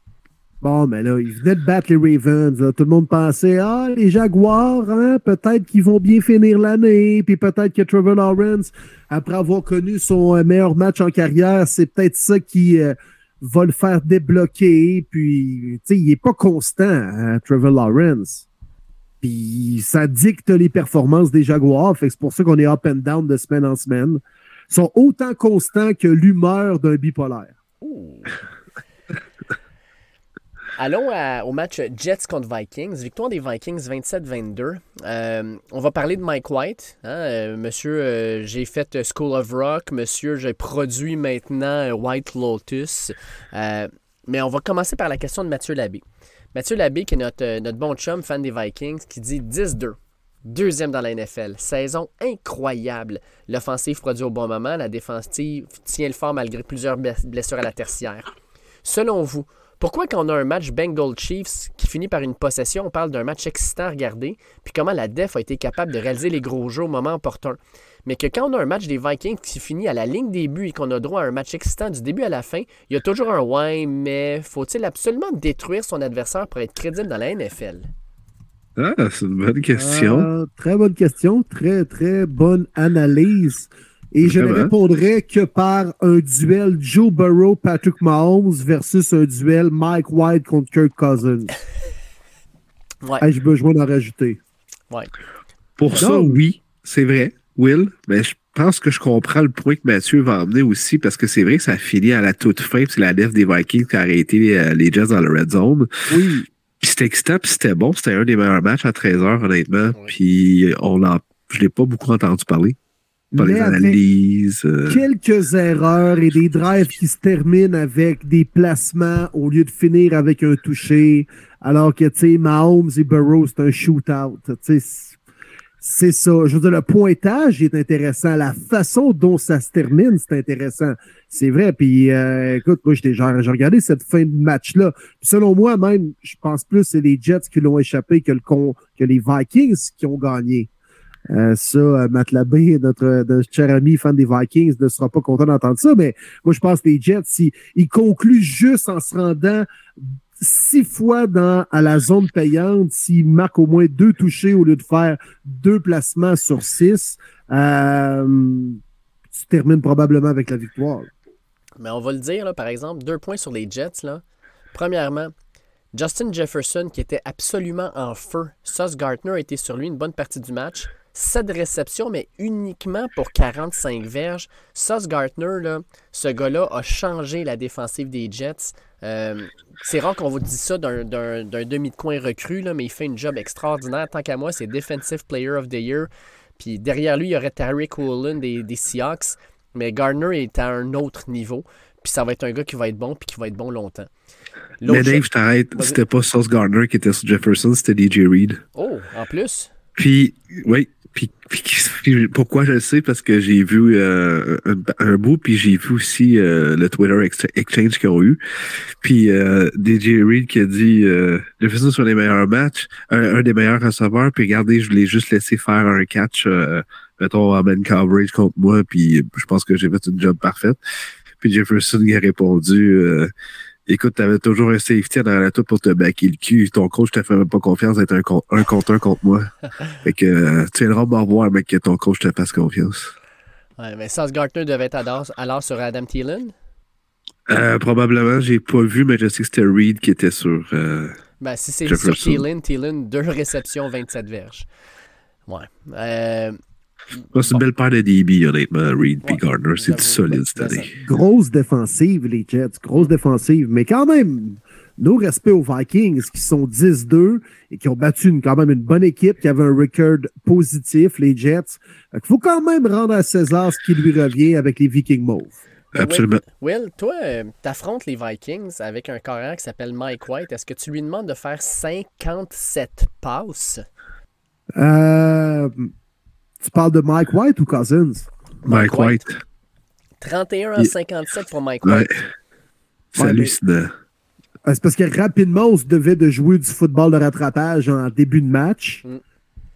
Bon, mais là, ils venaient de battre les Ravens. Tout le monde pensait, ah, les Jaguars, hein, peut-être qu'ils vont bien finir l'année. Puis peut-être que Trevor Lawrence, après avoir connu son euh, meilleur match en carrière, c'est peut-être ça qui euh, va le faire débloquer. Puis, tu sais, il n'est pas constant, hein, Trevor Lawrence. Puis ça dicte les performances des Jaguars. Fait que c'est pour ça qu'on est up and down de semaine en semaine. Ils sont autant constants que l'humeur d'un bipolaire. Allons au match Jets contre Vikings. Victoire des Vikings 27-22. Euh, on va parler de Mike White. hein. Euh, monsieur, euh, j'ai fait School of Rock. Monsieur, j'ai produit maintenant White Lotus. Mais on va commencer par la question de Mathieu Labbé. Mathieu Labbé, qui est notre, notre bon chum, fan des Vikings, qui dit 10-2. Deuxième dans la NFL. Saison incroyable. L'offensive produit au bon moment. La défensive tient le fort malgré plusieurs bless- blessures à la tertiaire. Selon vous, pourquoi quand on a un match Bengal Chiefs qui finit par une possession, on parle d'un match excitant à regarder, puis comment la def a été capable de réaliser les gros jeux au moment opportun? mais que quand on a un match des Vikings qui finit à la ligne des buts et qu'on a droit à un match excitant du début à la fin, il y a toujours un ouais, mais faut-il absolument détruire son adversaire pour être crédible dans la NFL? Ah, c'est une bonne question. Euh, très bonne question. Très, très bonne analyse. Et je ne Vraiment? répondrai que par un duel Joe Burrow-Patrick Mahomes versus un duel Mike White contre Kirk Cousins. Ouais. Ai-je besoin d'en rajouter? Pour ça, oui, c'est vrai, Will, mais je pense que je comprends le point que Mathieu va emmener aussi, parce que c'est vrai que ça a fini à la toute fin, c'est la def des Vikings qui a arrêté euh, les Jets dans le red zone. Oui. Puis c'était excitant, puis c'était bon. C'était un des meilleurs matchs à 13h, honnêtement. Oui. Puis on l'a, je l'ai pas beaucoup entendu parler. Pas les Mais analyses. euh, quelques erreurs et des drives qui se terminent avec des placements au lieu de finir avec un touché, alors que, tu sais, Mahomes et Burrow, c'est un shootout. Tu sais, c'est- ça. Je veux dire, le pointage est intéressant. La façon dont ça se termine, c'est intéressant. C'est vrai. Puis, euh, écoute, moi, j'ai regardé cette fin de match-là. Selon moi, même, je pense plus que c'est les Jets qui l'ont échappé que, le con, que les Vikings qui ont gagné. Euh, ça, euh, Matt Labbé, notre, notre cher ami fan des Vikings, ne sera pas content d'entendre ça, mais moi, je pense que les Jets, ils, ils concluent juste en se rendant six fois dans, à la zone payante, s'ils marquent au moins deux touchés au lieu de faire deux placements sur six, euh, tu termines probablement avec la victoire. Mais on va le dire, par exemple, deux points sur les Jets. Là. Premièrement, Justin Jefferson, qui était absolument en feu. Sauce Gardner a été sur lui une bonne partie du match. 7 réceptions, mais uniquement pour 45 verges. Sauce Gardner, là, ce gars-là a changé la défensive des Jets. Euh, c'est rare qu'on vous dise ça d'un, demi de coin recru, là, mais il fait une job extraordinaire. Tant qu'à moi, c'est Defensive Player of the Year. Puis derrière lui, il y aurait Tariq Woolen des, des Seahawks. Mais Gardner est à un autre niveau. Puis ça va être un gars qui va être bon, puis qui va être bon longtemps. Mais Dave, je t'arrête. C'était pas Sauce Gardner qui était sur Jefferson, c'était DJ Reed. Oh, en plus. Puis, oui. Puis, pourquoi je le sais? Parce que j'ai vu euh, un, un bout, puis j'ai vu aussi euh, le Twitter ex- exchange qu'ils ont eu. Puis euh, DJ Reed qui a dit euh, Jefferson sur les meilleurs matchs, un, des meilleurs receveurs, puis regardez, je l'ai juste laissé faire un catch, euh, mettons, en man coverage contre moi, puis je pense que j'ai fait une job parfaite. Puis Jefferson il a répondu euh, Écoute, t'avais toujours un safety dans la tour pour te backer le cul. Ton coach te fait même pas confiance d'être un, con- un contre un contre moi. Fait que euh, tu viendras me revoir, mec, que ton coach te fasse confiance. Ouais, mais Sauce Gardner devait être alors, alors sur Adam Thielen. Euh, probablement, j'ai pas vu, mais je sais que c'était Reed qui était sur. euh, Ben, si c'est sur. Thielen, Thielen, deux réceptions, 27 verges. Ouais. Euh, c'est une belle paire de DB, honnêtement, Reed Ouais, et Gardner. C'est du solide ouais, cette année. Grosse défensive, les Jets. Grosse défensive. Mais quand même, nos respects aux Vikings qui sont 10-2 et qui ont battu une- quand même une bonne équipe qui avait un record positif, les Jets. Il faut quand même rendre à César ce qui lui revient avec les Vikings Mauves. Absolument. Will, Will, toi, euh, t'affrontes les Vikings avec un carrière qui s'appelle Mike White. Est-ce que tu lui demandes de faire 57 passes? Euh, tu parles de Mike White ou Cousins? Mike Mike White. White. 31 à Il- 57 pour Mike Ouais. White. C'est Ouais, mais- hallucinant. Euh, C'est parce que rapidement, on se devait de jouer du football de rattrapage en début de match. Mm.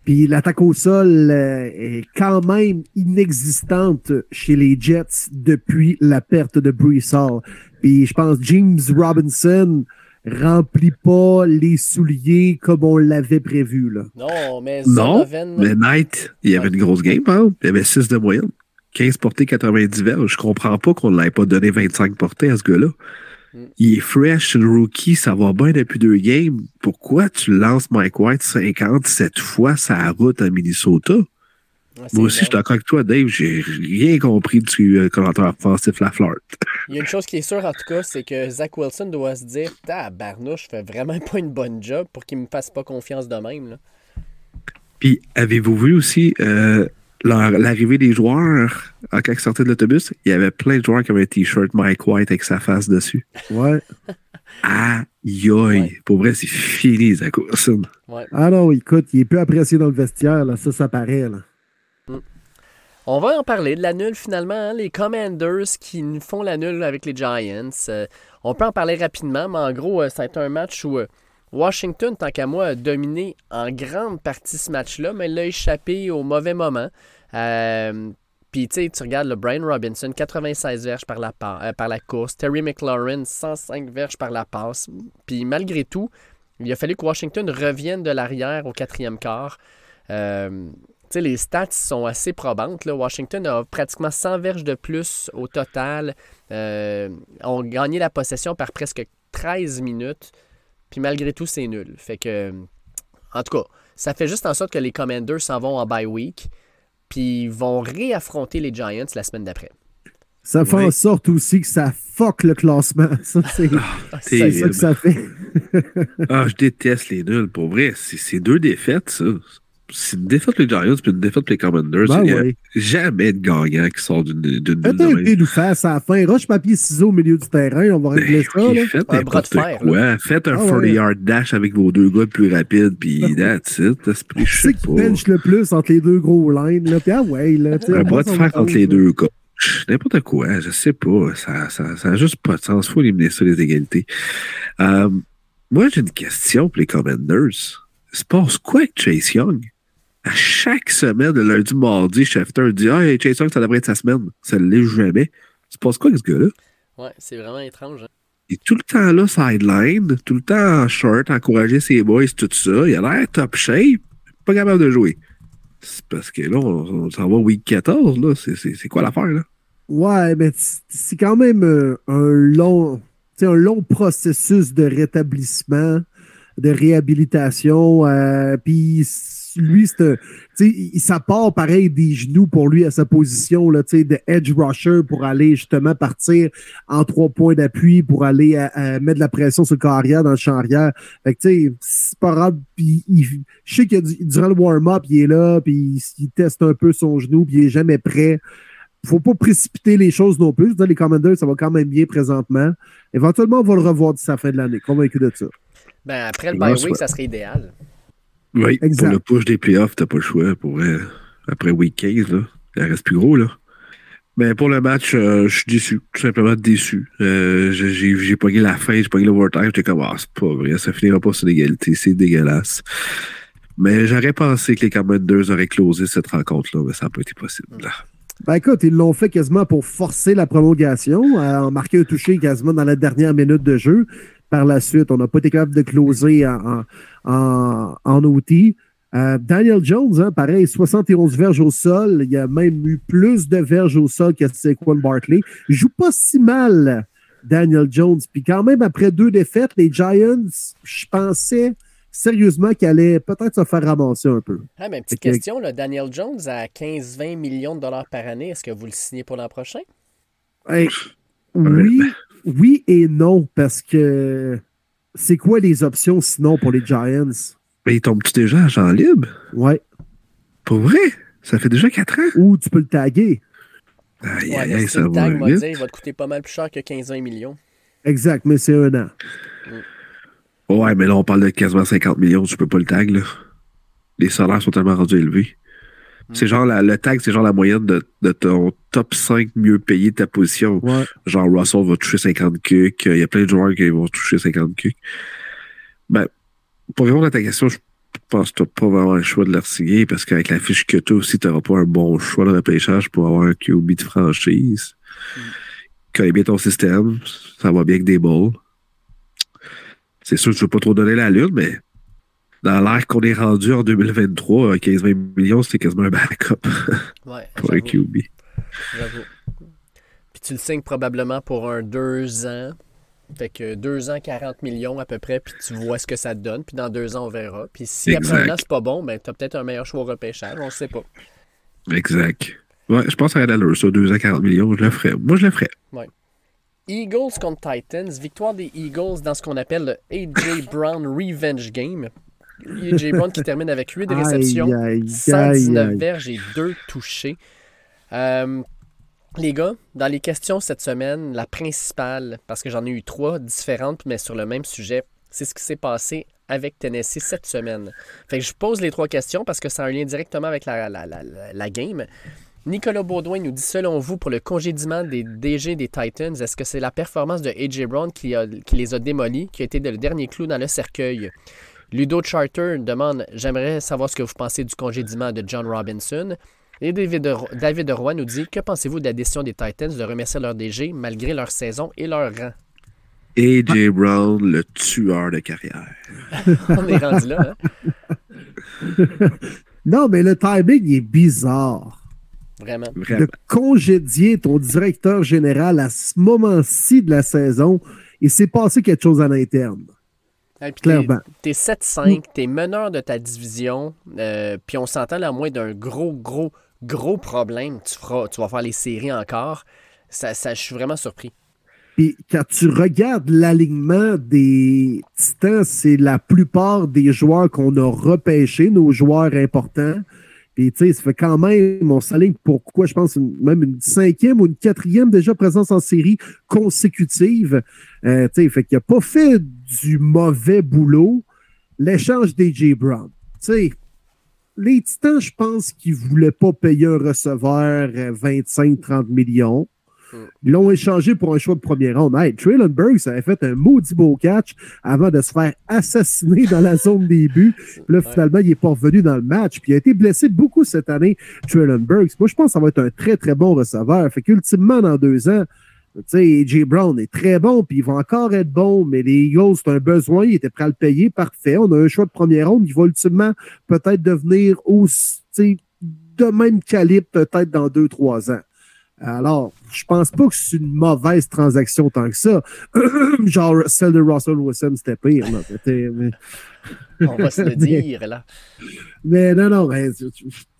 Puis l'attaque au sol euh, est quand même inexistante chez les Jets depuis la perte de Brees Hall. Puis je pense James Robinson remplit pas les souliers comme on l'avait prévu. Là. Non, mais Non, Zonovan... mais Knight, il y avait Ouais. une grosse game, par exemple. Il y avait 6 de moyenne. 15 portées, 90 verges. Je comprends pas qu'on ne l'ait pas donné 25 portées à ce gars-là. Mm. Il est fresh, le rookie, ça va bien depuis deux games. Pourquoi tu lances Mike White 57 fois sa route à Minnesota? Ouais, Moi aussi, je suis d'accord avec toi, Dave. J'ai rien compris du euh, commentaire offensif Lafleur. Il y a une chose qui est sûre, en tout cas, c'est que Zach Wilson doit se dire Tabarnouche, je fais vraiment pas une bonne job pour qu'il me fasse pas confiance de même. Là. Puis, avez-vous vu aussi euh, leur- l'arrivée des joueurs quand ils sortaient de l'autobus? Il y avait plein de joueurs qui avaient un t-shirt Mike White avec sa face dessus. Ouais. Aïe, aïe. Ouais. Pour vrai, c'est fini, Zach Wilson. Ouais. Ah non, écoute, il est plus apprécié dans le vestiaire. Là. Ça, ça paraît. Là. On va en parler de la finalement. hein, Les Commanders qui font la avec les Giants. Euh, on peut en parler rapidement, mais en gros, ça a été un match où euh, Washington, tant qu'à moi, a dominé en grande partie ce match-là, mais l'a échappé au mauvais moment. Euh, Puis, tu tu regardes le Brian Robinson, 96 verges par la, course. Terry McLaurin, 105 verges par la passe. Puis, malgré tout, il a fallu que Washington revienne de l'arrière au quatrième quart. Les stats sont assez probantes. Là. Washington a pratiquement 100 verges de plus au total. Euh, ont gagné la possession par presque 13 minutes. Puis malgré tout, c'est nul. Fait que, en tout cas, ça fait juste en sorte que les Commanders s'en vont en bye week. Puis vont réaffronter les Giants la semaine d'après. Ça fait en sorte aussi que ça fuck le classement. Ça, c'est ah, ça que ça fait. ah, je déteste les nuls. Pour vrai, c'est deux défaites, ça c'est une défaite les Giants puis une défaite les Commanders. Ben il n'y a jamais de gagnant qui sort d'une d'une Faites nous face à la fin. Roche, papier, ciseaux au milieu du terrain. On va régler ça. Là. Faites un bras de fer. Quoi. Faites un 40-yard ah dash avec vos deux gars plus rapides, puis that's it. C'est sais qui bench le plus entre les deux gros lines. Là? Puis ah ouais, là, un bras de fer entre les deux gars. N'importe quoi, je sais pas. Ça n'a ça, ça juste pas de sens. Il faut éliminer ça, les égalités. Euh, moi, j'ai une question pour les Commanders. Il se passe quoi avec Chase Young? À chaque semaine, le lundi, mardi, Schefter dit Ah, hey, Chase Young, ça devrait être sa semaine. Ça ne l'est jamais. Tu penses quoi, ce gars-là? Ouais, c'est vraiment étrange. Hein? Il est tout le temps là, sideline, tout le temps en short, encourager ses boys, tout ça. Il a l'air top shape, pas capable de jouer. C'est parce que là, on, s'en va week 14, là. C'est quoi l'affaire, là? Ouais, mais c'est quand même euh, un long, un long processus de rétablissement, de réhabilitation. Euh, Puis lui, c'est ça part pareil des genoux pour lui à sa position là, de edge rusher pour aller justement partir en trois points d'appui pour aller mettre de la pression sur le carrière dans le champ arrière. Fait que c'est pas grave. Puis, je sais que durant le warm-up, il est là, puis il, teste un peu son genou, puis il est jamais prêt faut pas précipiter les choses non plus. les Commanders, ça va quand même bien présentement. Éventuellement, on va le revoir d'ici la fin de l'année. Convaincu de ça. Ben, après le bye week, ça serait idéal. Oui, pour le push des playoffs, t'as pas le choix. Pour, après week 15, là, il reste plus gros. là. Mais pour le match, euh, je suis déçu, tout simplement déçu. Euh, j'ai pogné la fin, j'ai pogné l'overtime, j'étais comme, ah, c'est pas vrai, ça finira pas sur l'égalité, c'est dégueulasse. Mais j'aurais pensé que les Commanders auraient closé cette rencontre-là, mais ça n'a pas été possible. Ben écoute, ils l'ont fait quasiment pour forcer la prolongation, en marquer un toucher quasiment dans la dernière minute de jeu par la suite. On n'a pas été capable de closer en, en, en outil. Euh, Daniel Jones, hein, pareil, 71 verges au sol. Il y a même eu plus de verges au sol que Saquon Barkley. Il joue pas si mal, Daniel Jones. Puis quand même, après deux défaites, les Giants, je pensais sérieusement qu'il allait peut-être se faire ramasser un peu. Ah, mais petite question, là, Daniel Jones à 15-20 millions de dollars par année, est-ce que vous le signez pour l'an prochain? oui, oui et non, parce que c'est quoi les options sinon pour les Giants? Mais il tombe-tu déjà à Jean libre? Ouais. Pour vrai? Ça fait déjà 4 ans? Ou tu peux le taguer. Aïe, aïe, aïe, ça va vite. Dire, il va te coûter pas mal plus cher que 15-20 millions. Exact, mais c'est un an. Ouais, mais là, on parle de quasiment 50 millions. Tu peux pas le tag, là. Les salaires sont tellement rendus élevés. C'est genre le tag, c'est genre la moyenne de, ton top 5 mieux payé de ta position. Genre Russell va toucher 50 kicks. Il y a plein de joueurs qui vont toucher 50 kicks. Ben, pour répondre à ta question, je pense que tu n'as pas vraiment le choix de leur signer parce qu'avec la fiche que tu as aussi, tu n'auras pas un bon choix de repêchage pour avoir un QB de franchise. Mm. Connais bien ton système, ça va bien avec des balls. C'est sûr que je ne veux pas trop donner la lune, mais dans l'air qu'on est rendu en 2023, 15-20 millions, c'est quasiment un backup ouais, pour un QB. Puis tu le signes probablement pour un 2 ans. Fait que 2 ans, 40 millions à peu près, puis tu vois ce que ça te donne, puis dans 2 ans, on verra. Puis si après un an, c'est pas bon, ben, tu as peut-être un meilleur choix au repêchage, on ne sait pas. Exact. Ouais, je pense à l'allure, ça, 2 ans, 40 millions, je le ferais. Moi, je le ferais. Ouais. Eagles contre Titans, victoire des Eagles dans ce qu'on appelle le A.J. Brown Revenge Game. AJ Brown qui termine avec 8 réceptions, 119 verges et 2 touchés. Euh, les gars, dans les questions cette semaine, la principale, parce que j'en ai eu trois différentes, mais sur le même sujet, c'est ce qui s'est passé avec Tennessee cette semaine. Fait que je pose les trois questions parce que ça a un lien directement avec la, la, game. Nicolas Baudouin nous dit selon vous, pour le congédiement des DG des Titans, est-ce que c'est la performance de AJ Brown qui, qui les a démolis, qui a été le dernier clou dans le cercueil? Ludo Charter demande J'aimerais savoir ce que vous pensez du congédiement de John Robinson. Et David, David Roy nous dit Que pensez-vous de la décision des Titans de remercier leur DG malgré leur saison et leur rang? AJ Brown, le tueur de carrière. On est rendu là. Hein? non, mais le timing est bizarre. Vraiment. De congédier ton directeur général à ce moment-ci de la saison, il s'est passé quelque chose à l'interne. Clairement. T'es 7-5, t'es meneur de ta division, euh, puis on s'entend à moins d'un gros, gros, gros problème, tu, feras, tu vas faire les séries encore. Ça, ça, je suis vraiment surpris. Puis quand tu regardes l'alignement des Titans, c'est la plupart des joueurs qu'on a repêchés, nos joueurs importants. Puis, tu sais, ça fait quand même, on s'aligne pourquoi, je pense, même une cinquième ou une quatrième déjà présence en série consécutive. Euh, tu sais, fait qu'il n'a pas fait du mauvais boulot. L'échange d'AJ Brown. Tu sais, les Titans, je pense qu'ils ne voulaient pas payer un receveur 25-30 millions. Ils l'ont échangé pour un choix de première ronde. Hey, Traylon Burks avait fait un maudit beau catch avant de se faire assassiner dans la zone des buts. là, finalement, il n'est pas revenu dans le match. Puis il a été blessé beaucoup cette année, Traylon Burks. Moi, je pense que ça va être un très, très bon receveur. Fait qu'ultimement, dans deux ans, tu sais, Jay Brown est très bon, puis il va encore être bon, mais les Eagles, c'est un besoin, il était prêt à le payer, parfait. On a un choix de première ronde, il va ultimement peut-être devenir aussi, de même calibre peut-être dans deux, trois ans. Alors, je pense pas que c'est une mauvaise transaction tant que ça. Genre, celle de Russell Wilson, c'était pire. On va se le dire, là. Mais non, non,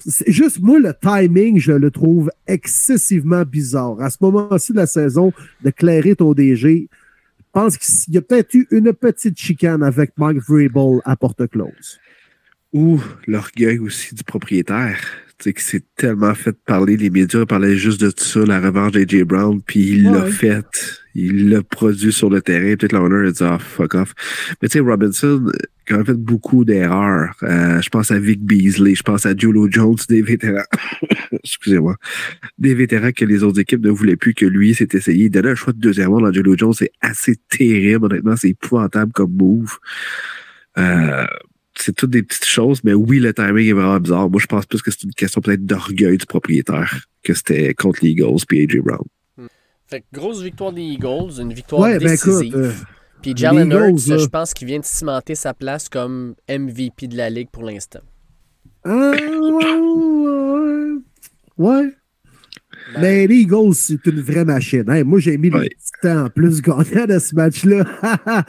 c'est juste moi, le timing, je le trouve excessivement bizarre. À ce moment-ci de la saison, de clairer ton DG, je pense qu'il y a peut-être eu une petite chicane avec Mike Vrabel à porte close. Ou l'orgueil aussi du propriétaire qui s'est tellement fait parler, les médias parlaient juste de tout ça, la revanche d'AJ Brown, puis il l'a fait, il l'a produit sur le terrain, peut-être l'honneur a dit ah, fuck off. Mais tu sais, Robinson a quand fait beaucoup d'erreurs. Euh, je pense à Vic Beasley, je pense à Julio Jones, des vétérans. Excusez-moi. Des vétérans que les autres équipes ne voulaient plus que lui s'est essayé. Donner un choix de deuxième rang dans Julio Jones, c'est assez terrible, honnêtement, c'est épouvantable comme move. Euh, c'est toutes des petites choses, mais oui, le timing est vraiment bizarre. Moi, je pense plus que c'est une question peut-être d'orgueil du propriétaire que c'était contre les Eagles puis AJ Brown. Hmm. Fait grosse victoire des Eagles, une victoire ben, décisive. Euh, puis Jalen Hurts, je pense qu'il vient de cimenter sa place comme MVP de la ligue pour l'instant. Ah, ouais. Ben, mais les Eagles, c'est une vraie machine. moi, j'ai mis le temps en plus gagnant de ce match-là.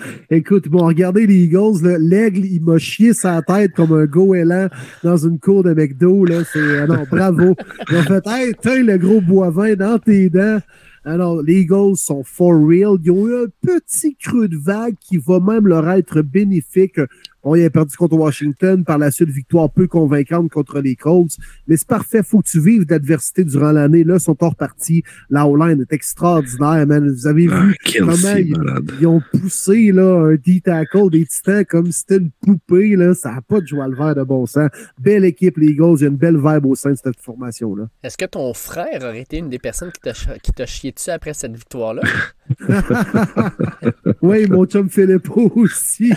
Écoute, bon, regardez les Eagles. L'aigle, il m'a chié sa tête comme un goéland dans une cour de McDo. Là. Ah non, bravo. Ils ont fait, hey, tiens, le gros boivin dans tes dents. Alors, les Eagles sont for real. Ils ont eu un petit creux de vague qui va même leur être bénéfique on y a perdu contre Washington. Par la suite, victoire peu convaincante contre les Colts. Mais c'est parfait. Faut que tu vives d'adversité durant l'année. Là, ils sont hors partie. La O-line est extraordinaire, man. Vous avez ah, vu comment ils, ont poussé là, un D-tackle des Titans comme si c'était une poupée. Là. Ça n'a pas de joie le vert de bon sens. Belle équipe, les Eagles. Il y a une belle vibe au sein de cette formation-là. Est-ce que ton frère aurait été une des personnes qui t'a chié dessus après cette victoire-là? oui, mon chum Philippot aussi.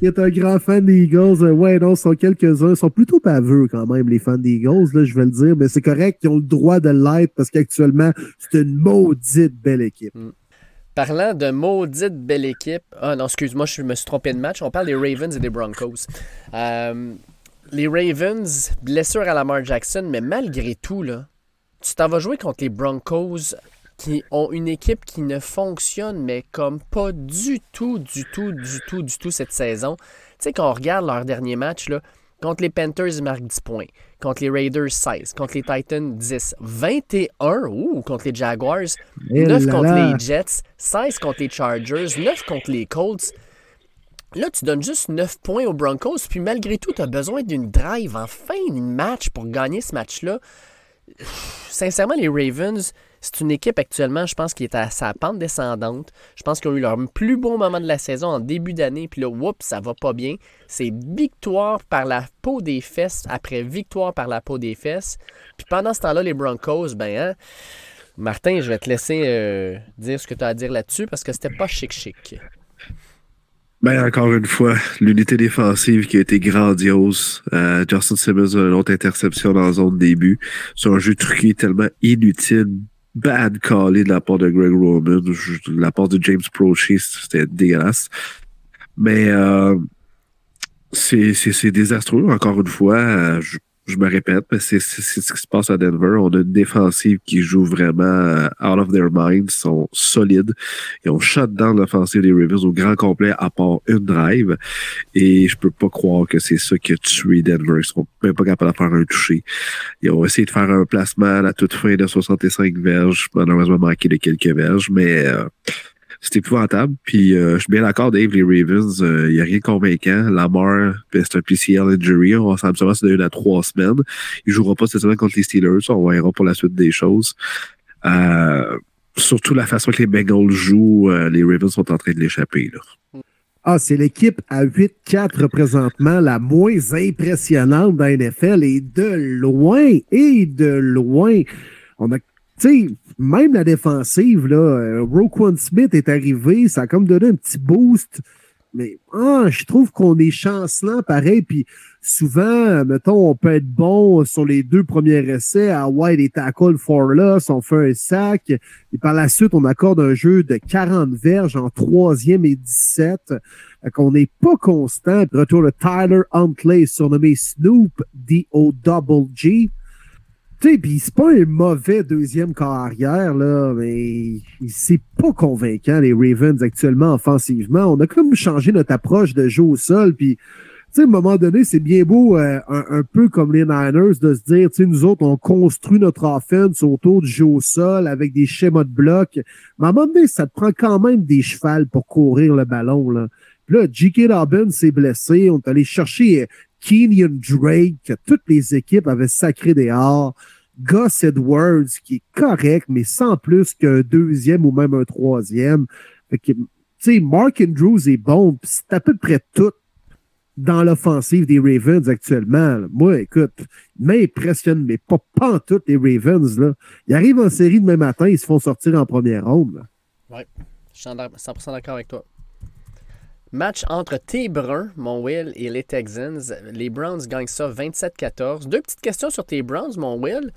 Il est un grand fan des Eagles. Euh, ouais, non, sont quelques-uns. Ils sont plutôt baveux quand même, les fans des Eagles, là, je vais le dire. Mais c'est correct, ils ont le droit de l'être parce qu'actuellement, c'est une maudite belle équipe. Mm. Parlant de maudite belle équipe. Ah non, excuse-moi, je me suis trompé de match. On parle des Ravens et des Broncos. Euh, les Ravens, blessure à Lamar Jackson, mais malgré tout, là, tu t'en vas jouer contre les Broncos qui ont une équipe qui ne fonctionne, mais comme pas du tout, du tout, du tout, du tout cette saison. Tu sais, quand on regarde leur dernier match, là, contre les Panthers, ils marquent 10 points. Contre les Raiders, 16. Contre les Titans, 10. 21, ou contre les Jaguars. 9 contre les Jets. 16 contre les Chargers. 9 contre les Colts. Là, tu donnes juste 9 points aux Broncos, puis malgré tout, tu as besoin d'une drive en fin de match pour gagner ce match-là. Sincèrement, les Ravens, c'est une équipe actuellement, je pense, qui est à sa pente descendante. Je pense qu'ils ont eu leur plus beau moment de la saison en début d'année, puis là, oups, ça va pas bien. C'est victoire par la peau des fesses après victoire par la peau des fesses. Puis pendant ce temps-là, les Broncos, ben, hein, Martin, je vais te laisser euh, dire ce que tu as à dire là-dessus parce que c'était pas chic-chic. Ben, encore une fois, l'unité défensive qui a été grandiose. Euh, Justin Simmons a une autre interception dans la zone début. C'est un jeu truqué tellement inutile, bad callé de la part de Greg Roman, de la part de James Prochet, c'était dégueulasse. Mais euh, c'est désastreux, encore une fois. Euh, je me répète, mais c'est ce qui se passe à Denver. On a une défensive qui joue vraiment euh, out of their minds, sont solides. Ils ont shut down l'offensive des Ravens au grand complet à part une drive. Et je peux pas croire que c'est ça qui a tué Denver. Ils sont même pas capables de faire un toucher. Ils ont essayé de faire un placement à la toute fin de 65 verges. Malheureusement manqué de quelques verges, mais euh, c'est épouvantable. Puis euh, je suis bien d'accord, Dave, les Ravens, il euh, n'y a rien de convaincant. Lamar, c'est un PCL injury. On va savoir c'est une à trois semaines. Il jouera pas cette contre les Steelers. On verra pour la suite des choses. Euh, surtout la façon que les Bengals jouent, les Ravens sont en train de l'échapper. Ah, c'est l'équipe à 8-4 présentement, la moins impressionnante dans NFL et de loin, et de loin. On a tu sais, même la défensive, là, euh, Roquan Smith est arrivé, ça a comme donné un petit boost. Mais ah, je trouve qu'on est chancelant pareil. Puis souvent, mettons, on peut être bon sur les deux premiers essais. À White et tackle for loss, on fait un sac. Et par la suite, on accorde un jeu de 40 verges en troisième et 17. qu'on n'est pas constant. Retour de Tyler Huntley, surnommé Snoop, D-O-Double-G. Tu sais, puis c'est pas un mauvais deuxième carrière, là, mais c'est pas convaincant, les Ravens, actuellement, offensivement. On a comme changé notre approche de jeu au sol, puis tu sais, à un moment donné, c'est bien beau, euh, un, peu comme les Niners, de se dire, tu sais, nous autres, on construit notre offense autour du jeu au sol avec des schémas de bloc. Mais à un moment donné, ça te prend quand même des chevals pour courir le ballon, là. Puis là, J.K. Dobbins s'est blessé. On est allé chercher Kenyon Drake, que toutes les équipes avaient sacré dehors. Gus Edwards, qui est correct, mais sans plus qu'un deuxième ou même un troisième. Fait que, Mark Andrews est bon, c'est à peu près tout dans l'offensive des Ravens actuellement. Moi, écoute, m'impressionne, mais pas, pas tout les Ravens. Là. Ils arrivent en série demain matin, ils se font sortir en première ronde. Oui, je suis 100% d'accord avec toi. Match entre T. Brun, mon Will, et les Texans. Les Browns gagnent ça 27-14. Deux petites questions sur T. Browns, mon Will.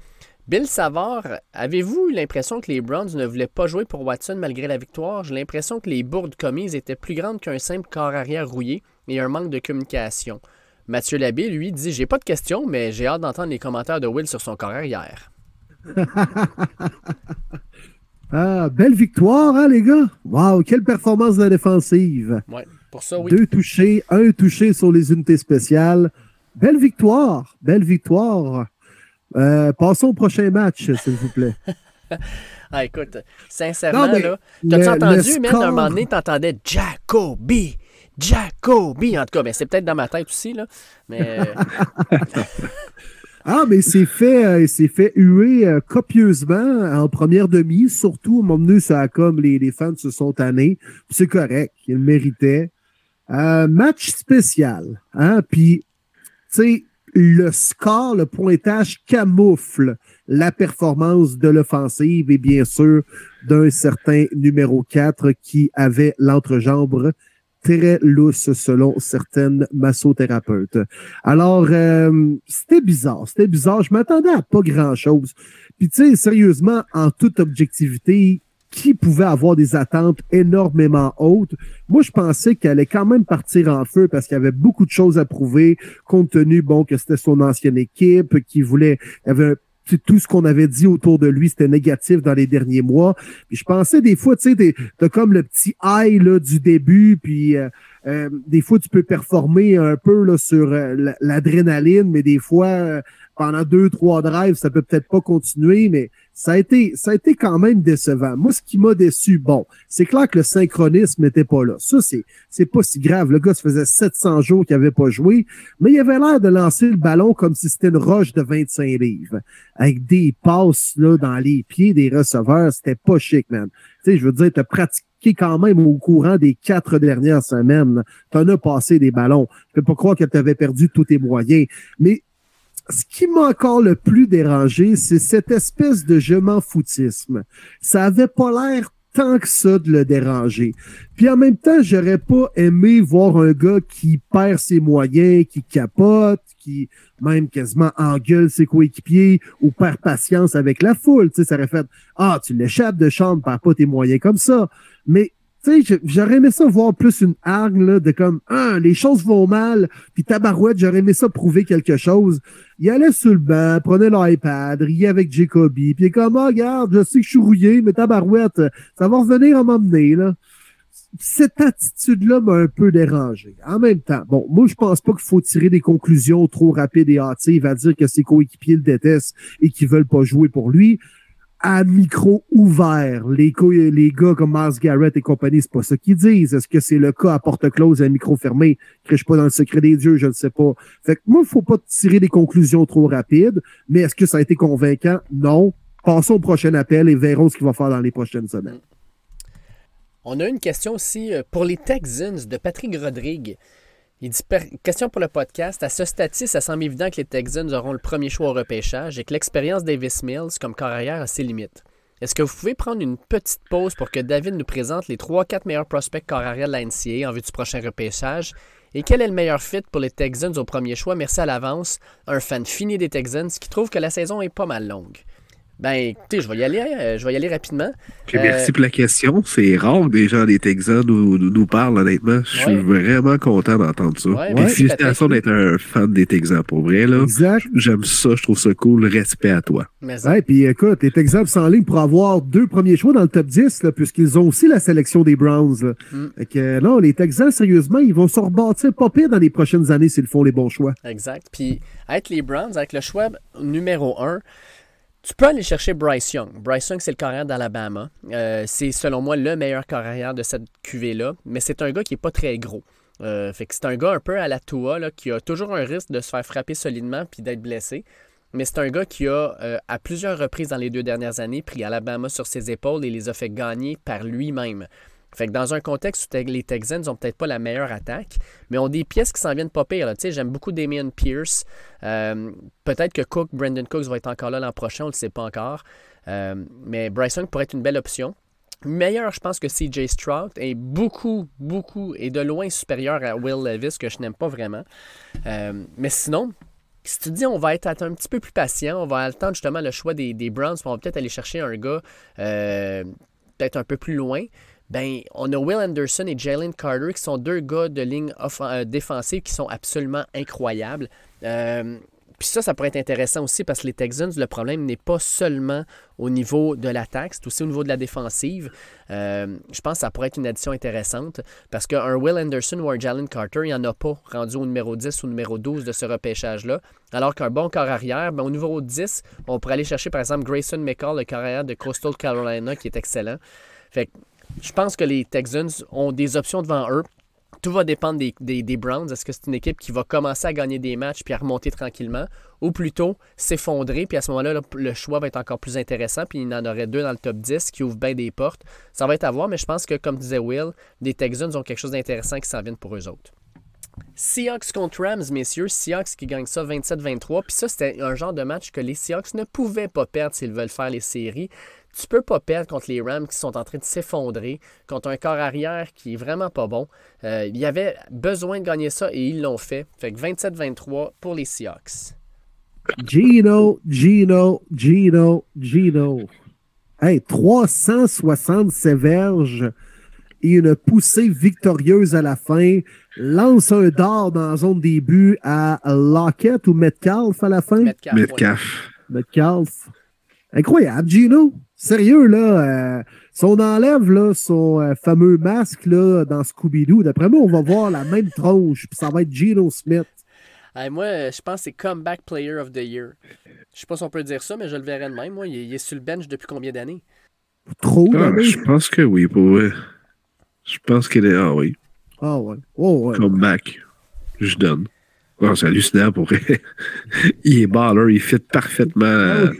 Bill Savard, avez-vous eu l'impression que les Browns ne voulaient pas jouer pour Watson malgré la victoire? J'ai l'impression que les bourdes commises étaient plus grandes qu'un simple corps arrière rouillé et un manque de communication. Mathieu Labbé, lui, dit J'ai pas de questions, mais j'ai hâte d'entendre les commentaires de Will sur son corps arrière. ah, belle victoire, hein, les gars? Wow, quelle performance de la défensive! Ouais. Deux touchés, un touché sur les unités spéciales. Belle victoire, belle victoire. Euh, passons au prochain match, s'il vous plaît. ah, écoute, sincèrement, là, t'as-tu entendu, même, à un moment donné, t'entendais Jacoby, Jacoby, en tout cas, mais c'est peut-être dans ma tête aussi, là, mais... Ah, mais c'est fait, euh, c'est fait huer euh, copieusement en première demi, surtout au moment ça a comme les, les fans se sont tannés. C'est correct, il méritait. Euh, match spécial. Hein? Puis, tu sais, le score, le pointage camoufle la performance de l'offensive et bien sûr d'un certain numéro 4 qui avait l'entrejambe très lousse selon certaines massothérapeutes. Alors, euh, c'était bizarre, c'était bizarre. Je m'attendais à pas grand-chose. Puis tu sais, sérieusement, en toute objectivité, qui pouvait avoir des attentes énormément hautes? Moi, je pensais qu'elle allait quand même partir en feu parce qu'il y avait beaucoup de choses à prouver, compte tenu, bon, que c'était son ancienne équipe, qui voulait, il y avait tout ce qu'on avait dit autour de lui, c'était négatif dans les derniers mois. Je pensais des fois, tu sais, t'as comme le petit high là, du début, puis euh, euh, des fois tu peux performer un peu là, sur euh, l'adrénaline, mais des fois, pendant deux, trois drives, ça peut peut-être pas continuer, mais ça a été, ça a été quand même décevant. Moi, ce qui m'a déçu, bon, c'est clair que le synchronisme n'était pas là. Ça, c'est, c'est pas si grave. Le gars, ça faisait 700 jours qu'il avait pas joué, mais il avait l'air de lancer le ballon comme si c'était une roche de 25 livres. Avec des passes, là, dans les pieds des receveurs. C'était pas chic, man. Tu sais, je veux dire, t'as pratiqué quand même au courant des quatre dernières semaines. T'en as passé des ballons. Je peux pas croire que tu avais perdu tous tes moyens. Mais ce qui m'a encore le plus dérangé, c'est cette espèce de je m'en foutisme. Ça avait pas l'air tant que ça de le déranger. Puis en même temps, j'aurais pas aimé voir un gars qui perd ses moyens, qui capote, qui même quasiment engueule ses coéquipiers ou perd patience avec la foule. Tu sais, ça aurait fait Ah, tu l'échappes de chambre, perds pas tes moyens comme ça. Mais j'aurais aimé ça voir plus une hargne là, de comme ah, les choses vont mal, puis tabarouette, j'aurais aimé ça prouver quelque chose. Il allait sur le banc, prenait l'iPad, riait avec Jacoby, puis comme ah, regarde, je sais que je suis rouillé, mais tabarouette, ça va revenir à m'emmener là. Cette attitude-là m'a un peu dérangé. En même temps, bon, moi je pense pas qu'il faut tirer des conclusions trop rapides et hâtives à dire que ses coéquipiers le détestent et qu'ils veulent pas jouer pour lui à micro ouvert. Les, gars comme Mars Garrett et compagnie, c'est pas ça qu'ils disent. Est-ce que c'est le cas à porte close à micro fermé? Crèche pas dans le secret des dieux, je ne sais pas. Fait que moi, il faut pas tirer des conclusions trop rapides, mais est-ce que ça a été convaincant? Non. Passons au prochain appel et verrons ce qu'il va faire dans les prochaines semaines. On a une question aussi euh, pour les Texans de Patrick Rodrigue. Il dit Question pour le podcast. À ce stade-ci, ça semble évident que les Texans auront le premier choix au repêchage et que l'expérience Davis Mills comme carrière a ses limites. Est-ce que vous pouvez prendre une petite pause pour que David nous présente les 3-4 meilleurs prospects carrière de la en vue du prochain repêchage? Et quel est le meilleur fit pour les Texans au premier choix? Merci à l'avance. Un fan fini des Texans qui trouve que la saison est pas mal longue. Ben, écoutez, je vais y aller, euh, je vais y aller rapidement. merci pour la question. C'est rare que des gens des Texans nous, nous, parlent, honnêtement. Je suis vraiment content d'entendre ça. Ouais, félicitations d'être un fan des Texans, pour vrai. Là. Exact. J'aime ça, je trouve ça cool. Respect à toi. Ouais, puis écoute, les Texans sont en ligne pour avoir deux premiers choix dans le top 10, puisqu'ils ont aussi la sélection des Browns. Mm. que, non, les Texans, sérieusement, ils vont se rebâtir pas pire dans les prochaines années s'ils font les bons choix. Exact. Puis, avec les Browns, avec le choix numéro 1, tu peux aller chercher Bryce Young. Bryce Young, c'est le carrière d'Alabama. Euh, c'est selon moi le meilleur carrière de cette QV-là, mais c'est un gars qui n'est pas très gros. Euh, c'est un gars un peu à la là, qui a toujours un risque de se faire frapper solidement puis d'être blessé. Mais c'est un gars qui a, euh, à plusieurs reprises dans les deux dernières années, pris Alabama sur ses épaules et les a fait gagner par lui-même. Fait que dans un contexte où les Texans n'ont peut-être pas la meilleure attaque, mais ont des pièces qui s'en viennent pas pire. J'aime beaucoup Damien Pierce. Euh, peut-être que Cook, Brandon Cooks va être encore là l'an prochain, on ne le sait pas encore. Euh, mais Bryce Young pourrait être une belle option. Meilleur, je pense que CJ Stroud est beaucoup, beaucoup et de loin supérieur à Will Levis, que je n'aime pas vraiment. Euh, mais sinon, si tu dis on va être un petit peu plus patient, on va attendre justement le choix des, des Browns, on va peut-être aller chercher un gars peut-être un peu plus loin ben, on a Will Anderson et Jalen Carter qui sont deux gars de ligne euh, défensive qui sont absolument incroyables. Euh, puis ça, ça pourrait être intéressant aussi parce que les Texans, le problème n'est pas seulement au niveau de l'attaque, c'est aussi au niveau de la défensive. Euh, je pense que ça pourrait être une addition intéressante parce qu'un Will Anderson ou un Jalen Carter, il n'y en a pas rendu au numéro 10 ou numéro 12 de ce repêchage-là. Alors qu'un bon corps arrière, ben, au numéro 10, on pourrait aller chercher par exemple Grayson McCall, le carrière de Coastal Carolina, qui est excellent. Fait que je pense que les Texans ont des options devant eux. Tout va dépendre des, Browns. Est-ce que c'est une équipe qui va commencer à gagner des matchs puis à remonter tranquillement ou plutôt s'effondrer puis à ce moment-là, le choix va être encore plus intéressant puis il y en aurait deux dans le top 10 qui ouvrent bien des portes. Ça va être à voir, mais je pense que, comme disait Will, les Texans ont quelque chose d'intéressant qui s'en vient pour eux autres. Seahawks contre Rams, messieurs. Seahawks qui gagnent ça 27-23. Puis ça, c'était un genre de match que les Seahawks ne pouvaient pas perdre s'ils veulent faire les séries tu peux pas perdre contre les Rams qui sont en train de s'effondrer, contre un corps arrière qui est vraiment pas bon. Euh, il y avait besoin de gagner ça et ils l'ont fait. Fait que 27-23 pour les Seahawks. Gino, Gino, Gino, Gino. Hey, 367 verges et une poussée victorieuse à la fin. Lance un dard dans la zone début à Lockett ou Metcalf à la fin? Metcalf. Metcalf. Incroyable, Gino. Sérieux, là, euh, si on enlève là, son euh, fameux masque là, dans Scooby-Doo, d'après moi, on va voir la même tronche, puis ça va être Gino Smith. moi, je pense que c'est Comeback Player of the Year. Je sais pas si on peut dire ça, mais je le verrai de même. Moi, il est, sur le bench depuis combien d'années? Trop ah, Je pense que oui, pour vrai. Je pense qu'il est. Ah oui. Ah ouais. Oh, ouais. Comeback. Je donne. Oh, c'est hallucinant pour Il est baller, il fit parfaitement ah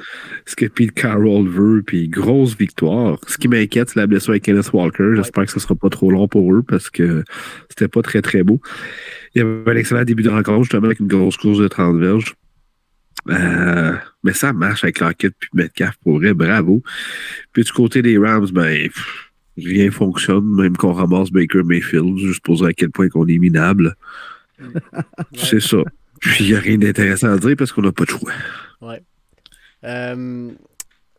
ce que Pete Carroll veut, puis grosse victoire. Ce qui m'inquiète, c'est la blessure avec Kenneth Walker. J'espère que ce ne sera pas trop long pour eux parce que c'était pas très très beau. Il y avait un excellent début de rencontre, justement, avec une grosse course de 30 verges. Euh, mais ça marche avec Lockett puis Metcalf pour vrai, bravo. Puis du côté des Rams, ben, Rien fonctionne, même qu'on ramasse Baker Mayfield, juste pour dire à quel point qu'on est minable. C'est ça. Puis il n'y a rien d'intéressant à dire parce qu'on n'a pas de choix. Ouais. Euh,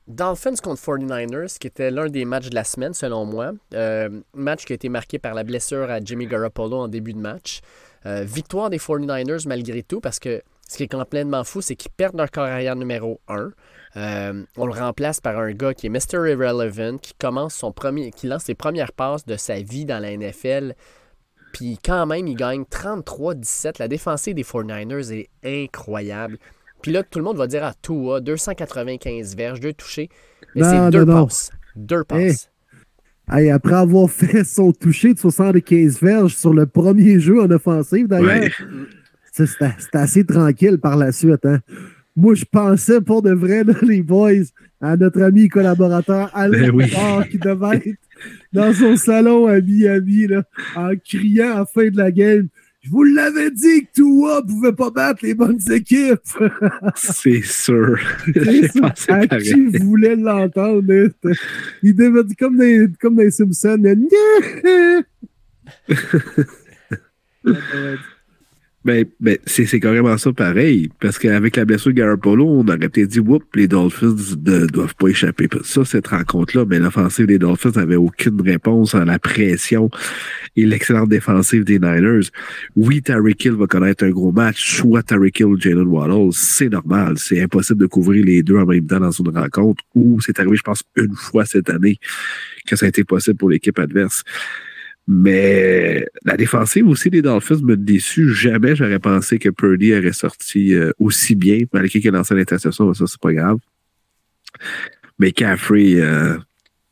Dolphins contre 49ers, qui était l'un des matchs de la semaine, selon moi. Euh, match qui a été marqué par la blessure à Jimmy Garoppolo en début de match. Euh, victoire des 49ers malgré tout, parce que ce qui est complètement fou, c'est qu'ils perdent leur carrière numéro 1. on le remplace par un gars qui est Mr. Irrelevant, qui commence son premier, qui lance ses premières passes de sa vie dans la NFL. Puis quand même, il gagne 33-17. La défensive des 49ers est incroyable. Puis là, tout le monde va dire à ah, Tua, 295 verges, deux touchés. Mais c'est deux passes. Deux passes. après avoir fait son toucher de 75 verges sur le premier jeu en offensive, d'ailleurs, c'était assez tranquille par la suite. Hein. Moi, je pensais pour de vrai, les boys, à notre ami collaborateur Alain ben qui devait être dans son salon à Miami là, en criant à la fin de la game. Je vous l'avais dit que Tua ne pouvait pas battre les bonnes équipes. C'est sûr. À qui voulait l'entendre? Hein? Il devait dire comme dans, comme dans les Simpsons. Ben, ben c'est carrément ça pareil. Parce qu'avec la blessure de Garoppolo, on aurait peut-être dit, whoop, les Dolphins ne doivent pas échapper. Ça, cette rencontre-là, mais l'offensive des Dolphins n'avait aucune réponse à la pression et l'excellente défensive des Niners. Oui, Tyreek Hill va connaître un gros match, soit Tyreek Hill ou Jalen Waddle. C'est normal. C'est impossible de couvrir les deux en même temps dans une rencontre ou c'est arrivé, je pense, une fois cette année que ça a été possible pour l'équipe adverse. Mais la défensive aussi des Dolphins me déçu. Jamais j'aurais pensé que Purdy aurait sorti euh, aussi bien, malgré qu'il a lancé l'interception, ça, c'est pas grave. Mais Caffrey, euh,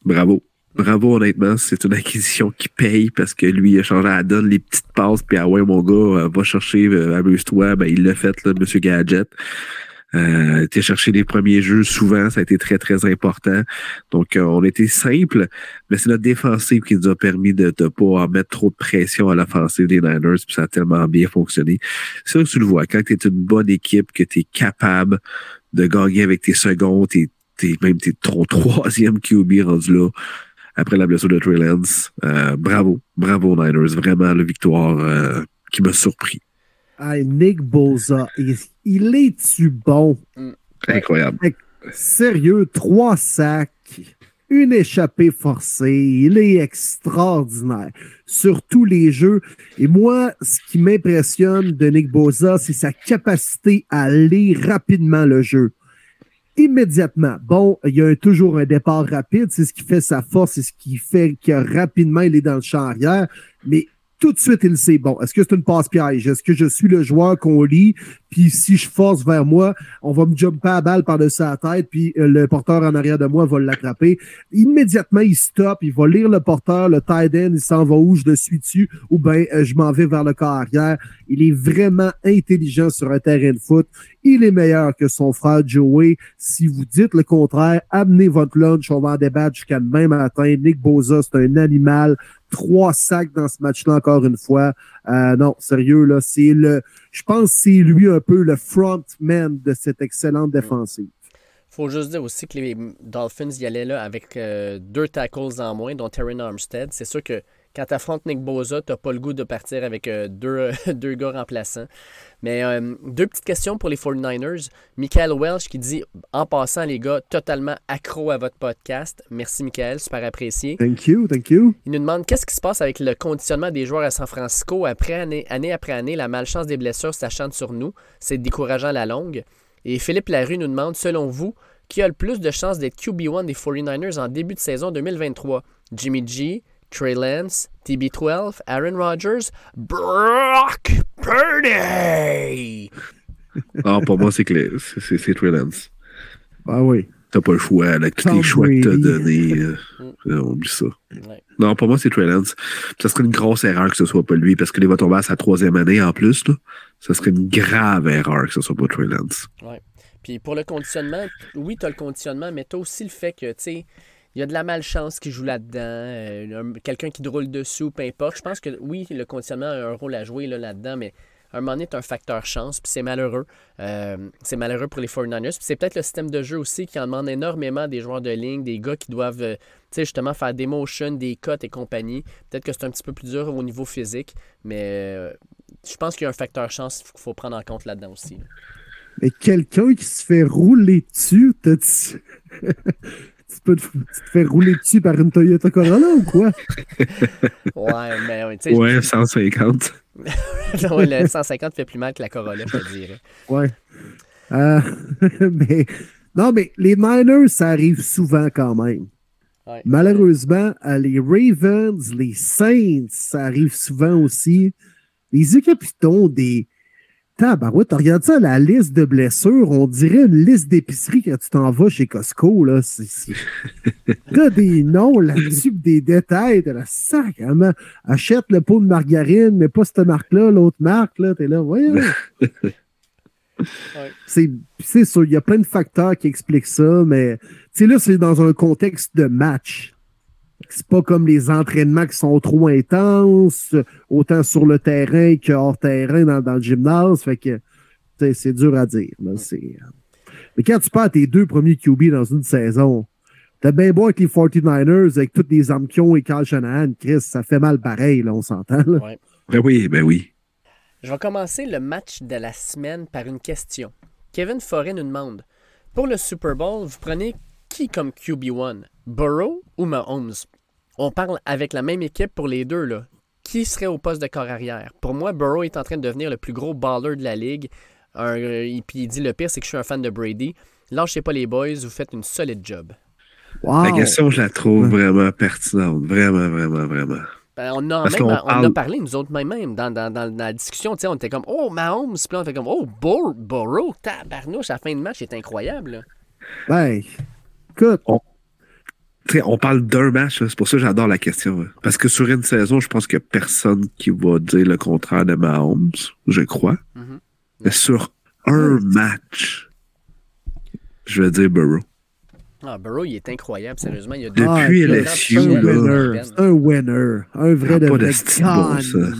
bravo. Bravo, honnêtement. C'est une acquisition qui paye parce que lui, il a changé à donne les petites passes, puis ah ouais, mon gars, euh, va chercher, amuse-toi. Ben, il l'a fait, là, M. Gadget. Euh, été chercher les premiers jeux souvent, ça a été très, très important. Donc, euh, on était simple, mais c'est notre défensive qui nous a permis de ne pas mettre trop de pression à l'offensive des Niners, puis ça a tellement bien fonctionné. Ça, tu le vois, quand tu es une bonne équipe, que tu es capable de gagner avec tes secondes, t'es, t'es, même tes ton troisième QB rendu là, après la blessure de Trey Lance. Euh, bravo, bravo Niners, vraiment la victoire euh, qui m'a surpris. Nick est-tu bon? Mm. Incroyable. Sérieux, trois sacs, une échappée forcée, il est extraordinaire sur tous les jeux. Et moi, ce qui m'impressionne de Nick Boza, c'est sa capacité à lire rapidement le jeu immédiatement. Bon, il y a toujours un départ rapide, c'est ce qui fait sa force, c'est ce qui fait que rapidement il est dans le champ arrière, mais tout de suite, il sait, bon, est-ce que c'est une passe-piège? Est-ce que je suis le joueur qu'on lit? Puis si je force vers moi, on va me jumper à balle par-dessus la tête, puis euh, le porteur en arrière de moi va l'attraper. Immédiatement, il stoppe, il va lire le porteur, le tight end, il s'en va où je le suis dessus, ou euh, je m'en vais vers le corps arrière. Il est vraiment intelligent sur un terrain de foot. Il est meilleur que son frère Joey. Si vous dites le contraire, amenez votre lunch, on va en débattre jusqu'à demain matin. Nick Boza, c'est un animal trois sacs dans ce match-là encore une fois. Euh, non, sérieux, là, c'est le. Je pense que c'est lui un peu le frontman de cette excellente défensive. faut juste dire aussi que les Dolphins y allaient là avec euh, deux tackles en moins, dont Terry Armstead. C'est sûr que quand tu affrontes Nick Boza, tu pas le goût de partir avec euh, deux, deux gars remplaçants. Mais euh, deux petites questions pour les 49ers. Michael Welsh qui dit En passant, les gars, totalement accro à votre podcast. Merci, Michael, super apprécié. Thank you, thank you. Il nous demande qu'est-ce qui se passe avec le conditionnement des joueurs à San Francisco. Après année, année après année, la malchance des blessures s'achante sur nous? C'est décourageant à la longue. Et Philippe Larue nous demande Selon vous, qui a le plus de chances d'être QB1 des 49ers en début de saison 2023 Jimmy G, Trey Lance, TB12, Aaron Rodgers, Brock Purdy. Non, pour moi, c'est c'est Trey Lance. Ah oui. T'as pas le choix, avec tous les choix que t'as donnés. Euh, euh, oublie ça. Non, pour moi, c'est Trey Lance. Ça serait une grosse erreur que ce soit pas lui, parce qu'il va tomber à sa troisième année en plus. Là. Ça serait une grave erreur que ce soit pas Trey Lance. Ouais. Puis pour le conditionnement, oui, t'as le conditionnement, mais t'as aussi le fait que, tu sais, il y a de la malchance qui joue là-dedans, euh, quelqu'un qui drôle dessous, peu importe. Je pense que oui, le conditionnement a un rôle à jouer là-dedans, mais un moment donné, un facteur chance, puis c'est malheureux. Euh, c'est malheureux pour les 49ers. Puis c'est peut-être le système de jeu aussi qui en demande énormément des joueurs de ligne, des gars qui doivent euh, justement faire des motions, des cuts et compagnie. Peut-être que c'est un petit peu plus dur au niveau physique, mais euh, je pense qu'il y a un facteur chance qu'il faut prendre en compte là-dedans aussi. Mais quelqu'un qui se fait rouler dessus, t'as tu... peux te, tu te fais rouler dessus par une Toyota Corolla ou quoi? ouais, mais tu sais. Ouais, 150. ouais, le 150 fait plus mal que la Corolla, je te dirais. Ouais. Euh, mais non, mais les Niners, ça arrive souvent quand même. Ouais. Malheureusement, les Ravens, les Saints, ça arrive souvent aussi. Les équipes ont des. Tabarouette, tu regardes ça, la liste de blessures, on dirait une liste d'épicerie quand tu t'en vas chez Costco. Là. T'as des noms là-dessus, des détails, de la sac. Hein, achète le pot de margarine, mais pas cette marque-là, l'autre marque, là, t'es là, voyons. Ouais. C'est, c'est sûr, il y a plein de facteurs qui expliquent ça, mais tu sais, là, c'est dans un contexte de match. C'est pas comme les entraînements qui sont trop intenses, autant sur le terrain que hors terrain dans, dans le gymnase. Fait que c'est dur à dire. là, c'est... Mais quand tu perds tes deux premiers QB dans une saison, t'as bien beau avec les 49ers, avec toutes les armes qu'ils ont et Carl Shanahan, Chris, ça fait mal pareil, là, on s'entend. Ouais. Ben oui, ben oui. Je vais commencer le match de la semaine par une question. Kevin Forêt nous demande Pour le Super Bowl, vous prenez qui comme QB1 Burrow ou Mahomes? On parle avec la même équipe pour les deux, là. Qui serait au poste de corps arrière? Pour moi, Burrow est en train de devenir le plus gros baller de la ligue. Un- euh, et puis il dit le pire, c'est que je suis un fan de Brady. Lâchez pas les boys, vous faites une solide job. Wow. La question, je la trouve vraiment pertinente. Vraiment, vraiment, vraiment. Ben, on, a même, on a parlé, nous autres, même, même dans, dans, dans, dans la discussion, tu sais, on était comme, oh, Mahomes, puis on fait comme, oh, Bur Burrow, tabarnouche, à la fin de match, c'est incroyable. là. Ben, écoute, Tu sais, on parle d'un match, là, c'est pour ça que j'adore la question. là. Parce que sur une saison, je pense qu'il n'y a personne qui va dire le contraire de Mahomes, je crois. Mhm. Mais sur un match, je vais dire Burrow. Ah, Burrow, il est incroyable, sérieusement. Il a Depuis Ah, LSU, un là. winner. Un winner. Un vrai Ah, de vrai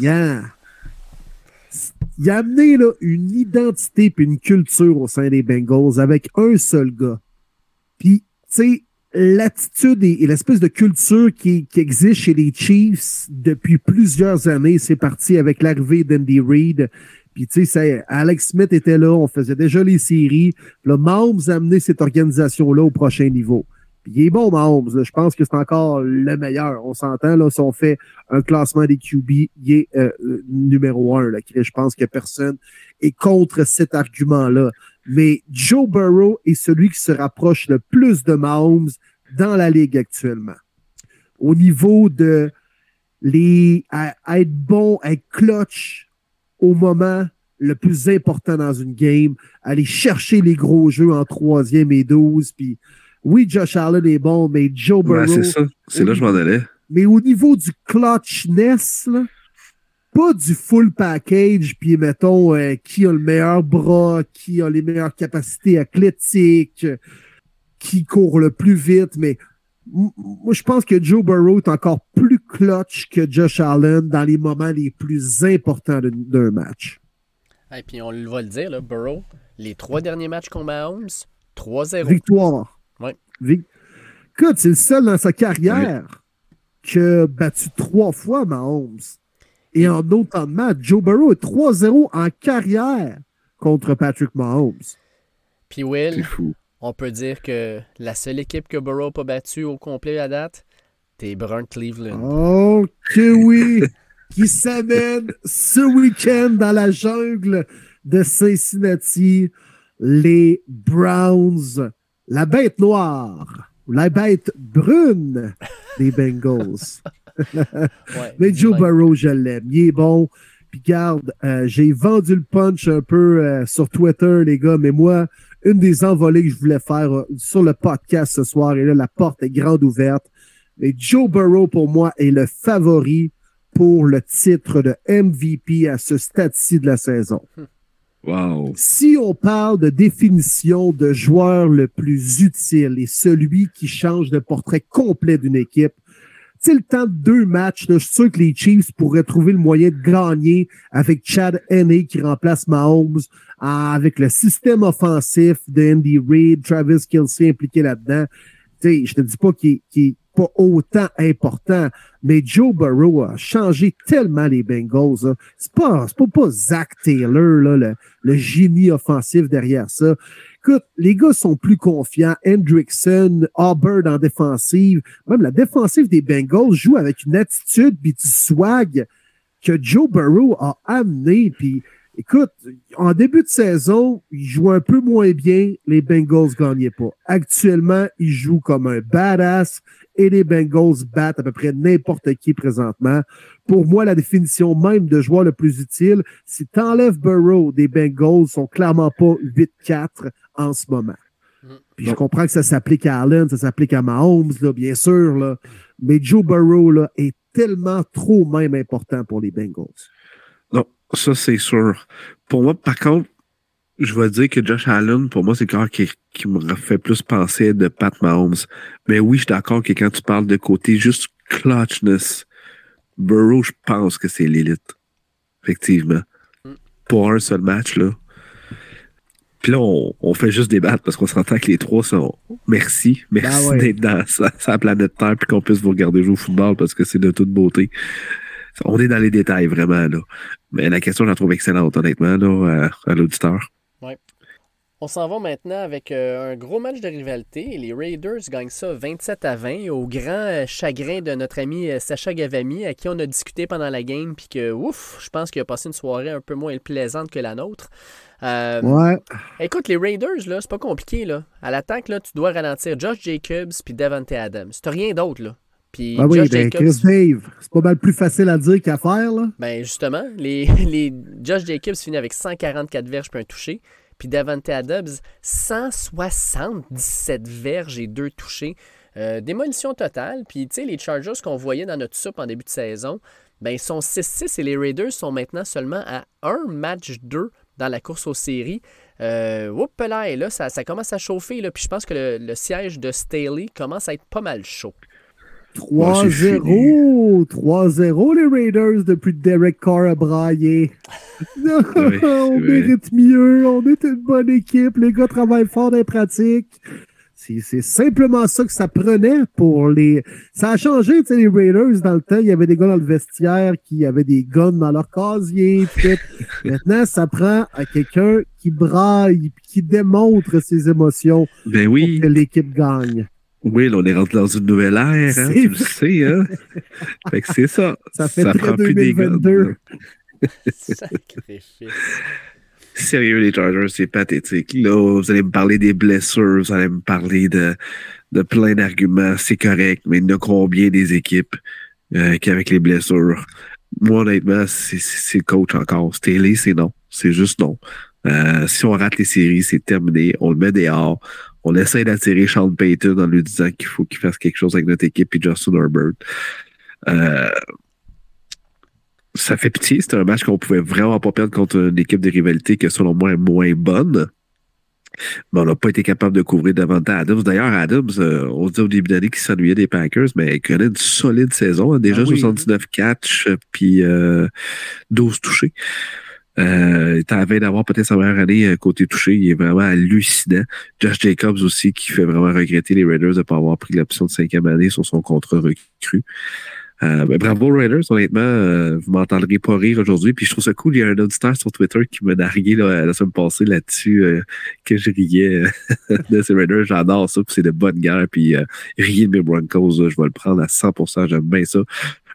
gagnant. Il a amené là, une identité et une culture au sein des Bengals avec un seul gars. Puis, tu sais, l'attitude et, l'espèce de culture qui, qui existe chez les Chiefs depuis plusieurs années, c'est parti avec l'arrivée d'Andy Reid. Puis, tu sais, Alex Smith était là, on faisait déjà les séries. Le Mahomes a amené cette organisation-là au prochain niveau. Puis il est bon, Mahomes. Je pense que c'est encore le meilleur. On s'entend, là, si on fait un classement des QB, il est euh, numéro un. Là. Je pense que personne est contre cet argument-là. Mais Joe Burrow est celui qui se rapproche le plus de Mahomes dans la ligue actuellement. Au niveau de les à- à être bon, à être clutch au moment le plus important dans une game, aller chercher les gros jeux en troisième et douze, puis oui, Josh Allen est bon, mais Joe Burrow. c'est ça. C'est là que je m'en allais. Mais au niveau du clutchness, là, pas du full package, puis mettons euh, qui a le meilleur bras, qui a les meilleures capacités athlétiques, qui court le plus vite, mais moi je pense que Joe Burrow est encore plus clutch que Josh Allen dans les moments les plus importants d'un- match. Et puis on le va le dire, là, Burrow, les trois derniers matchs contre Mahomes, 3-0. Victoire. Ouais. Vic- Écoute, c'est le seul dans sa carrière qui a battu trois fois Mahomes. Et en autant de matchs, Joe Burrow est 3-0 en carrière contre Patrick Mahomes. Puis C'est Will, fou. on peut dire que la seule équipe que Burrow n'a pas battue au complet à date, t'es Brun Cleveland. Oh, que oui! qui s'amène ce week-end dans la jungle de Cincinnati, les Browns, la bête noire, ou la bête brune des Bengals. Ouais, Mais Joe ouais. Burrow, je l'aime. Il est bon. Puis garde, euh, j'ai vendu le punch un peu euh, sur Twitter, les gars, mais moi, une des envolées que je voulais faire euh, sur le podcast ce soir, et là, la porte est grande ouverte. Mais Joe Burrow, pour moi, est le favori pour le titre de MVP à ce stade-ci de la saison. Wow. Si on parle de définition de joueur le plus utile et celui qui change le portrait complet d'une équipe, sais, le temps de deux matchs, là, je suis sûr que les Chiefs pourraient trouver le moyen de gagner avec Chad Henney qui remplace Mahomes, avec le système offensif de Andy Reid, Travis Kelsey impliqué là-dedans. Tu je te dis pas qu'il est pas autant important, mais Joe Burrow a changé tellement les Bengals. C'est pas, pas, pas Zach Taylor, là, le génie offensif derrière ça. Écoute, les gars sont plus confiants. Hendrickson, Auburn en défensive. Même la défensive des Bengals joue avec une attitude puis du swag que Joe Burrow a amené. Puis, écoute, en début de saison, il jouait un peu moins bien. Les Bengals gagnaient pas. Actuellement, il joue comme un badass et les Bengals battent à peu près n'importe qui présentement. Pour moi, la définition même de joueur le plus utile, si tu enlèves Burrow des Bengals, sont clairement pas 8-4 en ce moment. Mm. Puis je comprends que ça s'applique à Allen, ça s'applique à Mahomes, là, bien sûr, là. mais Joe Burrow là, est tellement trop même important pour les Bengals. Non, ça c'est sûr. Pour moi, par contre, je vais dire que Josh Allen, pour moi, c'est le qui, qui me fait plus penser de Pat Mahomes. Mais oui, je suis d'accord que quand tu parles de côté juste clutchness, Burrow, je pense que c'est l'élite. Effectivement. Mm. Pour un seul match, là. Puis là, on, fait juste débattre parce qu'on s'entend que les trois sont merci. Merci ben d'être dans sa, planète Terre puis qu'on puisse vous regarder jouer au football parce que c'est de toute beauté. On est dans les détails vraiment là. Mais la question, je la trouve excellente, honnêtement, là, à, l'auditeur. Ouais. On s'en va maintenant avec euh, un gros match de rivalité. Les Raiders gagnent ça 27 à 20 au grand euh, chagrin de notre ami euh, Sacha Gavami à qui on a discuté pendant la game puis que ouf, je pense qu'il a passé une soirée un peu moins plaisante que la nôtre. Euh, ouais. Écoute, les Raiders, là, c'est pas compliqué, là. À l'attaque, là, tu dois ralentir Josh Jacobs puis Devante Adams. T'as rien d'autre, là. Puis ah oui, Josh ben, Jacobs... Chris Dave, c'est pas mal plus facile à dire qu'à faire, là. Ben, justement, les, les Josh Jacobs finit avec 144 verges puis un touché. Puis Devante Adams, 177 verges et deux touchés. Euh, démolition totale. Puis, tu sais, les Chargers qu'on voyait dans notre soupe en début de saison, ben, ils sont 6-6 et les Raiders sont maintenant seulement à un match 2 dans la course aux séries. Euh, là, et là ça, commence à chauffer. Là, puis je pense que le, siège de Staley commence à être pas mal chaud. 3-0! 3-0 les Raiders depuis Derek Carr a braillé. on mérite mieux, on est une bonne équipe, les gars travaillent fort dans les pratiques. C'est simplement ça que ça prenait pour les. Ça a changé, tu sais, les Raiders, dans le temps, il y avait des gars dans le vestiaire qui avaient des guns dans leur casier. Maintenant, ça prend à quelqu'un qui braille, qui démontre ses émotions ben oui. pour que l'équipe gagne. Oui, là, on est rentré dans une nouvelle ère, hein, tu le sais, hein? fait que c'est ça. Ça fait ça prend 2022. plus des guns. Sérieux, les Chargers, c'est pathétique. Là, vous allez me parler des blessures, vous allez me parler de, de plein d'arguments. C'est correct, mais il y a combien des équipes euh, qui, avec les blessures, moi, honnêtement, c'est le coach encore. Staley, c'est non. C'est juste non. Euh, si on rate les séries, c'est terminé. On le met dehors. On essaie d'attirer Sean Payton en lui disant qu'il faut qu'il fasse quelque chose avec notre équipe et Justin Herbert. Euh, ça fait pitié. C'était un match qu'on pouvait vraiment pas perdre contre une équipe de rivalité qui est selon moi moins bonne. Mais on n'a pas été capable de couvrir davantage Adams. D'ailleurs, Adams, euh, on dit au début d'année qu'il s'ennuyait des Packers, mais il connaît une solide saison. Hein. déjà 79 ah catchs, puis 12 euh, touchés. Euh, il est à d'avoir peut-être sa meilleure année euh, côté touché. Il est vraiment hallucinant. Josh Jacobs aussi, qui fait vraiment regretter les Raiders de ne pas avoir pris l'option de cinquième année sur son contrat recru. Euh, ben, bravo Raiders, honnêtement, euh, vous m'entendrez pas rire aujourd'hui. Puis je trouve ça cool. Il y a un auditeur sur Twitter qui m'a nargué là, la semaine passée là-dessus euh, que je riais de ces Raiders. J'adore ça. Puis c'est de bonne guerre. Puis rier de mes Broncos, je vais le prendre à 100%. J'aime bien ça.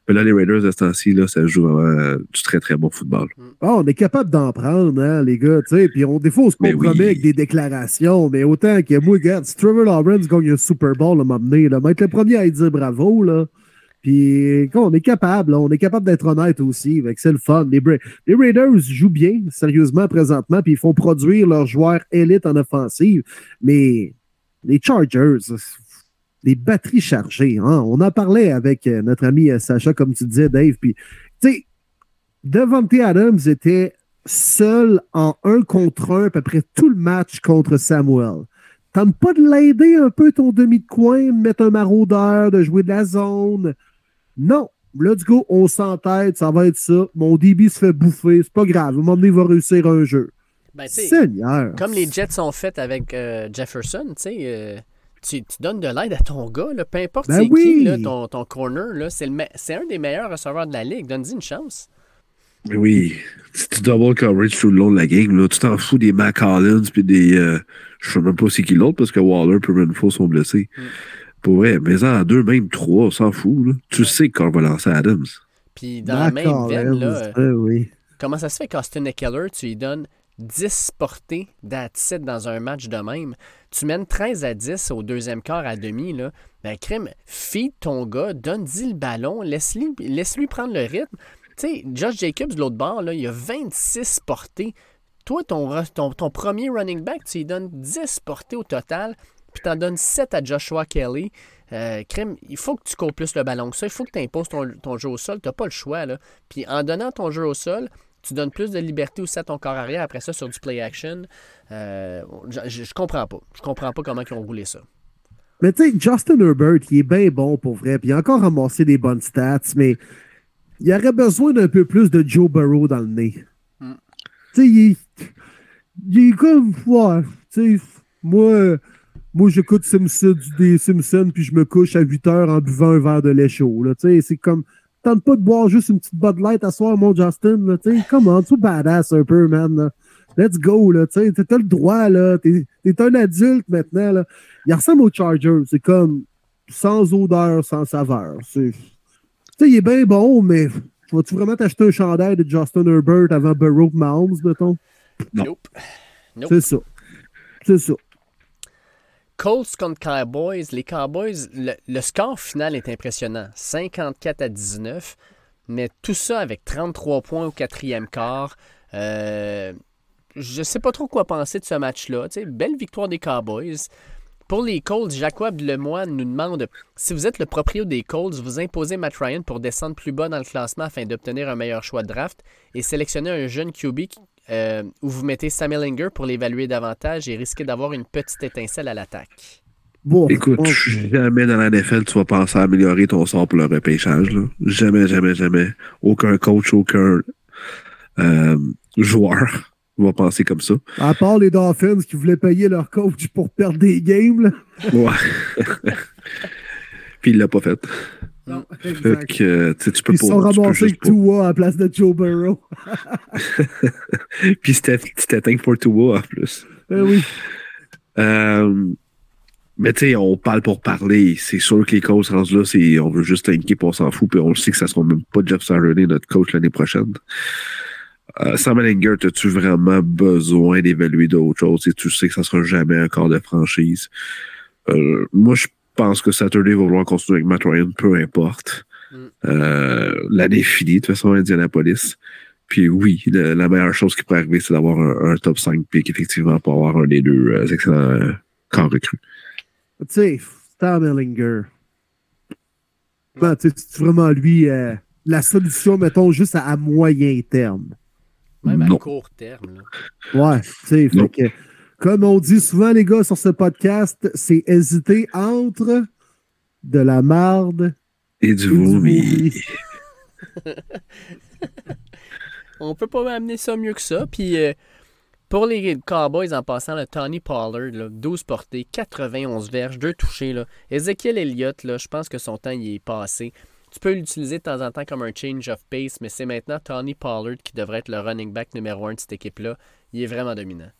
Mais là, les Raiders de ce temps-ci, là, ça joue vraiment du très, très bon football. Ah, on est capable d'en prendre, hein, les gars, tu sais. Puis on, des fois, on se compromet avec des déclarations, mais autant que moi, regarde, si Trevor Lawrence gagne un Super Bowl à m'amener, là, être le premier à dire bravo, là. Puis, on est capable, on est capable d'être honnête aussi. C'est le fun. Les, Raiders jouent bien, sérieusement, présentement, puis ils font produire leurs joueurs élites en offensive. Mais les Chargers, les batteries chargées, hein? on en parlait avec euh, notre ami euh, Sacha, comme tu disais, Dave. Puis, tu sais, Devante Adams était seul en un contre un à peu près tout le match contre Samuel. Tente pas de l'aider un peu ton demi de coin, de mettre un maraudeur, de jouer de la zone. Non, let's go, on s'entête, ça va être ça. Mon DB se fait bouffer, c'est pas grave. À un moment donné, il va réussir un jeu. Ben, Seigneur. comme les Jets sont faits avec euh, Jefferson, tu sais, euh, tu, tu donnes de l'aide à ton gars, là, peu importe Ben c'est oui. qui, là, ton, ton corner, là, c'est, le me- c'est un des meilleurs receveurs de la ligue. Donne-y une chance. Mais oui, si tu double coverage tout le long de la game, là, tu t'en fous des Mac Collins puis des. euh, je sais même pas c'est qui l'autre parce que Waller et Renfro sont blessés. Mm. Pour vrai, mais en deux, même trois, on s'en fout. Là. Tu sais qu'on va lancer Adams. Puis dans la même veine, là, euh, oui. comment ça se fait qu'Austin Eckler, tu lui donnes 10 portées d'attitude dans un match de même? Tu mènes 13 à 10 au deuxième quart à demi, là. Ben, crime, feed ton gars, donne-y le ballon, laisse-lui laisse-lui prendre le rythme. Tu sais, Josh Jacobs, de l'autre bord, là, il a 26 portées. Toi, ton, ton, ton premier running back, tu lui donnes 10 portées au total, puis tu en donnes 7 à Joshua Kelly. Euh, crime, il faut que tu cours plus le ballon que ça. Il faut que tu imposes ton, ton jeu au sol. Tu n'as pas le choix. Là. Puis en donnant ton jeu au sol, tu donnes plus de liberté aussi à ton corps arrière après ça sur du play action. Euh, je, je, comprends pas. Je comprends pas comment ils ont roulé ça. Mais tu sais, Justin Herbert, il est bien bon pour vrai. Puis il a encore ramassé des bonnes stats, mais il aurait besoin d'un peu plus de Joe Burrow dans le nez. Mm. Tu sais, il, est- il est comme. Ouais, tu sais, moi, moi j'écoute Simpson, des Simpsons, puis je me couche à 8 heures en buvant un verre de lait chaud. c'est comme. Tente pas de boire juste une petite Bud Light à soir, mon Justin. là. Sais, comment, tu badass un peu, man. là. Let's go, là. Tu t'as le droit, là. T'es t'es un adulte maintenant, là. Il ressemble au Charger. C'est comme sans odeur, sans saveur. C'est- Tu sais, il est bien bon, mais vas-tu vraiment t'acheter un chandail de Justin Herbert avant Burrow Mahomes, mettons? Non. Nope. Nope. C'est ça. C'est ça. Colts contre Cowboys. Les Cowboys, le, score final est impressionnant. 54 à 19. Mais tout ça avec 33 points au quatrième quart. Euh, je sais pas trop quoi penser de ce match-là. Belle victoire des Cowboys. Pour les Colts, Jacob Lemoine nous demande si vous êtes le proprio des Colts, vous imposez Matt Ryan pour descendre plus bas dans le classement afin d'obtenir un meilleur choix de draft et sélectionner un jeune QB euh, où vous mettez Sam Ellinger pour l'évaluer davantage et risquer d'avoir une petite étincelle à l'attaque. Bon, Écoute, on- jamais dans la NFL, tu vas penser à améliorer ton sort pour le repêchage. là. Jamais, jamais, jamais. Aucun coach, aucun euh, joueur va penser comme ça. à part les Dolphins qui voulaient payer leur coach pour perdre des games, là. Ouais. Puis il l'a pas fait. Non, Fait exact. que, euh, tu peux Ils pas. sont ramassés Tua à la place de Joe Burrow. Puis c'était Tank for Tua en plus. Eh oui. Euh, mais tu sais, on parle pour parler. C'est sûr que les coachs rendus là, c'est on veut juste une équipe, on s'en fout, puis on le sait que ça sera même pas Jeff Saturday, notre coach l'année prochaine. Euh, Sam Ellinger, as-tu vraiment besoin d'évaluer d'autres choses? Et tu sais que ça sera jamais un corps de franchise? Euh, moi, je pense que Saturday va vouloir continuer avec Matt Ryan, peu importe. Mm. Euh, L'année est finie, de toute façon, à Indianapolis. Puis oui, le- la meilleure chose qui pourrait arriver, c'est d'avoir un, un top 5 pick, effectivement, pour avoir un des deux euh, excellents euh, corps recrues. Tu sais, Sam Ellinger. Ben, tu sais, c'est vraiment lui euh, la solution, mettons, juste à, à moyen terme. Même à Non. court terme. là. Ouais, tu sais, Non. fait que, comme on dit souvent, les gars, sur ce podcast, c'est hésiter entre de la marde Et du vomi. On peut pas amener ça mieux que ça. Puis euh, pour les Cowboys, en passant, le Tony Pollard, là, 12 portées, 91 verges, 2 touchés. Là. Ezekiel Elliott, là, je pense que son temps il est passé. Tu peux l'utiliser de temps en temps comme un change of pace, mais c'est maintenant Tony Pollard qui devrait être le running back numéro 1 de cette équipe-là. Il est vraiment dominant.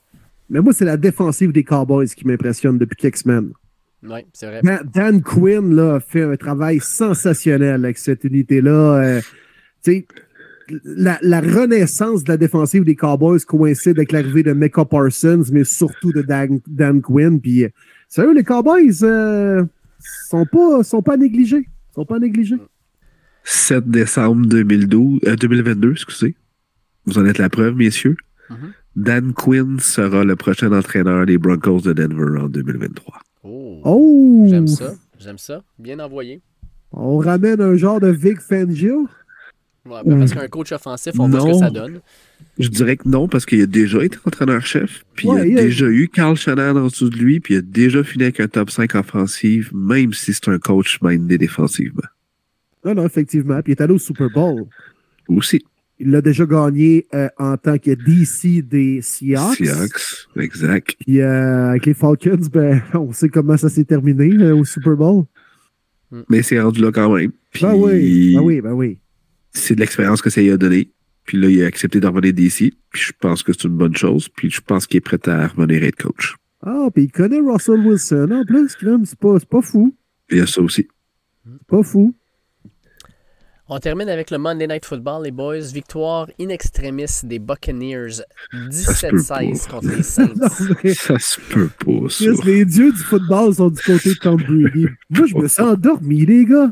Mais moi, c'est la défensive des Cowboys qui m'impressionne depuis quelques semaines. Oui, c'est vrai. Dan, Dan Quinn là, a fait un travail sensationnel avec cette unité-là. Euh, tu sais, la, la renaissance de la défensive des Cowboys coïncide avec l'arrivée de Mecca Parsons, mais surtout de Dan, Dan Quinn. Puis, euh, sérieux, les Cowboys euh, sont pas sont pas négligés. Sont pas négligés. 7 décembre 2012, euh, 2022, excusez. Vous en êtes la preuve, messieurs. Mhm. Dan Quinn sera le prochain entraîneur des Broncos de Denver en 2023. Oh, Oh! J'aime ça. J'aime ça. Bien envoyé. On ramène un genre de Vic Fangio? Ouais, ben, parce qu'un coach offensif, on voit ce que ça donne. Je dirais que non, parce qu'il a déjà été entraîneur-chef, puis Ouais, il il a a- déjà eu Carl Shannon en dessous de lui, puis il a déjà fini avec un top 5 offensif, même si c'est un coach mindé défensivement. Non, non, effectivement. Puis il est allé au Super Bowl. Aussi. Il l'a déjà gagné euh, en tant que DC des Seahawks. Seahawks, exact. Puis euh, avec les Falcons, ben, on sait comment ça s'est terminé euh, au Super Bowl. Mais c'est rendu là quand même. Puis Ben oui, ben oui, ben oui. c'est de l'expérience que ça lui a donné. Puis là, il a accepté de revenir d'ici. Puis je pense que c'est une bonne chose. Puis je pense qu'il est prêt à revenir être coach. Ah, puis il connaît Russell Wilson en plus, c'est pas, pas fou. Il y a ça aussi. C'est pas fou. On termine avec le Monday Night Football, les boys. Victoire in extremis des Buccaneers, peut 17-16 pas. contre les Saints. Non, Ça se peut pas, ça. Les dieux du football sont du côté de Tom Brady. Moi, je me sens endormi, les gars.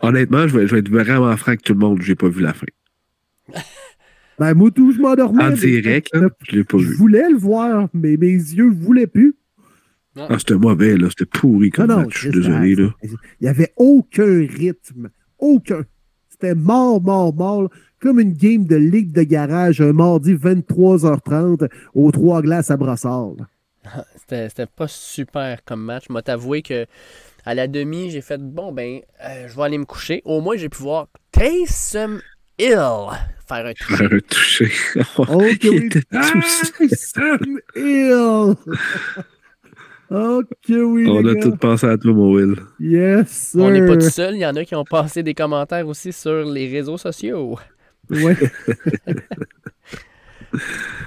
Honnêtement, je vais, je vais être vraiment franc avec tout le monde. J'ai pas vu la fin. Ben, moi, tout, je m'endormais. En direct, là, je l'ai pas Je vu. voulais le voir, mais mes yeux ne voulaient plus. Ah, c'était mauvais, là. C'était pourri comme Non, non, match. Je suis désolé, ben, là. Il n'y avait aucun rythme. Aucun. C'était mort, mort, mort. là. Comme une game de ligue de garage un mardi 23h30 aux trois glaces à Brossard. là. C'était c'était pas super comme match. Moi, t'avouer que à la demi, j'ai fait bon, ben, euh, je vais aller me coucher. Au moins, j'ai pu voir Taysom Hill faire un toucher. Faire un touché. Ok, touché. Sam Hill! ok, oui. On les a tout pensé à toi, mon Will. Yes, sir. On n'est pas tout seul. Il y en a qui ont passé des commentaires aussi sur les réseaux sociaux. Ouais.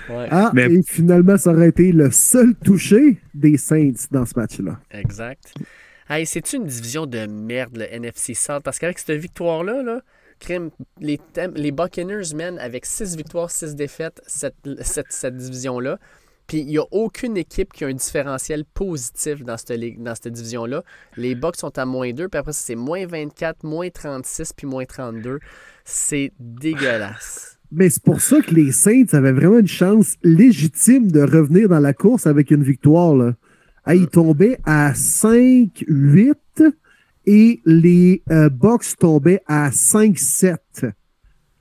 Ouais, Ah, Mais- et finalement, ça aurait été le seul touché des Saints dans ce match-là. exact. Hey, c'est-tu une division de merde, le NFC South? Parce qu'avec cette victoire-là, là, crime, les, les Buccaneers mènent avec 6 victoires, 6 défaites cette, cette, cette division-là. Puis il n'y a aucune équipe qui a un différentiel positif dans cette, ligue- dans cette division-là. Les Bucks sont à moins 2, puis après c'est moins 24, moins 36, puis moins 32. C'est dégueulasse. Mais c'est pour ça que les Saints avaient vraiment une chance légitime de revenir dans la course avec une victoire. Là. Ils tombaient à 5-8 et les euh, Bucks tombaient à 5-7.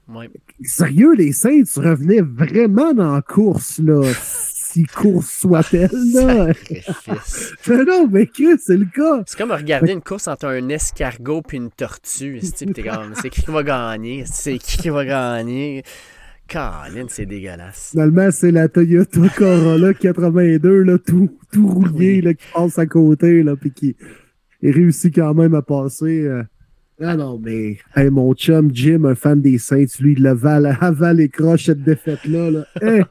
Ouais. Sérieux, les Saints revenaient vraiment dans la course, là. Si soit-elle. Mais non, mais Chris, c'est le cas. C'est comme regarder une course entre un escargot puis une tortue. t'es comme, C'est qui qui va gagner? C'est qui qui va gagner? Colin, c'est dégueulasse. Finalement, c'est la Toyota Corolla 82, là, tout, tout rouillé, là, qui passe à côté, là, puis qui réussit quand même à passer. euh. Ah non, mais hey, mon chum Jim, un fan des Saints, lui, il avale, avale les croches cette défaite-là. Là. Hey,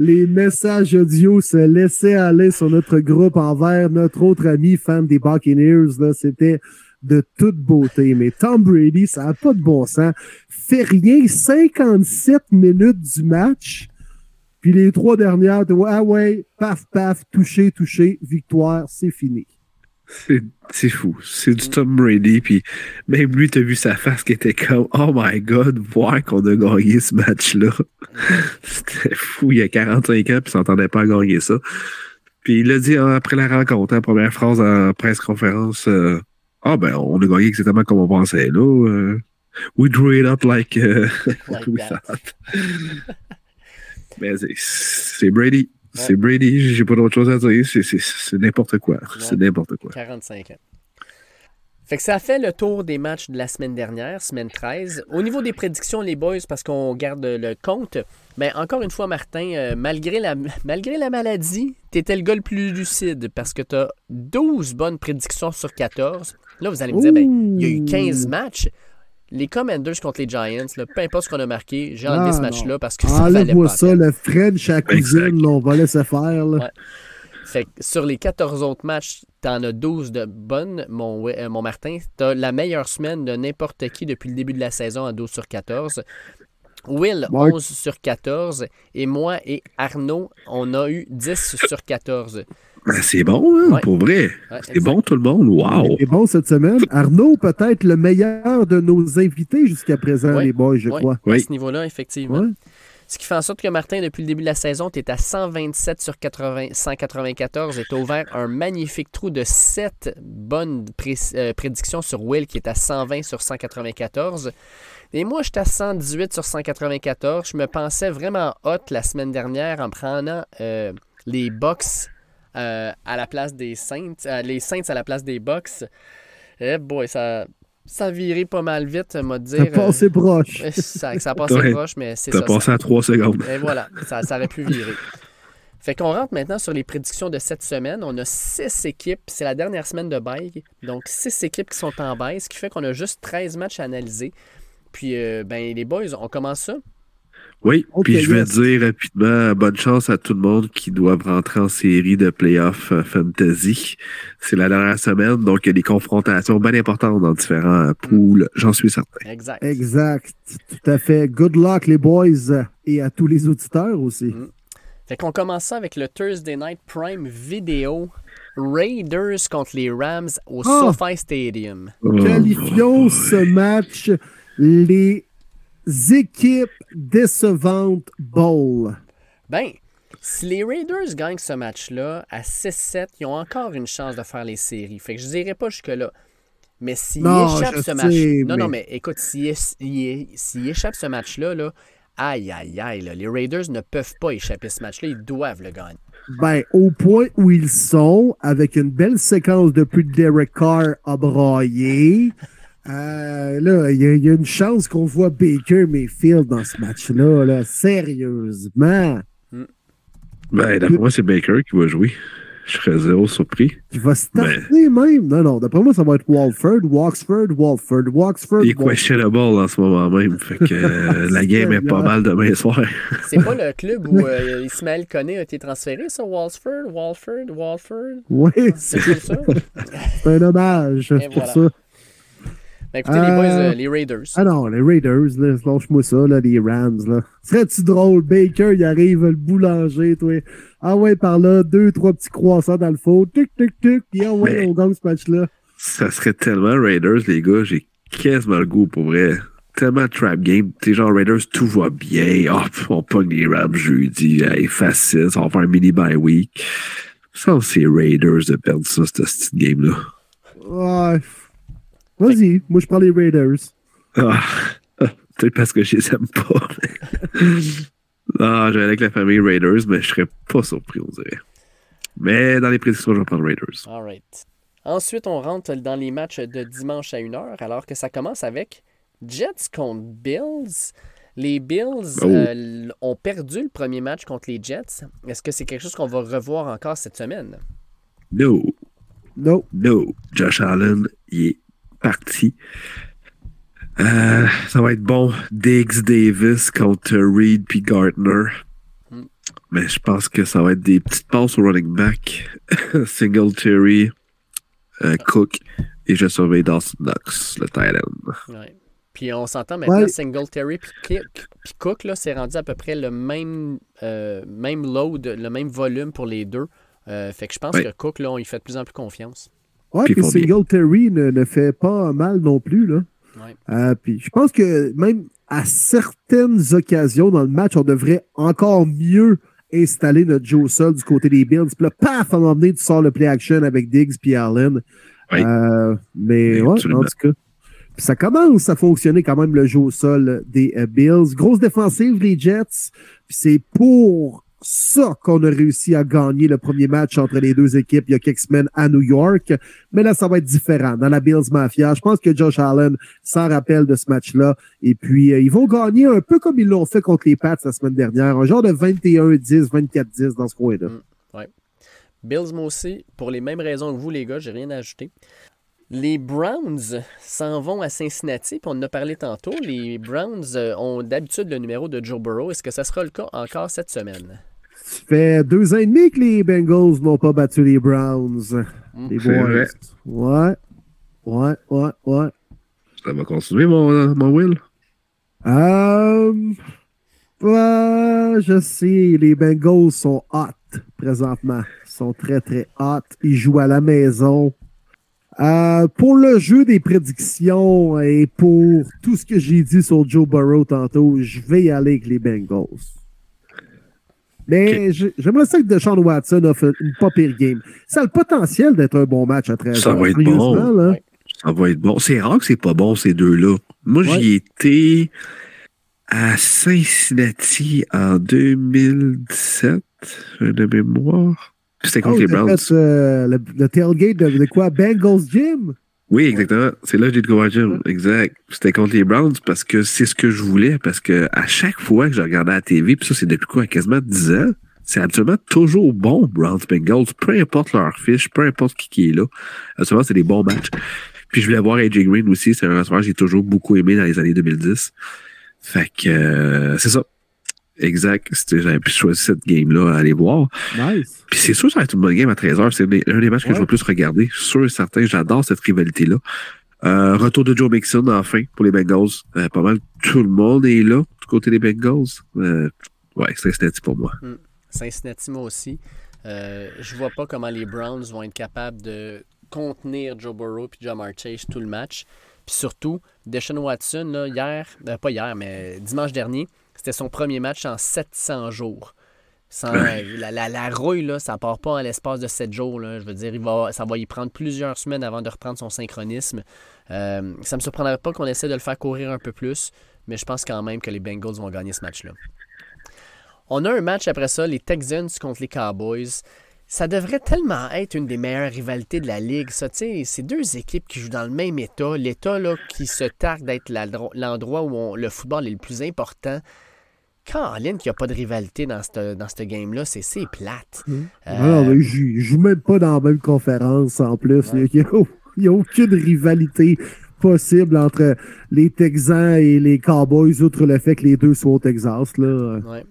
les messages audio se laissaient aller sur notre groupe envers notre autre ami fan des Buccaneers. Là, c'était de toute beauté. Mais Tom Brady, ça n'a pas de bon sens. Fait rien 57 minutes du match. Puis les trois dernières, ah ouais, paf, paf, touché, touché, victoire, c'est fini. C'est- C'est fou. C'est du Tom Brady. Puis même lui, t'as vu sa face qui était comme Oh my God, voir qu'on a gagné ce match-là. C'était fou. Il a 45 ans, puis s'entendait pas à gagner ça. Puis il a dit euh, après la rencontre, hein, première phrase en presse-conférence euh, Ah ben, on a gagné exactement comme on pensait là. euh, we drew it up like, euh, Like we thought. Mais c'est- c'est C'est Brady, j'ai pas d'autre chose à dire. C'est- n'importe quoi. C'est n'importe quoi. 45 ans. Fait que ça a fait le tour des matchs de la semaine dernière, semaine 13. Au niveau des prédictions, les boys, parce qu'on garde le compte, mais encore une fois, Martin, euh, malgré, la, malgré la maladie, t'étais le gars le plus lucide parce que t'as 12 bonnes prédictions sur 14. Là, vous allez me dire, ben, il y a eu 15 matchs. Les Commanders contre les Giants, là, peu importe ce qu'on a marqué, j'ai enlevé Ah, ce match-là parce que ça valait pas ça, le French à là, on va laisser faire. Là. Ouais. Fait que sur les 14 autres matchs, t'en as 12 de bonnes, mon, euh, mon Martin. T'as la meilleure semaine de n'importe qui depuis le début de la saison à 12 sur 14. Will, Ouais. 11 sur 14. Et moi et Arnaud, on a eu 10 sur 14. Ben, c'est bon, hein, Ouais. pour vrai. Ouais, C'est bon, tout le monde. Wow. C'est bon cette semaine. Arnaud, peut-être le meilleur de nos invités jusqu'à présent, Ouais. les boys, je Ouais, crois. À ce niveau-là, effectivement. Ouais. Ce qui fait en sorte que Martin, depuis le début de la saison, tu es à 127 sur 80 194 et tu ouvert un magnifique trou de 7 bonnes pré- euh, prédictions sur Will qui est à 120 sur 194. Et moi, j'étais à 118 sur 194. Je me pensais vraiment hot la semaine dernière en prenant euh, les Bucks euh, à la place des Saints, euh, les Saints à la place des Bucks. Eh boy, ça, Ça a viré pas mal vite, m'a dire. Ça passé proche. euh, ça, ça a passé Ouais. proche, mais c'est T'as ça. passé ça- à 3 secondes. Et voilà, ça, ça aurait pu virer. Fait qu'on rentre maintenant sur les prédictions de cette semaine. On a six équipes. C'est la dernière semaine de bail. Donc, six équipes qui sont en bail, ce qui fait qu'on a juste 13 matchs à analyser. Puis, euh, ben, les boys, on commence ça. Oui, puis je vais yes. dire rapidement bonne chance à tout le monde qui doivent rentrer en série de playoff euh, fantasy. C'est la dernière semaine, donc il y a des confrontations bien importantes dans différents euh, pools, j'en suis certain. Exact. Exact. Tout à fait. Good luck, les boys, et à tous les auditeurs aussi. Fait qu'on commence ça avec le Thursday Night Prime vidéo. Raiders contre les Rams au Ah! SoFi Stadium. Qualifions ce match les équipes décevantes Bowl. Ben, si les Raiders gagnent ce match-là à 6-7, ils ont encore une chance de faire les séries. Fait que je dirais pas jusque-là. Mais s'ils échappent ce match. Non, non, mais- mais écoute, s'ils éch- ils- s'ils échappent ce match-là, là, aïe, aïe, aïe, là, les Raiders ne peuvent pas échapper ce match-là. Ils doivent le gagner. Ben, au point où ils sont, avec une belle séquence depuis que Derek Carr a braillé, euh, là, il y, a- il y a une chance qu'on voit Baker Mayfield dans ce match-là, là, sérieusement. Ben, d'après moi, c'est Baker qui va jouer. Je serais zéro surpris. Il va starter même. Non, non, d'après moi, ça va être Walford, Walksford, Walford, Walksford. Il est questionable en ce moment même. Fait que euh, la game est pas mal demain soir. C'est pas le club où euh, Ismaël Koné a été transféré, ça, Walford, Walford, Walford? Oui, C'est ça? c'est un hommage. C'est pour voilà. ça. Ben, écoutez, les boys, euh, les Raiders. Ah non, les Raiders, là, lâche-moi ça, là, les Rams, là. Serait-tu drôle? Baker, il arrive, le boulanger, toi. Ah ouais, par là, deux, trois petits croissants dans le faux. Tic, tic, tic. Puis ah ouais, Mais- on gagne ce match-là. Ça serait tellement Raiders, les gars. J'ai quasiment le goût pour vrai. Tellement trap game. T'es genre Raiders, tout va bien. Oh, pff, on pogne les Rams jeudi. Hey, facile. Ça va faire un mini bye week. Ça, c'est Raiders de perdre ça, cette petite game-là. Ouais. Vas-y, moi je prends les Raiders. Ah, peut-être parce que je les aime pas. ah, j'allais avec la famille Raiders, mais je serais pas surpris, on dirait. Mais dans les prédictions, je vais prendre Raiders. All right. Ensuite, on rentre dans les matchs de dimanche à 1h, alors que ça commence avec Jets contre Bills. Les Bills Oh. euh, ont perdu le premier match contre les Jets. Est-ce que c'est quelque chose qu'on va revoir encore cette semaine? No, Non. no. Josh Allen, il est parti. Euh, ça va être bon. Diggs Davis contre Reed puis Gardner. Hmm. Mais je pense que ça va être des petites passes au running back. Singletary, euh, Cook, et je surveille Dawson Knox, le tight end. Ouais. Puis on s'entend maintenant, Ouais. Singletary puis Cook, puis Cook, là, c'est rendu à peu près le même, euh, même load, le même volume pour les deux. Euh, fait que je pense Ouais. que Cook, là, on y fait de plus en plus confiance. Ouais, Puis. Singletary ne, ne fait pas mal non plus, là. Ouais. Euh, puis je pense que même à certaines occasions dans le match, on devrait encore mieux installer notre Joe Sol du côté des Bills. Puis là, paf, à un moment donné, tu sors le play action avec Diggs puis Allen. Oui. Euh, mais Oui, ouais, absolument. en tout cas. Puis ça commence à fonctionner quand même le jeu au sol des euh, Bills. Grosse défensive, les Jets. Puis c'est pour ça qu'on a réussi à gagner le premier match entre les deux équipes il y a quelques semaines à New York. Mais là, ça va être différent. Dans la Bills Mafia, je pense que Josh Allen s'en rappelle de ce match-là. Et puis, euh, ils vont gagner un peu comme ils l'ont fait contre les Pats la semaine dernière. Un genre de 21-10, 24-10 dans ce coin-là. Bills, moi aussi, pour les mêmes raisons que vous, les gars, j'ai rien à ajouter. Les Browns s'en vont à Cincinnati, puis on en a parlé tantôt. Les Browns euh, ont d'habitude le numéro de Joe Burrow. Est-ce que ça sera le cas encore cette semaine? Ça fait deux ans et demi que les Bengals n'ont pas battu les Browns. Les C'est boys. Ouais. Ouais, ouais, ouais. Ça va continuer, mon, mon Will? Euh, ouais, je sais, les Bengals sont hot présentement. Ils sont très, très hot. Ils jouent à la maison. Euh, pour le jeu des prédictions et pour tout ce que j'ai dit sur Joe Burrow tantôt, je vais y aller avec les Bengals. Mais j'ai- j'aimerais ça que Deshaun Watson a fait une pas pire game. Ça a le potentiel d'être un bon match à 13 Ça va être bon. là. Ouais. Ça va être bon. C'est rare que c'est pas bon, ces deux-là. Moi, Ouais. j'y étais à Cincinnati en 2017, euh, de mémoire. C'était contre Oh, les Browns. fait, euh, le, le tailgate de, de quoi? Bengals Gym? Oui, exactement. C'est là que j'ai découvert Jim. Exact. C'était contre les Browns parce que c'est ce que je voulais. Parce que à chaque fois que je regardais la TV, puis ça, c'est depuis quoi, quasiment 10 ans, c'est absolument toujours bon, Browns Bengals. Peu importe leur fiche, peu importe qui, qui est là. Absolument, c'est des bons matchs. Puis je voulais voir AJ Green aussi. C'est un restaurant que j'ai toujours beaucoup aimé dans les années 2010. Fait que euh, c'est ça. Exact. J'avais pu choisir cette game-là à aller voir. Nice. Puis c'est sûr que ça va être une bonne game à 13h. C'est un des matchs que je vais plus regarder. Je suis sûr et certain. J'adore cette rivalité-là. Euh, retour de Joe Mixon, enfin, pour les Bengals. Euh, pas mal tout le monde est là, du côté des Bengals. Euh, ouais, c'est Cincinnati pour moi. Mm. Cincinnati, moi aussi. Euh, je vois pas comment les Browns vont être capables de contenir Joe Burrow et Jamar Chase tout le match. Puis surtout, Deshaun Watson, là, hier, euh, pas hier, mais dimanche dernier, c'était son premier match en 700 jours. Sans, la, la, la, rouille, là, ça part pas en l'espace de 7 jours. Là. Je veux dire, il va, ça va y prendre plusieurs semaines avant de reprendre son synchronisme. Euh, ça me surprendrait pas qu'on essaie de le faire courir un peu plus, mais je pense quand même que les Bengals vont gagner ce match-là. On a un match après ça, les Texans contre les Cowboys. Ça devrait tellement être une des meilleures rivalités de la ligue, ça. C'est deux équipes qui jouent dans le même état. L'état qui se targue d'être l'endroit où on, le football est le plus important. Caroline, qu'il n'y a pas de rivalité dans cette, dans game-là, c'est plate. Mmh. Euh... Non, mais je joue même pas dans la même conférence en plus. Ouais. Il n'y a, a, aucune rivalité possible entre les Texans et les Cowboys, outre le fait que les deux sont au Texas. Là. Ouais.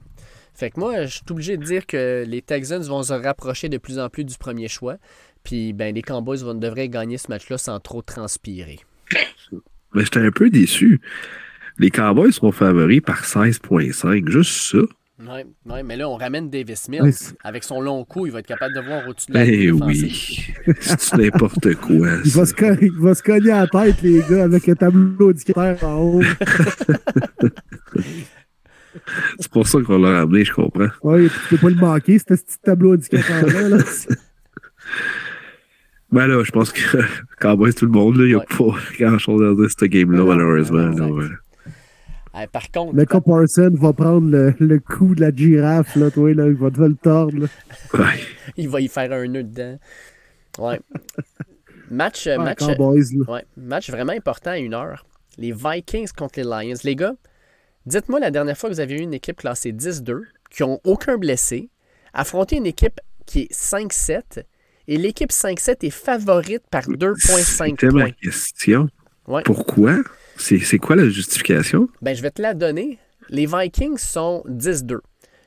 Fait que moi, je suis obligé de dire que les Texans vont se rapprocher de plus en plus du premier choix. Puis ben, les Cowboys vont, devraient gagner ce match-là sans trop transpirer. Mais j'étais un peu déçu. Les Cowboys sont favoris par 16.5, juste ça. Oui, ouais, mais là, on ramène Davis Mills. Avec son long coup, il va être capable de voir au-dessus de la Eh oui, c'est n'importe quoi. Il va, se cogner, il va se cogner à la tête, les gars, avec un tableau indicateur en haut. C'est pour ça qu'on l'a ramené, je comprends. Oui, tu peux pas le manquer, ce petit tableau indicateur-là. Là. ben là, je pense que Cowboys, tout le monde, il n'y a ouais. pas grand-chose à dire de cette game-là, malheureusement. Euh, par contre. Le. Parson va prendre le, le, coup de la girafe, là, toi, là, il va te le tordre. Là. Il va y faire un nœud dedans. Ouais. match, match, Cowboys, ouais, match vraiment important à une heure. Les Vikings contre les Lions. Les gars, Dites-moi la dernière fois que vous avez eu une équipe classée 10-2, qui n'ont aucun blessé, affronter une équipe qui est 5-7, et l'équipe 5-7 est favorite par 2,5 points. ma question. Ouais. Pourquoi? C'est quoi la justification? Ben, je vais te la donner. Les Vikings sont 10-2.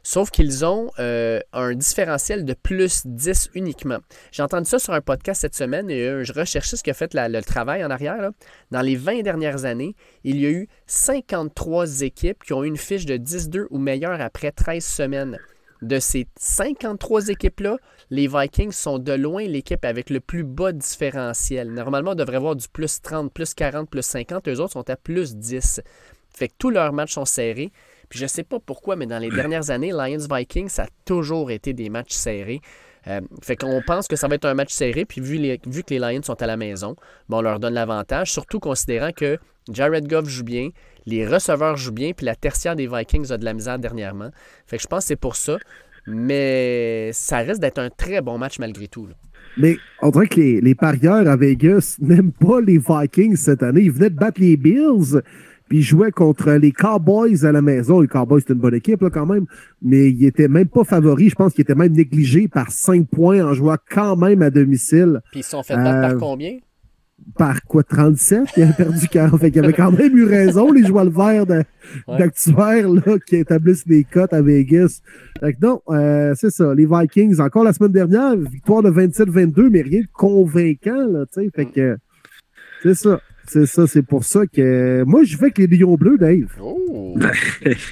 Sauf qu'ils ont euh, un différentiel de plus 10 uniquement. J'ai entendu ça sur un podcast cette semaine et euh, je recherchais ce qui a fait le travail en arrière. Dans les 20 dernières années, il y a eu 53 équipes qui ont eu une fiche de 10-2 ou meilleure après 13 semaines. De ces 53 équipes-là, les Vikings sont de loin l'équipe avec le plus bas différentiel. Normalement, on devrait avoir du plus 30, plus 40, plus 50. Eux autres sont à plus 10. Fait que tous leurs matchs sont serrés. Puis je sais pas pourquoi, mais dans les dernières années, Lions-Vikings, ça a toujours été des matchs serrés. Euh, fait qu'on pense que ça va être un match serré, puis vu, que les Lions sont à la maison, on leur donne l'avantage, surtout considérant que Jared Goff joue bien, les receveurs jouent bien, puis la tertiaire des Vikings a de la misère dernièrement. Fait que je pense que c'est pour ça. Mais ça risque d'être un très bon match malgré tout. Là. Mais on dirait que les, les parieurs à Vegas n'aiment pas les Vikings cette année. Ils venaient de battre les Bills. Puis il jouait contre les Cowboys à la maison. Les Cowboys, c'est une bonne équipe là, quand même, mais il était même pas favori. Je pense qu'il était même négligé par 5 points en jouant quand même à domicile. Puis ils se sont fait battre euh, par combien? Par quoi, 37? Il avait perdu 40. fait qu'il avait quand même eu raison, les joueurs verts d'actuaires ouais. qui établissent des cotes à Vegas. Fait que non, euh, c'est ça. Les Vikings, encore la semaine dernière, victoire de 27-22, mais rien de convaincant, là, tu sais. Fait que c'est ça. C'est ça, c'est pour ça que moi, je vais avec les Lions bleus, Dave. Oh.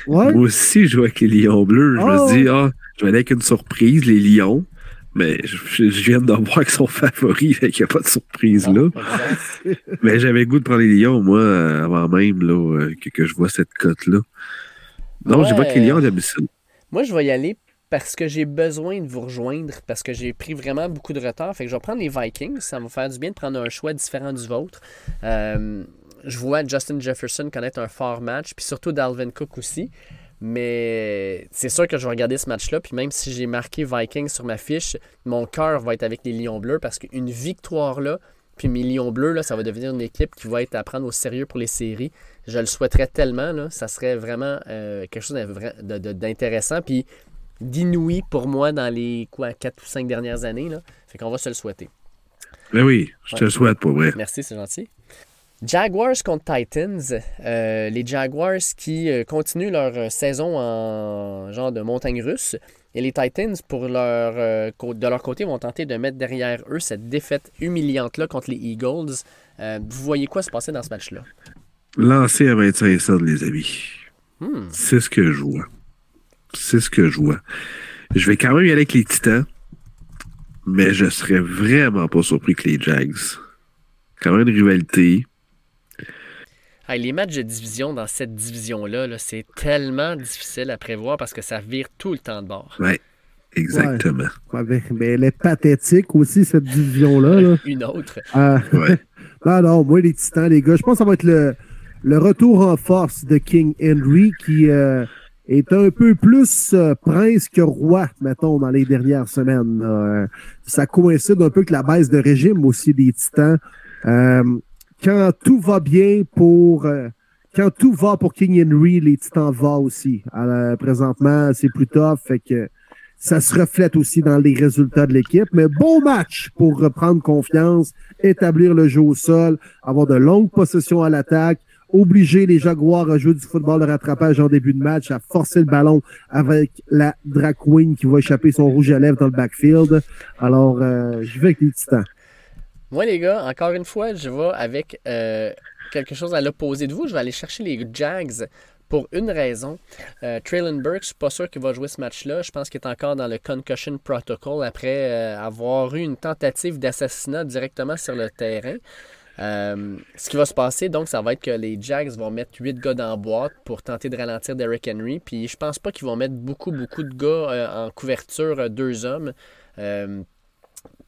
ouais. Moi aussi, je joue avec les Lions bleus. Je oh. me dis, ah, je vais aller avec une surprise, les Lions. Mais je, je viens de voir qu'ils sont favoris, fait qu'il n'y a pas de surprise là. Mais j'avais le goût de prendre les Lions, moi, avant même là, que, que je vois cette cote-là. Non, ouais. j'ai pas que les Lions d'habitude. Moi, je vais y aller parce que j'ai besoin de vous rejoindre, parce que j'ai pris vraiment beaucoup de retard. Fait que je vais prendre les Vikings. Ça va me faire du bien de prendre un choix différent du vôtre. Euh, je vois Justin Jefferson connaître un fort match, puis surtout Dalvin Cook aussi. Mais c'est sûr que je vais regarder ce match-là. Puis même si j'ai marqué Vikings sur ma fiche, mon cœur va être avec les Lions Bleus parce qu'une victoire là, Puis Million Bleu, là, ça va devenir une équipe qui va être à prendre au sérieux pour les séries. Je le souhaiterais tellement. Là. Ça serait vraiment euh, quelque chose d'intéressant. Puis d'inouï pour moi dans les quoi, 4 ou 5 dernières années. Là. Fait qu'on va se le souhaiter. Ben oui, je te le souhaite pour vrai. Merci, c'est gentil. Jaguars contre Titans. Euh, les Jaguars qui euh, continuent leur euh, saison en genre de montagne russe. Et les Titans, pour leur, euh, de leur côté, vont tenter de mettre derrière eux cette défaite humiliante-là contre les Eagles. Vous voyez quoi se passer dans ce match-là? Lancer à 25 cents, les amis. Hmm. C'est ce que je vois. C'est ce que je vois. Je vais quand même y aller avec les Titans, mais je serais vraiment pas surpris que les Jags. Quand même une rivalité. Hey, les matchs de division dans cette division-là, là, c'est tellement difficile à prévoir parce que ça vire tout le temps de bord. Ouais, exactement. Ouais, ben, ben, elle est pathétique aussi, cette division-là. là. Une autre. Euh, Ouais. non, non, moi, les Titans, les gars, je pense que ça va être le, le retour en force de King Henry qui euh, est un peu plus euh, prince que roi, mettons, dans les dernières semaines. là. Euh, ça coïncide un peu avec la baisse de régime aussi des Titans. Quand tout va bien pour... euh, quand tout va pour King Henry, les Titans vont aussi. Alors, présentement, c'est plus tough, fait que ça se reflète aussi dans les résultats de l'équipe. Mais bon match pour reprendre confiance, établir le jeu au sol, avoir de longues possessions à l'attaque, obliger les Jaguars à jouer du football de rattrapage en début de match, à forcer le ballon avec la Drag Queen qui va échapper son rouge à lèvres dans le backfield. Alors, euh, je vais avec les Titans. Moi, les gars, encore une fois, je vais avec euh, quelque chose à l'opposé de vous. Je vais aller chercher les Jags pour une raison. Euh, Traylon Burks, je suis pas sûr qu'il va jouer ce match-là. Je pense qu'il est encore dans le concussion protocol après euh, avoir eu une tentative d'assassinat directement sur le terrain. Ce qui va se passer, donc, ça va être que les Jags vont mettre 8 gars dans la boîte pour tenter de ralentir Derrick Henry. Puis je pense pas qu'ils vont mettre beaucoup, beaucoup de gars en couverture, deux hommes.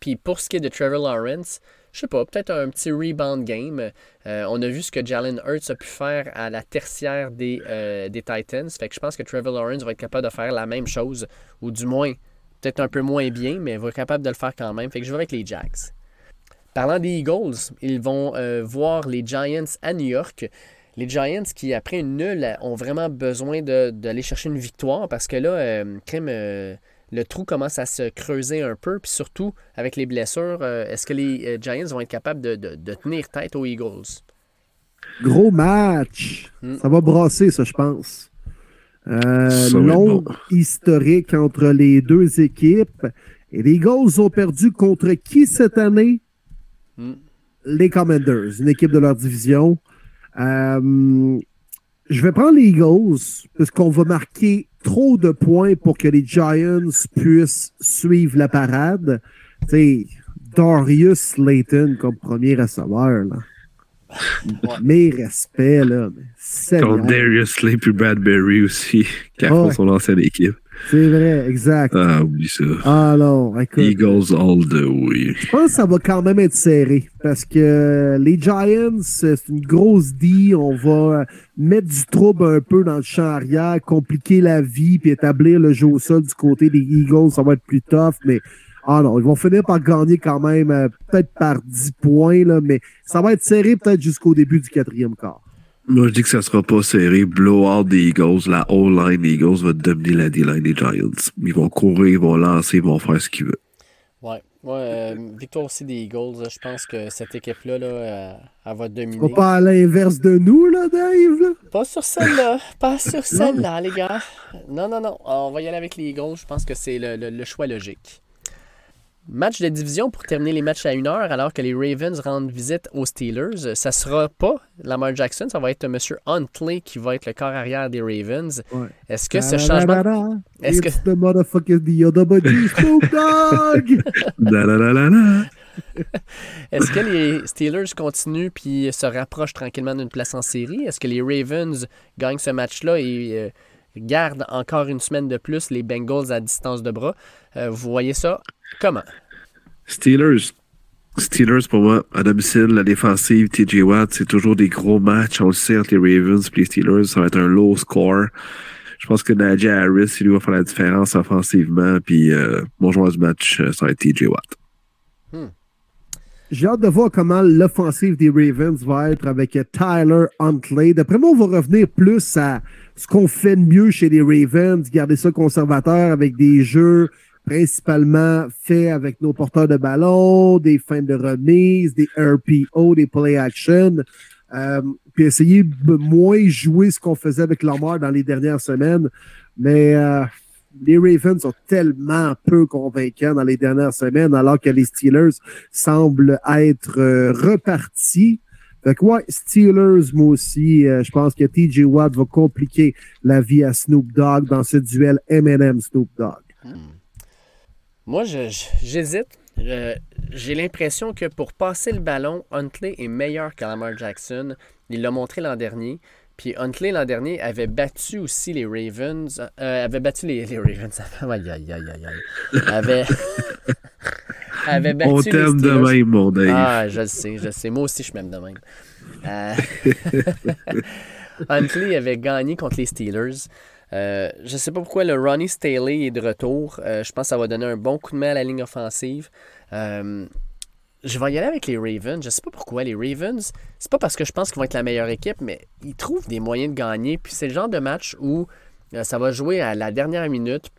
Puis pour ce qui est de Trevor Lawrence, je sais pas, peut-être un petit rebound game. Euh, on a vu ce que Jalen Hurts a pu faire à la tertiaire des, euh, des Titans. Fait que je pense que Trevor Lawrence va être capable de faire la même chose, ou du moins, peut-être un peu moins bien, mais va être capable de le faire quand même. Fait que je vais avec les Jags. Parlant des Eagles, ils vont euh, voir les Giants à New York. Les Giants qui, après une nulle, ont vraiment besoin d'aller chercher une victoire parce que là, euh, le trou commence à se creuser un peu. Puis surtout, avec les blessures, euh, est-ce que les euh, Giants vont être capables de, de- de tenir tête aux Eagles? Gros match. Mm. Ça va brasser, ça, je pense. Euh, bon. historique entre les deux équipes. Et les Eagles ont perdu contre qui cette année? Mm. Les Commanders, une équipe de leur division. Euh, je vais prendre les Eagles parce qu'on va marquer trop de points pour que les Giants puissent suivre la parade. Tu sais, Darius Slayton comme premier receveur. Là. Mes respects, là. Darius Slay puis Bradbury aussi, qui affrontent Ouais. son ancienne équipe. C'est vrai, exact. Ah, oublie ça. Ah non, écoute. Eagles all the way. Je pense que ça va quand même être serré parce que les Giants, c'est une grosse D. On va mettre du trouble un peu dans le champ arrière, compliquer la vie puis établir le jeu au sol du côté des Eagles. Ça va être plus tough, mais ah non, ils vont finir par gagner quand même, euh, peut-être par 10 points, là, mais ça va être serré peut-être jusqu'au début du quatrième quart. Moi, je dis que ça sera pas serré. Blowout des Eagles. La O-line des Eagles va dominer la D-line des Giants. Ils vont courir, ils vont lancer, ils vont faire ce qu'ils veulent. Ouais. Ouais, euh, victoire aussi des Eagles. Je pense que cette équipe-là, là, euh, elle va On dominer. va pas à l'inverse de nous, là, Dave. Là? Pas sur celle-là. Pas sur celle-là, les gars. Non, non, non. On va y aller avec les Eagles. Je pense que c'est le, le- le choix logique. Match de division pour terminer les matchs à une heure alors que les Ravens rendent visite aux Steelers. Ça sera pas Lamar Jackson, ça va être M. Huntley qui va être le corps arrière des Ravens. Ouais. Est-ce que ce changement. Que- the motherfucker the. Est-ce que les Steelers continuent puis se rapprochent tranquillement d'une place en série? Est-ce que les Ravens gagnent ce match-là et euh, gardent encore une semaine de plus les Bengals à distance de bras? Euh, vous voyez ça comment? Steelers. Steelers, pour moi, à domicile, la défensive, TJ Watt, c'est toujours des gros matchs. On le sait entre les Ravens et les Steelers. Ça va être un low score. Je pense que Najee Harris, il lui va faire la différence offensivement. Puis, euh, mon joueur du match, euh, ça va être TJ Watt. J'ai hâte de voir comment l'offensive des Ravens va être avec Tyler Huntley. D'après moi, on va revenir plus à ce qu'on fait de mieux chez les Ravens, garder ça conservateur avec des jeux principalement faits avec nos porteurs de ballon, des fins de remise, des RPO, des play action. Euh, puis essayer de moins jouer ce qu'on faisait avec Lamar dans les dernières semaines. Mais euh, les Ravens sont tellement peu convaincants dans les dernières semaines, alors que les Steelers semblent être euh, repartis. Fait que ouais, Steelers, moi aussi, euh, je pense que TJ Watt va compliquer la vie à Snoop Dogg dans ce duel M&M Snoop Dogg. Hmm. Moi, j'hésite. J'ai l'impression que pour passer le ballon, Huntley est meilleur que Lamar Jackson. Il l'a montré l'an dernier. Puis Huntley l'an dernier avait battu aussi les Ravens. Euh, avait battu les, les Ravens. aïe, aïe, aïe, aïe. Avait, avait battu On t'aime de même, mon Dave. Ah, je le sais, je le sais. Moi aussi, je m'aime de même. Euh... Huntley avait gagné contre les Steelers. Euh, je ne sais pas pourquoi le Ronnie Staley est de retour. Euh, je pense que ça va donner un bon coup de main à la ligne offensive. Euh, je vais y aller avec les Ravens. Je sais pas pourquoi. Les Ravens, c'est pas parce que je pense qu'ils vont être la meilleure équipe, mais ils trouvent des moyens de gagner. Puis c'est le genre de match où ça va jouer à la dernière minute.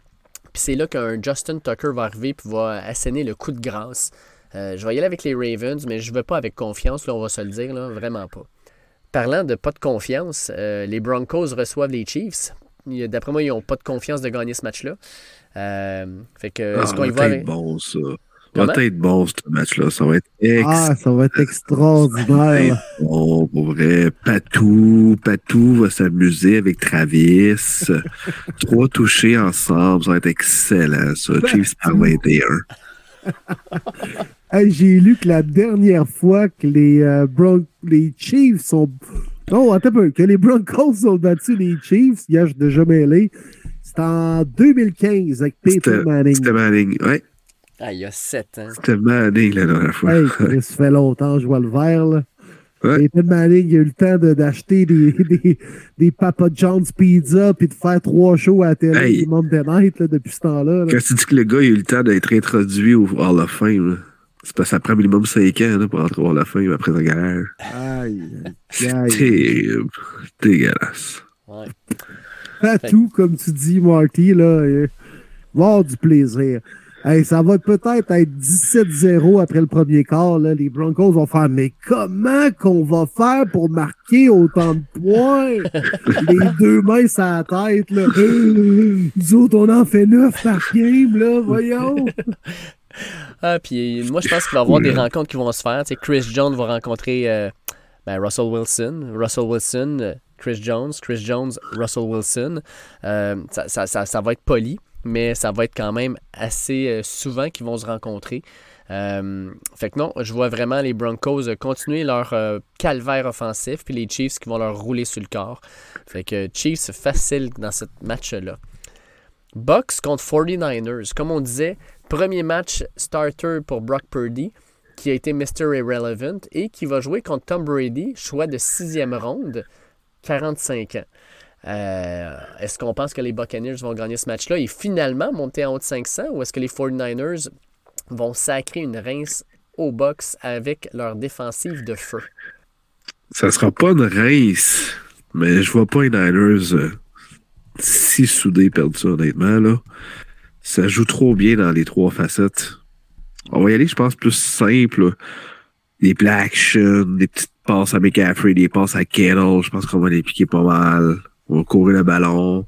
Puis c'est là qu'un Justin Tucker va arriver et va asséner le coup de grâce. Je vais y aller avec les Ravens, mais je ne veux pas avec confiance, là, on va se le dire, là, vraiment pas. Parlant de pas de confiance, les Broncos reçoivent les Chiefs. D'après moi, ils n'ont pas de confiance de gagner ce match-là. fait que, est-ce ah, qu'on y va avec... bon, ça. Ça va être bon, ce match-là. Ça va être Ah, ça va être extraordinaire. bon, pour vrai. Patou, Patou va s'amuser avec Travis. Trois touchés ensemble. Ça va être excellent, ça. Chiefs par 21. hey, J'ai lu que la dernière fois que les, euh, Bron les Chiefs sont. Non, attends un peu. Que les Broncos ont battu les Chiefs, hier, je déjà mêlé. C'était en 2015 avec Peter Manning. C'était Manning, ouais. Ah, il y a 7 ans. C'était Manning la dernière fois. Hey, ça fait longtemps que je vois le vert. Là. Ouais. Manning il a eu le temps d'acheter des, des, des, Papa John's Pizza puis de faire trois shows à la télé hey, Monday Night là, depuis ce temps-là. Quand tu dis que le gars a eu le temps d'être introduit au Hall of Fame, c'est parce que ça prend minimum 5 ans là, pour Hall of Fame après la guerre. Aïe, C'est terrible. Dégueulasse. Ouais. Pas tout, comme tu dis, Marty, là. Euh, avoir du plaisir. Hey, ça va peut-être être 17-0 après le premier quart. Là. Les Broncos vont faire Mais comment qu'on va faire pour marquer autant de points? Les deux mains sur la tête. Là. Nous autres, on en fait neuf par game, là, voyons. Ah, puis moi, je pense qu'il va y avoir des rencontres qui vont se faire. Chris Jones va rencontrer euh, ben, Russell Wilson. Russell Wilson, euh, Chris Jones. Chris Jones, Russell Wilson. Euh, ça, va être poli mais ça va être quand même assez souvent qu'ils vont se rencontrer. Fait que non, je vois vraiment les Broncos continuer leur calvaire offensif, puis les Chiefs qui vont leur rouler sur le corps. Fait que Chiefs facile dans ce match-là. Bucks contre 49ers. Comme on disait, premier match starter pour Brock Purdy, qui a été Mr. Irrelevant, et qui va jouer contre Tom Brady, choix de sixième ronde, 45 ans. Euh, est-ce qu'on pense que les Buccaneers vont gagner ce match-là? Et finalement monter en haut de 500 ou est-ce que les 49ers vont sacrer une rince aux Bucks avec leur défensive de feu? Ça sera pas une rince, mais je vois pas les Niners euh, si soudés perdre ça, honnêtement. Là. Ça joue trop bien dans les trois facettes. On va y aller, je pense, plus simple. Des play action, des petites passes à McCaffrey, des passes à Kettle. Je pense qu'on va les piquer pas mal. On va courir le ballon.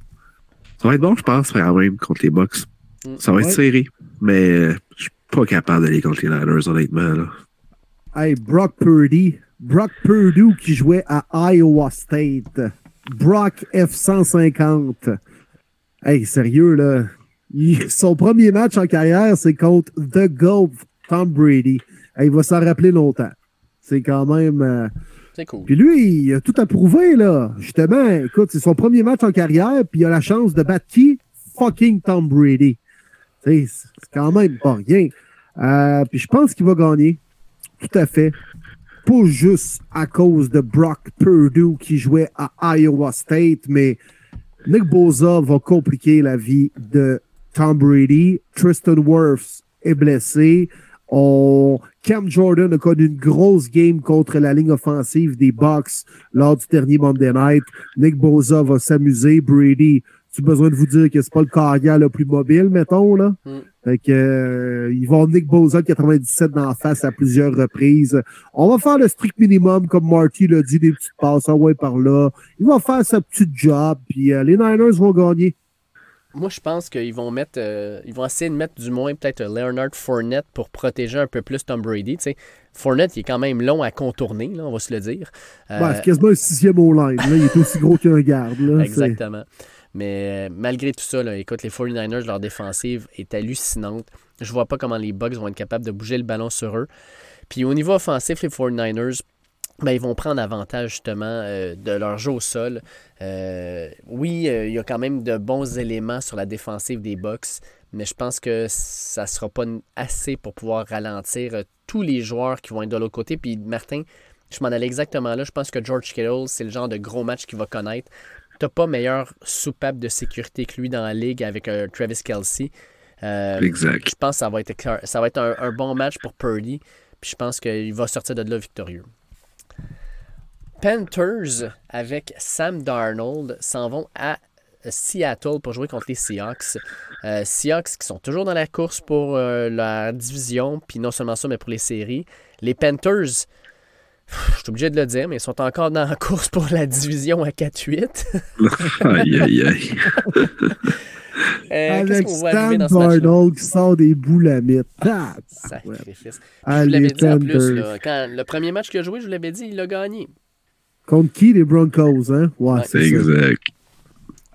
Ça va être bon, je pense, quand même, contre les Bucks. Ça va être serré, mais je suis pas capable d'aller contre les Niners, honnêtement. Là. Hey, Brock Purdy. Brock Purdue qui jouait à Iowa State. Brock F-150. Hey, sérieux, là. son premier match en carrière, c'est contre The GOAT, Tom Brady. Hey, il va s'en rappeler longtemps. C'est quand même... Euh, c'est cool. Puis lui, il a tout approuvé, là. Justement, écoute, c'est son premier match en carrière, puis il a la chance de battre qui? Fucking Tom Brady. C'est quand même pas rien. Euh, puis je pense qu'il va gagner. Tout à fait. Pas juste à cause de Brock Purdue qui jouait à Iowa State, mais Nick Boza va compliquer la vie de Tom Brady. Tristan Wirfs est blessé. On... Cam Jordan a connu une grosse game contre la ligne offensive des Bucks lors du dernier Monday Night. Nick Boza va s'amuser. Brady, tu besoin de vous dire que c'est pas le carrière le plus mobile, mettons, là? Mm. Fait que, euh, ils vont Nick Boza de 97 dans la face à plusieurs reprises. On va faire le strict minimum, comme Marty l'a dit, des petites passes, ouais par là. Il va faire sa petite job, puis euh, les Niners vont gagner. Moi, je pense qu'ils vont mettre, euh, ils vont essayer de mettre du moins peut-être Leonard Fournette pour protéger un peu plus Tom Brady. Fournette, il est quand même long à contourner, là, on va se le dire. Euh, Ouais, c'est quasiment un sixième au line. Là. Il est aussi gros qu'un garde. Là. C'est- Exactement. Mais euh, malgré tout ça, là, écoute, les 49ers, leur défensive est hallucinante. Je vois pas comment les Bucks vont être capables de bouger le ballon sur eux. Puis au niveau offensif, les 49ers, ben, ils vont prendre avantage justement euh, de leur jeu au sol. Euh, oui, il y a quand même de bons éléments sur la défensive des Bucks, mais je pense que ça ne sera pas assez pour pouvoir ralentir tous les joueurs qui vont être de l'autre côté. Puis Martin, je m'en allais exactement là. Je pense que George Kittle, c'est le genre de gros match qu'il va connaître. T'as pas meilleur soupape de sécurité que lui dans la ligue avec euh, Travis Kelsey. Euh, Exact. je pense que ça va être, ça va être un, un bon match pour Purdy. Puis je pense qu'il va sortir de là victorieux. Panthers avec Sam Darnold s'en vont à Seattle pour jouer contre les Seahawks. Euh, Seahawks qui sont toujours dans la course pour euh, la division, puis non seulement ça, mais pour les séries. Les Panthers, je suis obligé de le dire, mais ils sont encore dans la course pour la division à 4-8. aïe, aïe, aïe. Euh, Qu'est-ce Avec qu'on voit Stan? Darnold qui sort des boulamites. Ah, ouais. Sacrifice. Ah, je vous les l'avais dit en plus, là, quand le premier match qu'il a joué, je vous l'avais dit, il l'a gagné. Contre qui, les Broncos, hein? Ouais, Ouais. c'est ça. Exact.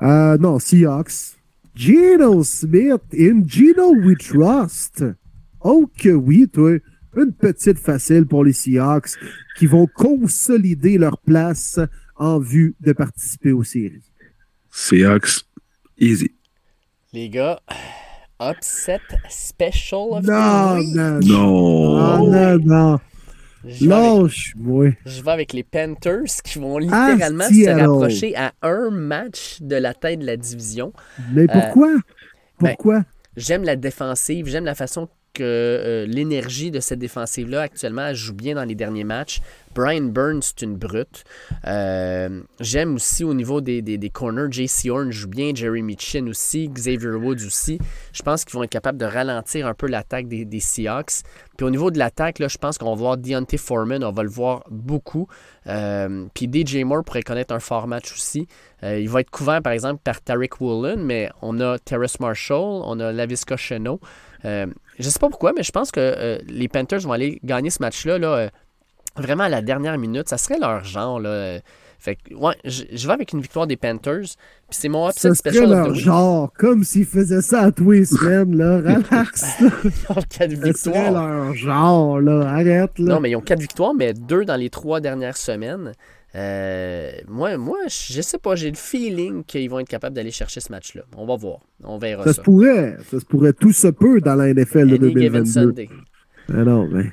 Euh, non, Seahawks. Geno Smith in Geno We Trust. Oh que oui, toi. Une petite facile pour les Seahawks qui vont consolider leur place en vue de participer aux séries. Seahawks, easy. Les gars, upset special of Non, the week. non, Non. Non, non. Je vais, avec, Lâche-moi. je vais avec les Panthers qui vont littéralement se rapprocher à un match de la tête de la division. Mais pourquoi? ben, Pourquoi? J'aime la défensive, j'aime la façon que euh, l'énergie de cette défensive-là actuellement elle joue bien dans les derniers matchs. Brian Burns, c'est une brute. Euh, j'aime aussi au niveau des, des, des corners, JC Horn joue bien, Jeremy Chin aussi, Xavier Woods aussi. Je pense qu'ils vont être capables de ralentir un peu l'attaque des, des Seahawks. Puis au niveau de l'attaque, je pense qu'on va voir Deontay Foreman, on va le voir beaucoup. Euh, puis DJ Moore pourrait connaître un fort match aussi. Il va être couvert, par exemple, par Tariq Woolen, mais on a Terrace Marshall, on a Lavisca Chenot. Je sais pas pourquoi, mais je pense que euh, les Panthers vont aller gagner ce match-là là, euh, vraiment à la dernière minute. Ça serait leur genre. Là. euh. Fait que, ouais, je, vais avec une victoire des Panthers. Puis c'est mon upset of leur genre, comme s'ils faisaient ça à tous les semaines, là. Relax. Ils ont quatre victoires. leur genre, là. Arrête, là. Non, mais ils ont quatre victoires, mais deux dans les trois dernières semaines. Euh, moi, moi, je sais pas, j'ai le feeling qu'ils vont être capables d'aller chercher ce match-là. On va voir. On verra Ça ça. se pourrait. Ça se pourrait. Tout se peut dans la NFL de Any given 2022. Sunday. Ah non, mais.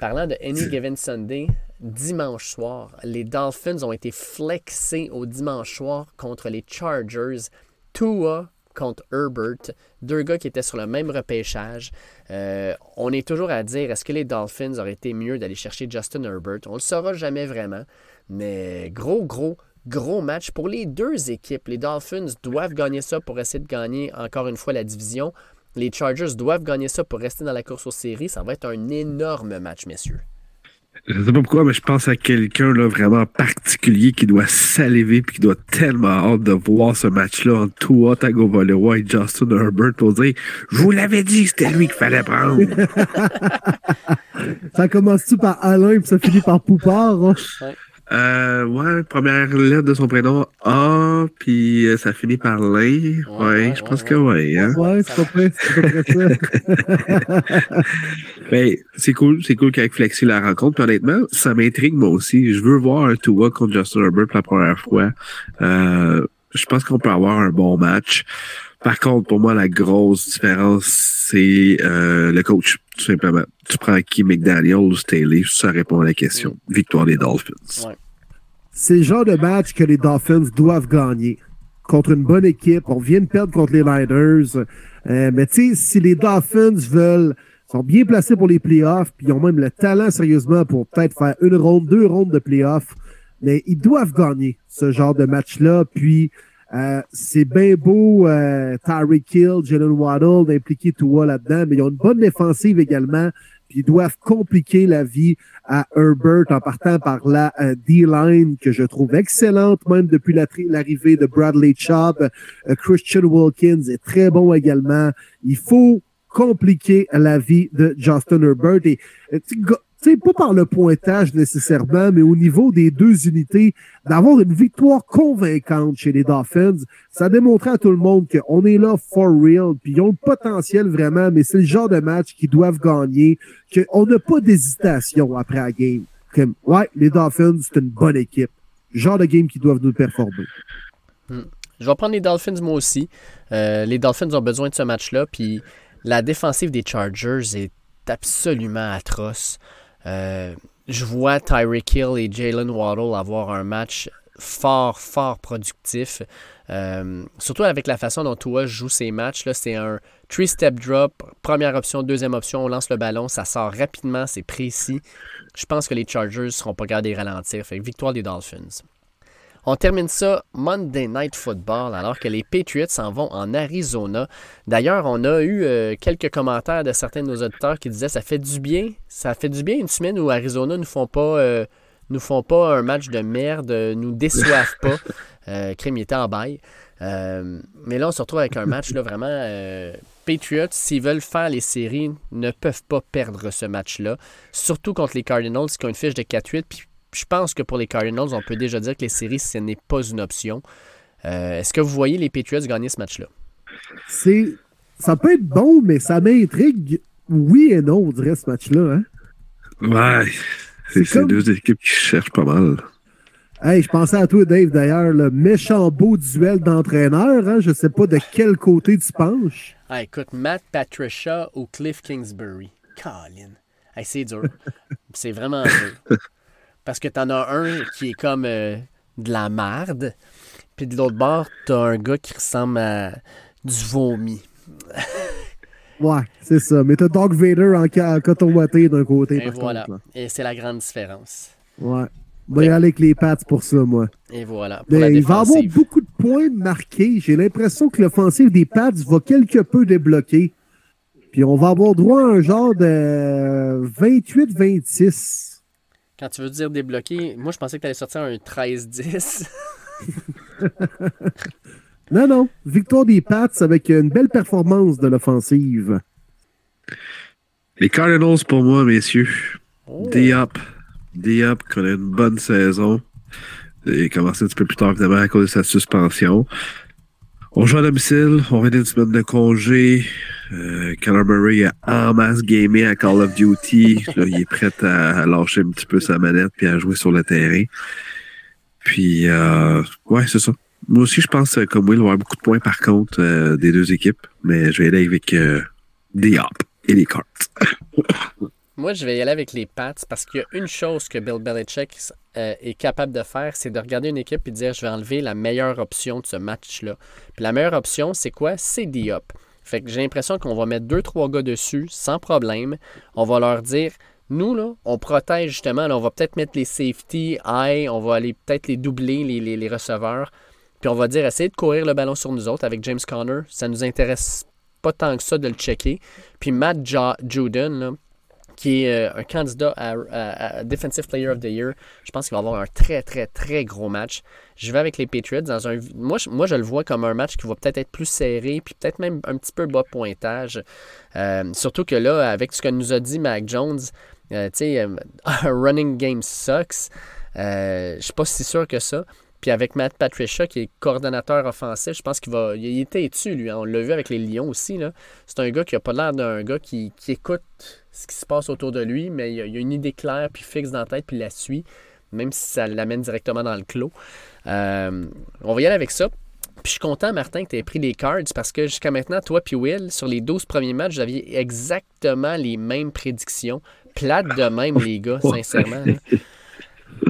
Parlant de Any Given Sunday, dimanche soir, les Dolphins ont été flexés au dimanche soir contre les Chargers. Tua contre Herbert, deux gars qui étaient sur le même repêchage. Euh, on est toujours à dire, est-ce que les Dolphins auraient été mieux d'aller chercher Justin Herbert? On le saura jamais vraiment. Mais gros, gros, gros match pour les deux équipes. Les Dolphins doivent gagner ça pour essayer de gagner encore une fois la division. Les Chargers doivent gagner ça pour rester dans la course aux séries. Ça va être un énorme match, messieurs. Je sais pas pourquoi, mais je pense à quelqu'un là, vraiment particulier qui doit saliver et qui doit tellement hâte de voir ce match-là entre Tua Tagovailoa et Justin Herbert pour dire « Je vous l'avais dit, c'était lui qu'il fallait prendre. Ça commence-tu par Alain puis ça finit par Poupard? hein? Euh, Ouais, première lettre de son prénom, A, puis euh, ça finit par l'In. Ouais, ouais, je pense ouais, que oui. Hein? Ouais, c'est pas ça. Ben, c'est cool, c'est cool qu'avec Flexi la rencontre. Puis honnêtement, ça m'intrigue moi aussi. Je veux voir un Tua contre Justin Herbert pour la première fois. Euh, je pense qu'on peut avoir un bon match. Par contre, pour moi, la grosse différence, c'est euh, le coach, tout simplement. Tu prends qui McDaniel ou Staley, ça répond à la question. Victoire des Dolphins. Ouais. C'est le genre de match que les Dolphins doivent gagner. Contre une bonne équipe. On vient de perdre contre les Niners. Euh, mais tu sais, si les Dolphins veulent sont bien placés pour les playoffs, puis ils ont même le talent sérieusement pour peut-être faire une ronde, deux rondes de playoffs. Mais ils doivent gagner ce genre de match-là. Puis euh, c'est bien beau, euh, Tyreek Hill, Jalen Waddle, d'impliquer Tua là-dedans, mais ils ont une bonne défensive également. Puis ils doivent compliquer la vie à Herbert en partant par la euh, D-line que je trouve excellente, même depuis l'arrivée de Bradley Chubb. Euh, Christian Wilkins est très bon également. Il faut compliquer la vie de Justin Herbert. Et sais, pas par le pointage nécessairement, mais au niveau des deux unités, d'avoir une victoire convaincante chez les Dolphins, ça démontrait à tout le monde qu'on est là for real, puis ils ont le potentiel vraiment, mais c'est le genre de match qu'ils doivent gagner, qu'on n'a pas d'hésitation après la game. Comme, ouais, les Dolphins, c'est une bonne équipe. Genre de game qu'ils doivent nous performer. Hmm. Je vais prendre les Dolphins moi aussi. Euh, les Dolphins ont besoin de ce match-là, puis la défensive des Chargers est absolument atroce. Euh, je vois Tyreek Hill et Jalen Waddle avoir un match fort, fort productif. Euh, surtout avec la façon dont Tua joue ses matchs. C'est un three-step drop, première option, deuxième option, on lance le ballon, ça sort rapidement, c'est précis. Je pense que les Chargers ne seront pas gardés ralentir. Fait victoire des Dolphins. On termine ça Monday Night Football alors que les Patriots s'en vont en Arizona. D'ailleurs, on a eu euh, quelques commentaires de certains de nos auditeurs qui disaient ça fait du bien, ça fait du bien une semaine où Arizona ne font pas euh, nous font pas un match de merde, nous déçoivent pas. Euh, était en bail. Euh, mais là, on se retrouve avec un match là, vraiment. Patriots, s'ils veulent faire les séries, ne peuvent pas perdre ce match-là. Surtout contre les Cardinals qui ont une fiche de 4-8. Puis je pense que pour les Cardinals, on peut déjà dire que les séries, ce n'est pas une option. Euh, est-ce que vous voyez les Patriots gagner ce match-là? C'est. Ça peut être bon, mais ça m'intrigue. Oui et non, on dirait ce match-là. Hein? Ouais. C'est deux équipes qui cherchent pas mal. Hey, je pensais à toi, Dave, d'ailleurs, le méchant beau duel d'entraîneurs. Hein? Je sais pas de quel côté tu penches. Ah, écoute, Matt Patricia ou Cliff Kingsbury. Colin. Hey, c'est dur. c'est vraiment dur. Parce que t'en as un qui est comme euh, de la merde, puis de l'autre bord, t'as un gars qui ressemble à du vomi. ouais, c'est ça. Mais t'as Dog Vader en, coton ouaté d'un côté. Et voilà. Et c'est la grande différence. Ouais. Vais y aller avec les pattes pour ça, moi. Et voilà. Mais il va avoir beaucoup de points marqués. J'ai l'impression que l'offensive des Pats va quelque peu débloquer. Puis on va avoir droit à un genre de 28-26. Quand tu veux dire débloquer, moi je pensais que tu allais sortir un 13-10. non, non. Victoire des Pats avec une belle performance de l'offensive. Les Cardinals pour moi, messieurs. Oh. Diop. Diop connaît une bonne saison. Il a commencé un petit peu plus tard, évidemment, à cause de sa suspension. On joue à domicile, on vient d'une semaine de congé. Euh, Murray a en masse gamé à Call of Duty. il est prêt à, lâcher un petit peu sa manette puis à jouer sur le terrain. Puis, euh, ouais, c'est ça. Moi aussi, je pense euh, comme Will, avoir beaucoup de points par contre euh, des deux équipes, mais je vais aller avec euh, Diop et les Cards. Moi, je vais y aller avec les Pats parce qu'il y a une chose que Bill Belichick euh, est capable de faire, c'est de regarder une équipe et de dire je vais enlever la meilleure option de ce match-là. Puis la meilleure option, c'est quoi? C'est Diop. Fait que j'ai l'impression qu'on va mettre deux, trois gars dessus sans problème. On va leur dire nous, là, on protège justement. on va peut-être mettre les safety high, on va aller peut-être les doubler, les, les, receveurs. Puis on va dire essayer de courir le ballon sur nous autres avec James Conner. Ça nous intéresse pas tant que ça de le checker. Puis Matt Juden, là, qui est euh, un candidat à, Defensive Player of the Year. Je pense qu'il va avoir un très, très, très gros match. Je vais avec les Patriots dans un. Moi, je, moi, je le vois comme un match qui va peut-être être plus serré, puis peut-être même un petit peu bas pointage. Euh, surtout que là, avec ce que nous a dit Mac Jones, euh, tu sais, running game sucks. je suis pas si sûr que ça. Puis avec Matt Patricia, qui est coordonnateur offensif, je pense qu'il va. Il était dessus, lui. Hein. On l'a vu avec les Lions aussi. C'est un gars qui a pas l'air d'un gars qui, écoute ce qui se passe autour de lui, mais il a, a, une idée claire, puis fixe dans la tête, puis il la suit, même si ça l'amène directement dans le clos. Euh, on va y aller avec ça. Puis je suis content, Martin, que tu aies pris les cards parce que jusqu'à maintenant, toi puis Will, sur les 12 premiers matchs, vous aviez exactement les mêmes prédictions. Plate de même, les gars, sincèrement.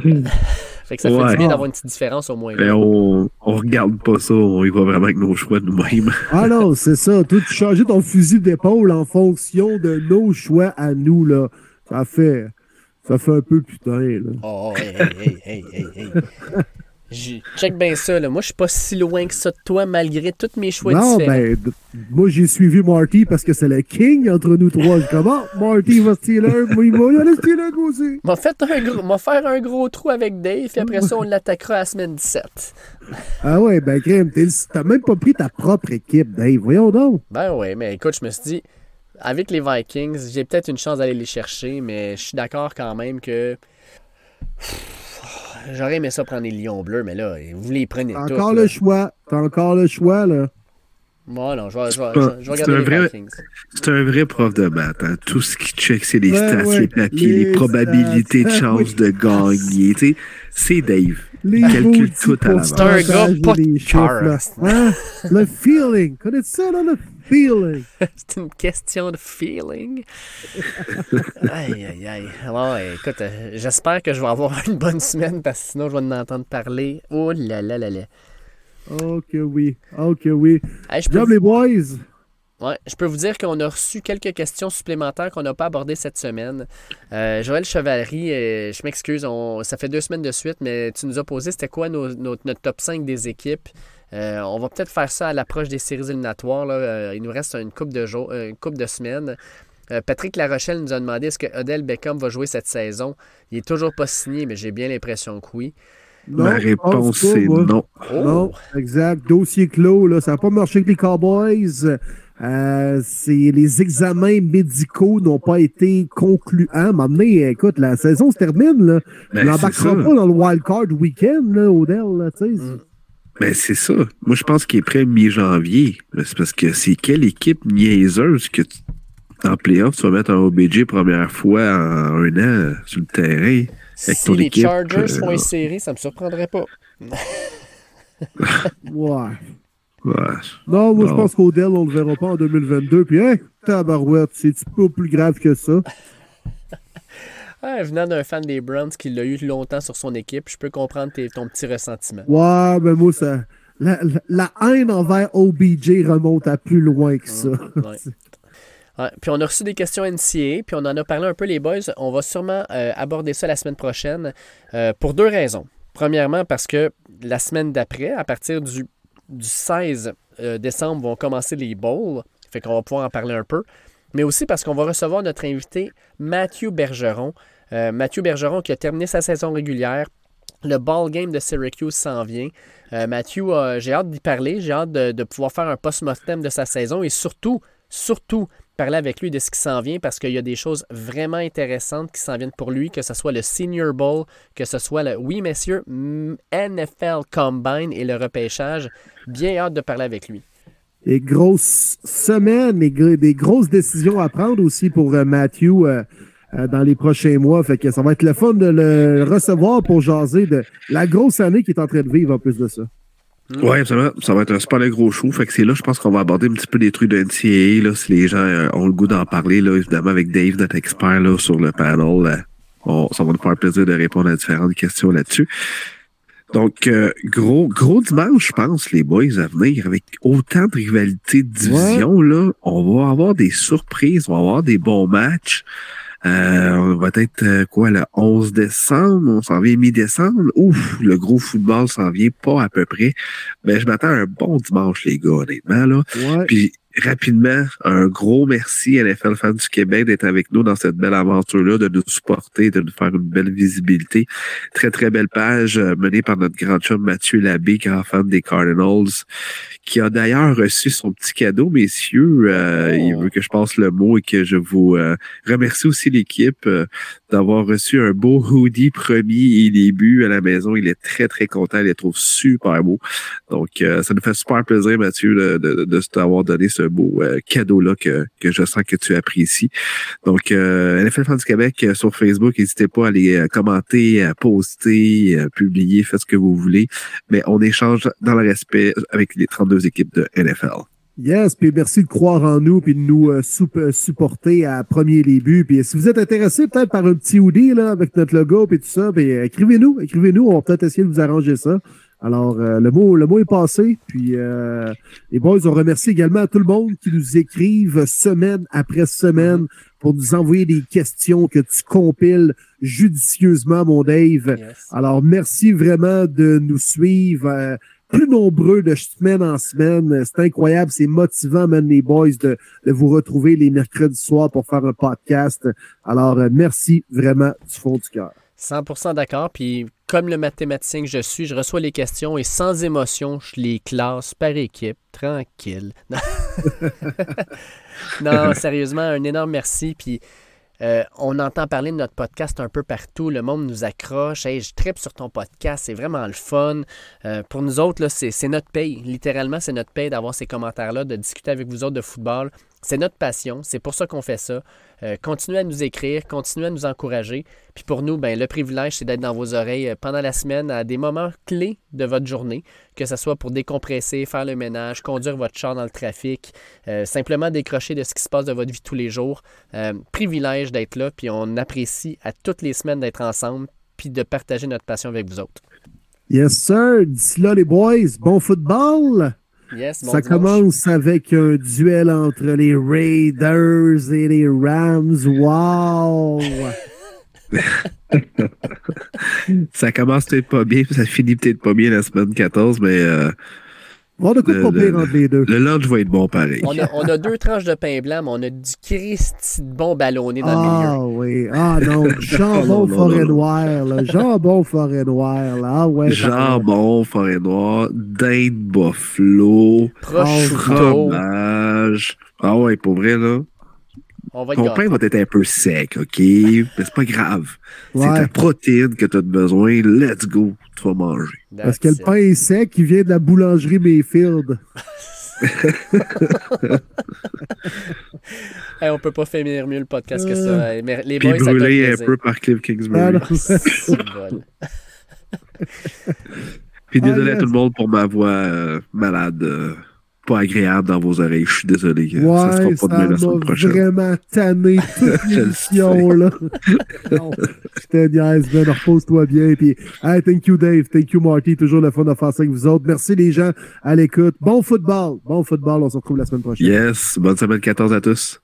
Fait que ça fait du bien d'avoir une petite différence au moins. Mais là. on, on regarde pas ça, on y va vraiment avec nos choix nous-mêmes. Ah non, c'est ça. Toi, tu changeais ton fusil d'épaule en fonction de nos choix à nous, là. Ça fait. Ça fait un peu putain, là. Oh, hey, hey, hey, hey, hey, Check bien ça, là. Moi, je suis pas si loin que ça de toi, malgré tous mes choix non, différents. ben, moi, j'ai suivi Marty parce que c'est le king entre nous trois. Je comment Marty va stealer, moi, il va aller stealer, moi aussi. M'a fait un gros, m'a faire un gros trou avec Dave, et après ça, on l'attaquera à la semaine 17. Ah ouais, ben, t'es- t'as même pas pris ta propre équipe, Dave. Voyons donc. Ben ouais, mais écoute, je me suis dit, avec les Vikings, j'ai peut-être une chance d'aller les chercher, mais je suis d'accord quand même que. J'aurais aimé ça prendre les Lions bleus, mais là, vous les prenez T'as encore là. le choix. T'as encore le choix, là. Moi, non, je vais, je je regarder les vrai- Vikings. C'est un vrai prof de maths. hein. Tout ce qui check, c'est les Ouais, stats, ouais, les papiers, les, les probabilités de chance oui. de gagner. tu sais. C'est Dave. Les calcule tout à l'avance. C'est un gars pas des de chiffres, là. cœur. Hein? Le feeling. Connais ça, là, le feeling. C'est une question de feeling. aïe, aïe, aïe. Bon, écoute, euh, j'espère que je vais avoir une bonne semaine parce que sinon, je vais en entendre parler. Oh là là là là. Oh que oui. Oh que oui. Hey, je, peux Job vous, les boys. ouais, je peux vous dire qu'on a reçu quelques questions supplémentaires qu'on n'a pas abordées cette semaine. Euh, Joël Chevalerie, euh, je m'excuse, on- ça fait deux semaines de suite, mais tu nous as posé c'était quoi nos- nos- notre top 5 des équipes? Euh, on va peut-être faire ça à l'approche des séries éliminatoires. là. Euh, il nous reste une coupe de, jours, une couple de semaines. Euh, Patrick Larochelle nous a demandé est-ce que Odell Beckham va jouer cette saison? Il est toujours pas signé, mais j'ai bien l'impression que oui. Non, Ma réponse, c'est non. Oh! Non, exact. Dossier clos, là. Ça n'a pas marché avec les Cowboys. Euh, c'est, les examens médicaux n'ont pas été concluants. Maintenant, écoute, la saison se termine, là. Ben, Il c'est n'embarquera pas dans le wild card week-end, là, Odell, là. Mm. Ben, c'est ça. Moi, je pense qu'il est prêt mi-janvier. Mais C'est parce que c'est quelle équipe niaiseuse que tu, en playoff, tu vas mettre un OBJ première fois en un an sur le terrain. Avec Si ton les équipe, Chargers euh, font une série, ça me surprendrait pas. Ouais. Ouais. Non, moi, je pense qu'Odell, on le verra pas en 2022. Puis, hein, tabarouette, c'est un peu plus grave que ça. Ah, venant d'un fan des Browns qui l'a eu longtemps sur son équipe, je peux comprendre tes- ton petit ressentiment. Ouais, ben moi, ça. La, haine envers OBJ remonte à plus loin que ça. Ouais. Ouais, puis on a reçu des questions NCA, puis on en a parlé un peu les boys. On va sûrement euh, aborder ça la semaine prochaine euh, pour deux raisons. Premièrement, parce que la semaine d'après, à partir du, du 16 euh, décembre, vont commencer les bowls. Fait qu'on va pouvoir en parler un peu. Mais aussi parce qu'on va recevoir notre invité Mathieu Bergeron. Euh, Mathieu Bergeron qui a terminé sa saison régulière. Le ball game de Syracuse s'en vient. Euh, Mathieu, euh, j'ai hâte d'y parler. J'ai hâte de, pouvoir faire un post-mortem de sa saison et surtout, surtout, parler avec lui de ce qui s'en vient parce qu'il y a des choses vraiment intéressantes qui s'en viennent pour lui, que ce soit le Senior Bowl, que ce soit le, oui messieurs, NFL Combine et le repêchage. Bien hâte de parler avec lui. Des grosses semaines, gr- des grosses décisions à prendre aussi pour euh, Matthew euh, euh, dans les prochains mois. Fait que ça va être le fun de le recevoir pour jaser de la grosse année qu'il est en train de vivre en plus de ça. Ouais, absolument. Ça va être un super gros show. Fait que c'est là, je pense qu'on va aborder un petit peu des trucs de NCAA, là, si les gens euh, ont le goût d'en parler, là, évidemment, avec Dave, notre expert, là, sur le panel. euh, ça va nous faire plaisir de répondre à différentes questions là-dessus. Donc, euh, gros, gros dimanche, je pense, les boys, à venir, avec autant de rivalités de division, là, on va avoir des surprises, on va avoir des bons matchs. Euh, on va être euh, quoi le 11 décembre, on s'en vient mi-décembre? Ouf, le gros football s'en vient pas à peu près. Ben je m'attends à un bon dimanche les gars honnêtement là. Ouais. Puis rapidement, un gros merci à NFL Fans du Québec d'être avec nous dans cette belle aventure-là, de nous supporter, de nous faire une belle visibilité. Très, très belle page euh, menée par notre grand chum Mathieu Labbé, grand fan des Cardinals, qui a d'ailleurs reçu son petit cadeau, messieurs. Euh, Il veut que je passe le mot et que je vous euh, remercie aussi l'équipe euh, d'avoir reçu un beau hoodie premier et début à la maison. Il est très, très content. Il les trouve super beau. Donc, euh, ça nous fait super plaisir, Mathieu, de, de, de t'avoir donné ce beau euh, cadeau-là que, que je sens que tu apprécies. Donc, euh, NFL Fans du Québec euh, sur Facebook, n'hésitez pas à aller commenter, à poster, à publier, faites ce que vous voulez. Mais on échange dans le respect avec les 32 équipes de NFL. Yes, puis merci de croire en nous puis de nous euh, sup- supporter à premier début. Puis si vous êtes intéressé peut-être par un petit hoodie là, avec notre logo puis tout ça, puis euh, écrivez-nous, écrivez-nous, on va peut-être essayer de vous arranger ça. Alors, euh, le, mot, le mot est passé. Puis euh, les boys, on remercie également à tout le monde qui nous écrivent semaine après semaine pour nous envoyer des questions que tu compiles judicieusement, mon Dave. Yes. Alors, merci vraiment de nous suivre. euh, plus nombreux de semaine en semaine. C'est incroyable, c'est motivant, même les boys, de, de vous retrouver les mercredis soirs pour faire un podcast. Alors, euh, merci vraiment du fond du cœur. 100% d'accord. Puis, comme le mathématicien que je suis, je reçois les questions et sans émotion, je les classe par équipe. Tranquille. non, sérieusement, un énorme merci. Puis, euh, on entend parler de notre podcast un peu partout. Le monde nous accroche. Hey, je tripe sur ton podcast. C'est vraiment le fun. Euh, pour nous autres, c'est notre paye. Littéralement, c'est notre paye d'avoir ces commentaires-là, de discuter avec vous autres de football. C'est notre passion. C'est pour ça qu'on fait ça. Euh, continuez à nous écrire, continuez à nous encourager. Puis pour nous, ben, le privilège, c'est d'être dans vos oreilles euh, pendant la semaine à des moments clés de votre journée, que ce soit pour décompresser, faire le ménage, conduire votre char dans le trafic, euh, simplement décrocher de ce qui se passe de votre vie tous les jours. Privilège d'être là, puis on apprécie à toutes les semaines d'être ensemble, puis de partager notre passion avec vous autres. Yes, sir. D'ici là, les boys, bon football. Yes, bon Ça dimanche. commence avec un duel entre les Raiders et les Rams. Wow! Ça commence peut-être pas bien, ça finit peut-être pas bien la semaine 14, mais euh, On a quoi de pire entre les deux. le lunch va être bon pareil. On a, on a deux tranches de pain blanc, mais on a du Christy de bon ballonné dans le milieu. Ah oui. Ah non. Jambon forêt noire. Là. Jambon forêt noire. Là. Ah ouais. Jambon, forêt noire, dinde buffalo, Prosciutto. fromage. Ah ouais, pour vrai, là. On va Ton pain va être un peu sec, OK? Mais c'est pas grave. C'est Ouais. ta protéine que tu as besoin. Let's go. Tu vas manger. Parce que le pain est sec, il vient de la boulangerie Mayfield. Hey, on peut pas finir mieux le podcast que ça. Euh. Les Puis boys, ça fait brûlé un peu par Cliff Ah, Kingsbury. non. C'est bon. Puis désolé Ah, à tout le monde pour ma voix euh, malade. euh, pas agréable dans vos oreilles. Je suis désolé. que ça sera Ouais, pas de ça même la semaine m'a prochaine. vraiment tanné toute l'émission, là. Non, Je te niaise, Ben, repose-toi bien. Puis, hey, thank you, Dave. Thank you, Marty. Toujours le fun de faire ça avec vous autres. Merci, les gens, à l'écoute. Bon football. Bon football. On se retrouve la semaine prochaine. Yes. Bonne semaine 14 à tous.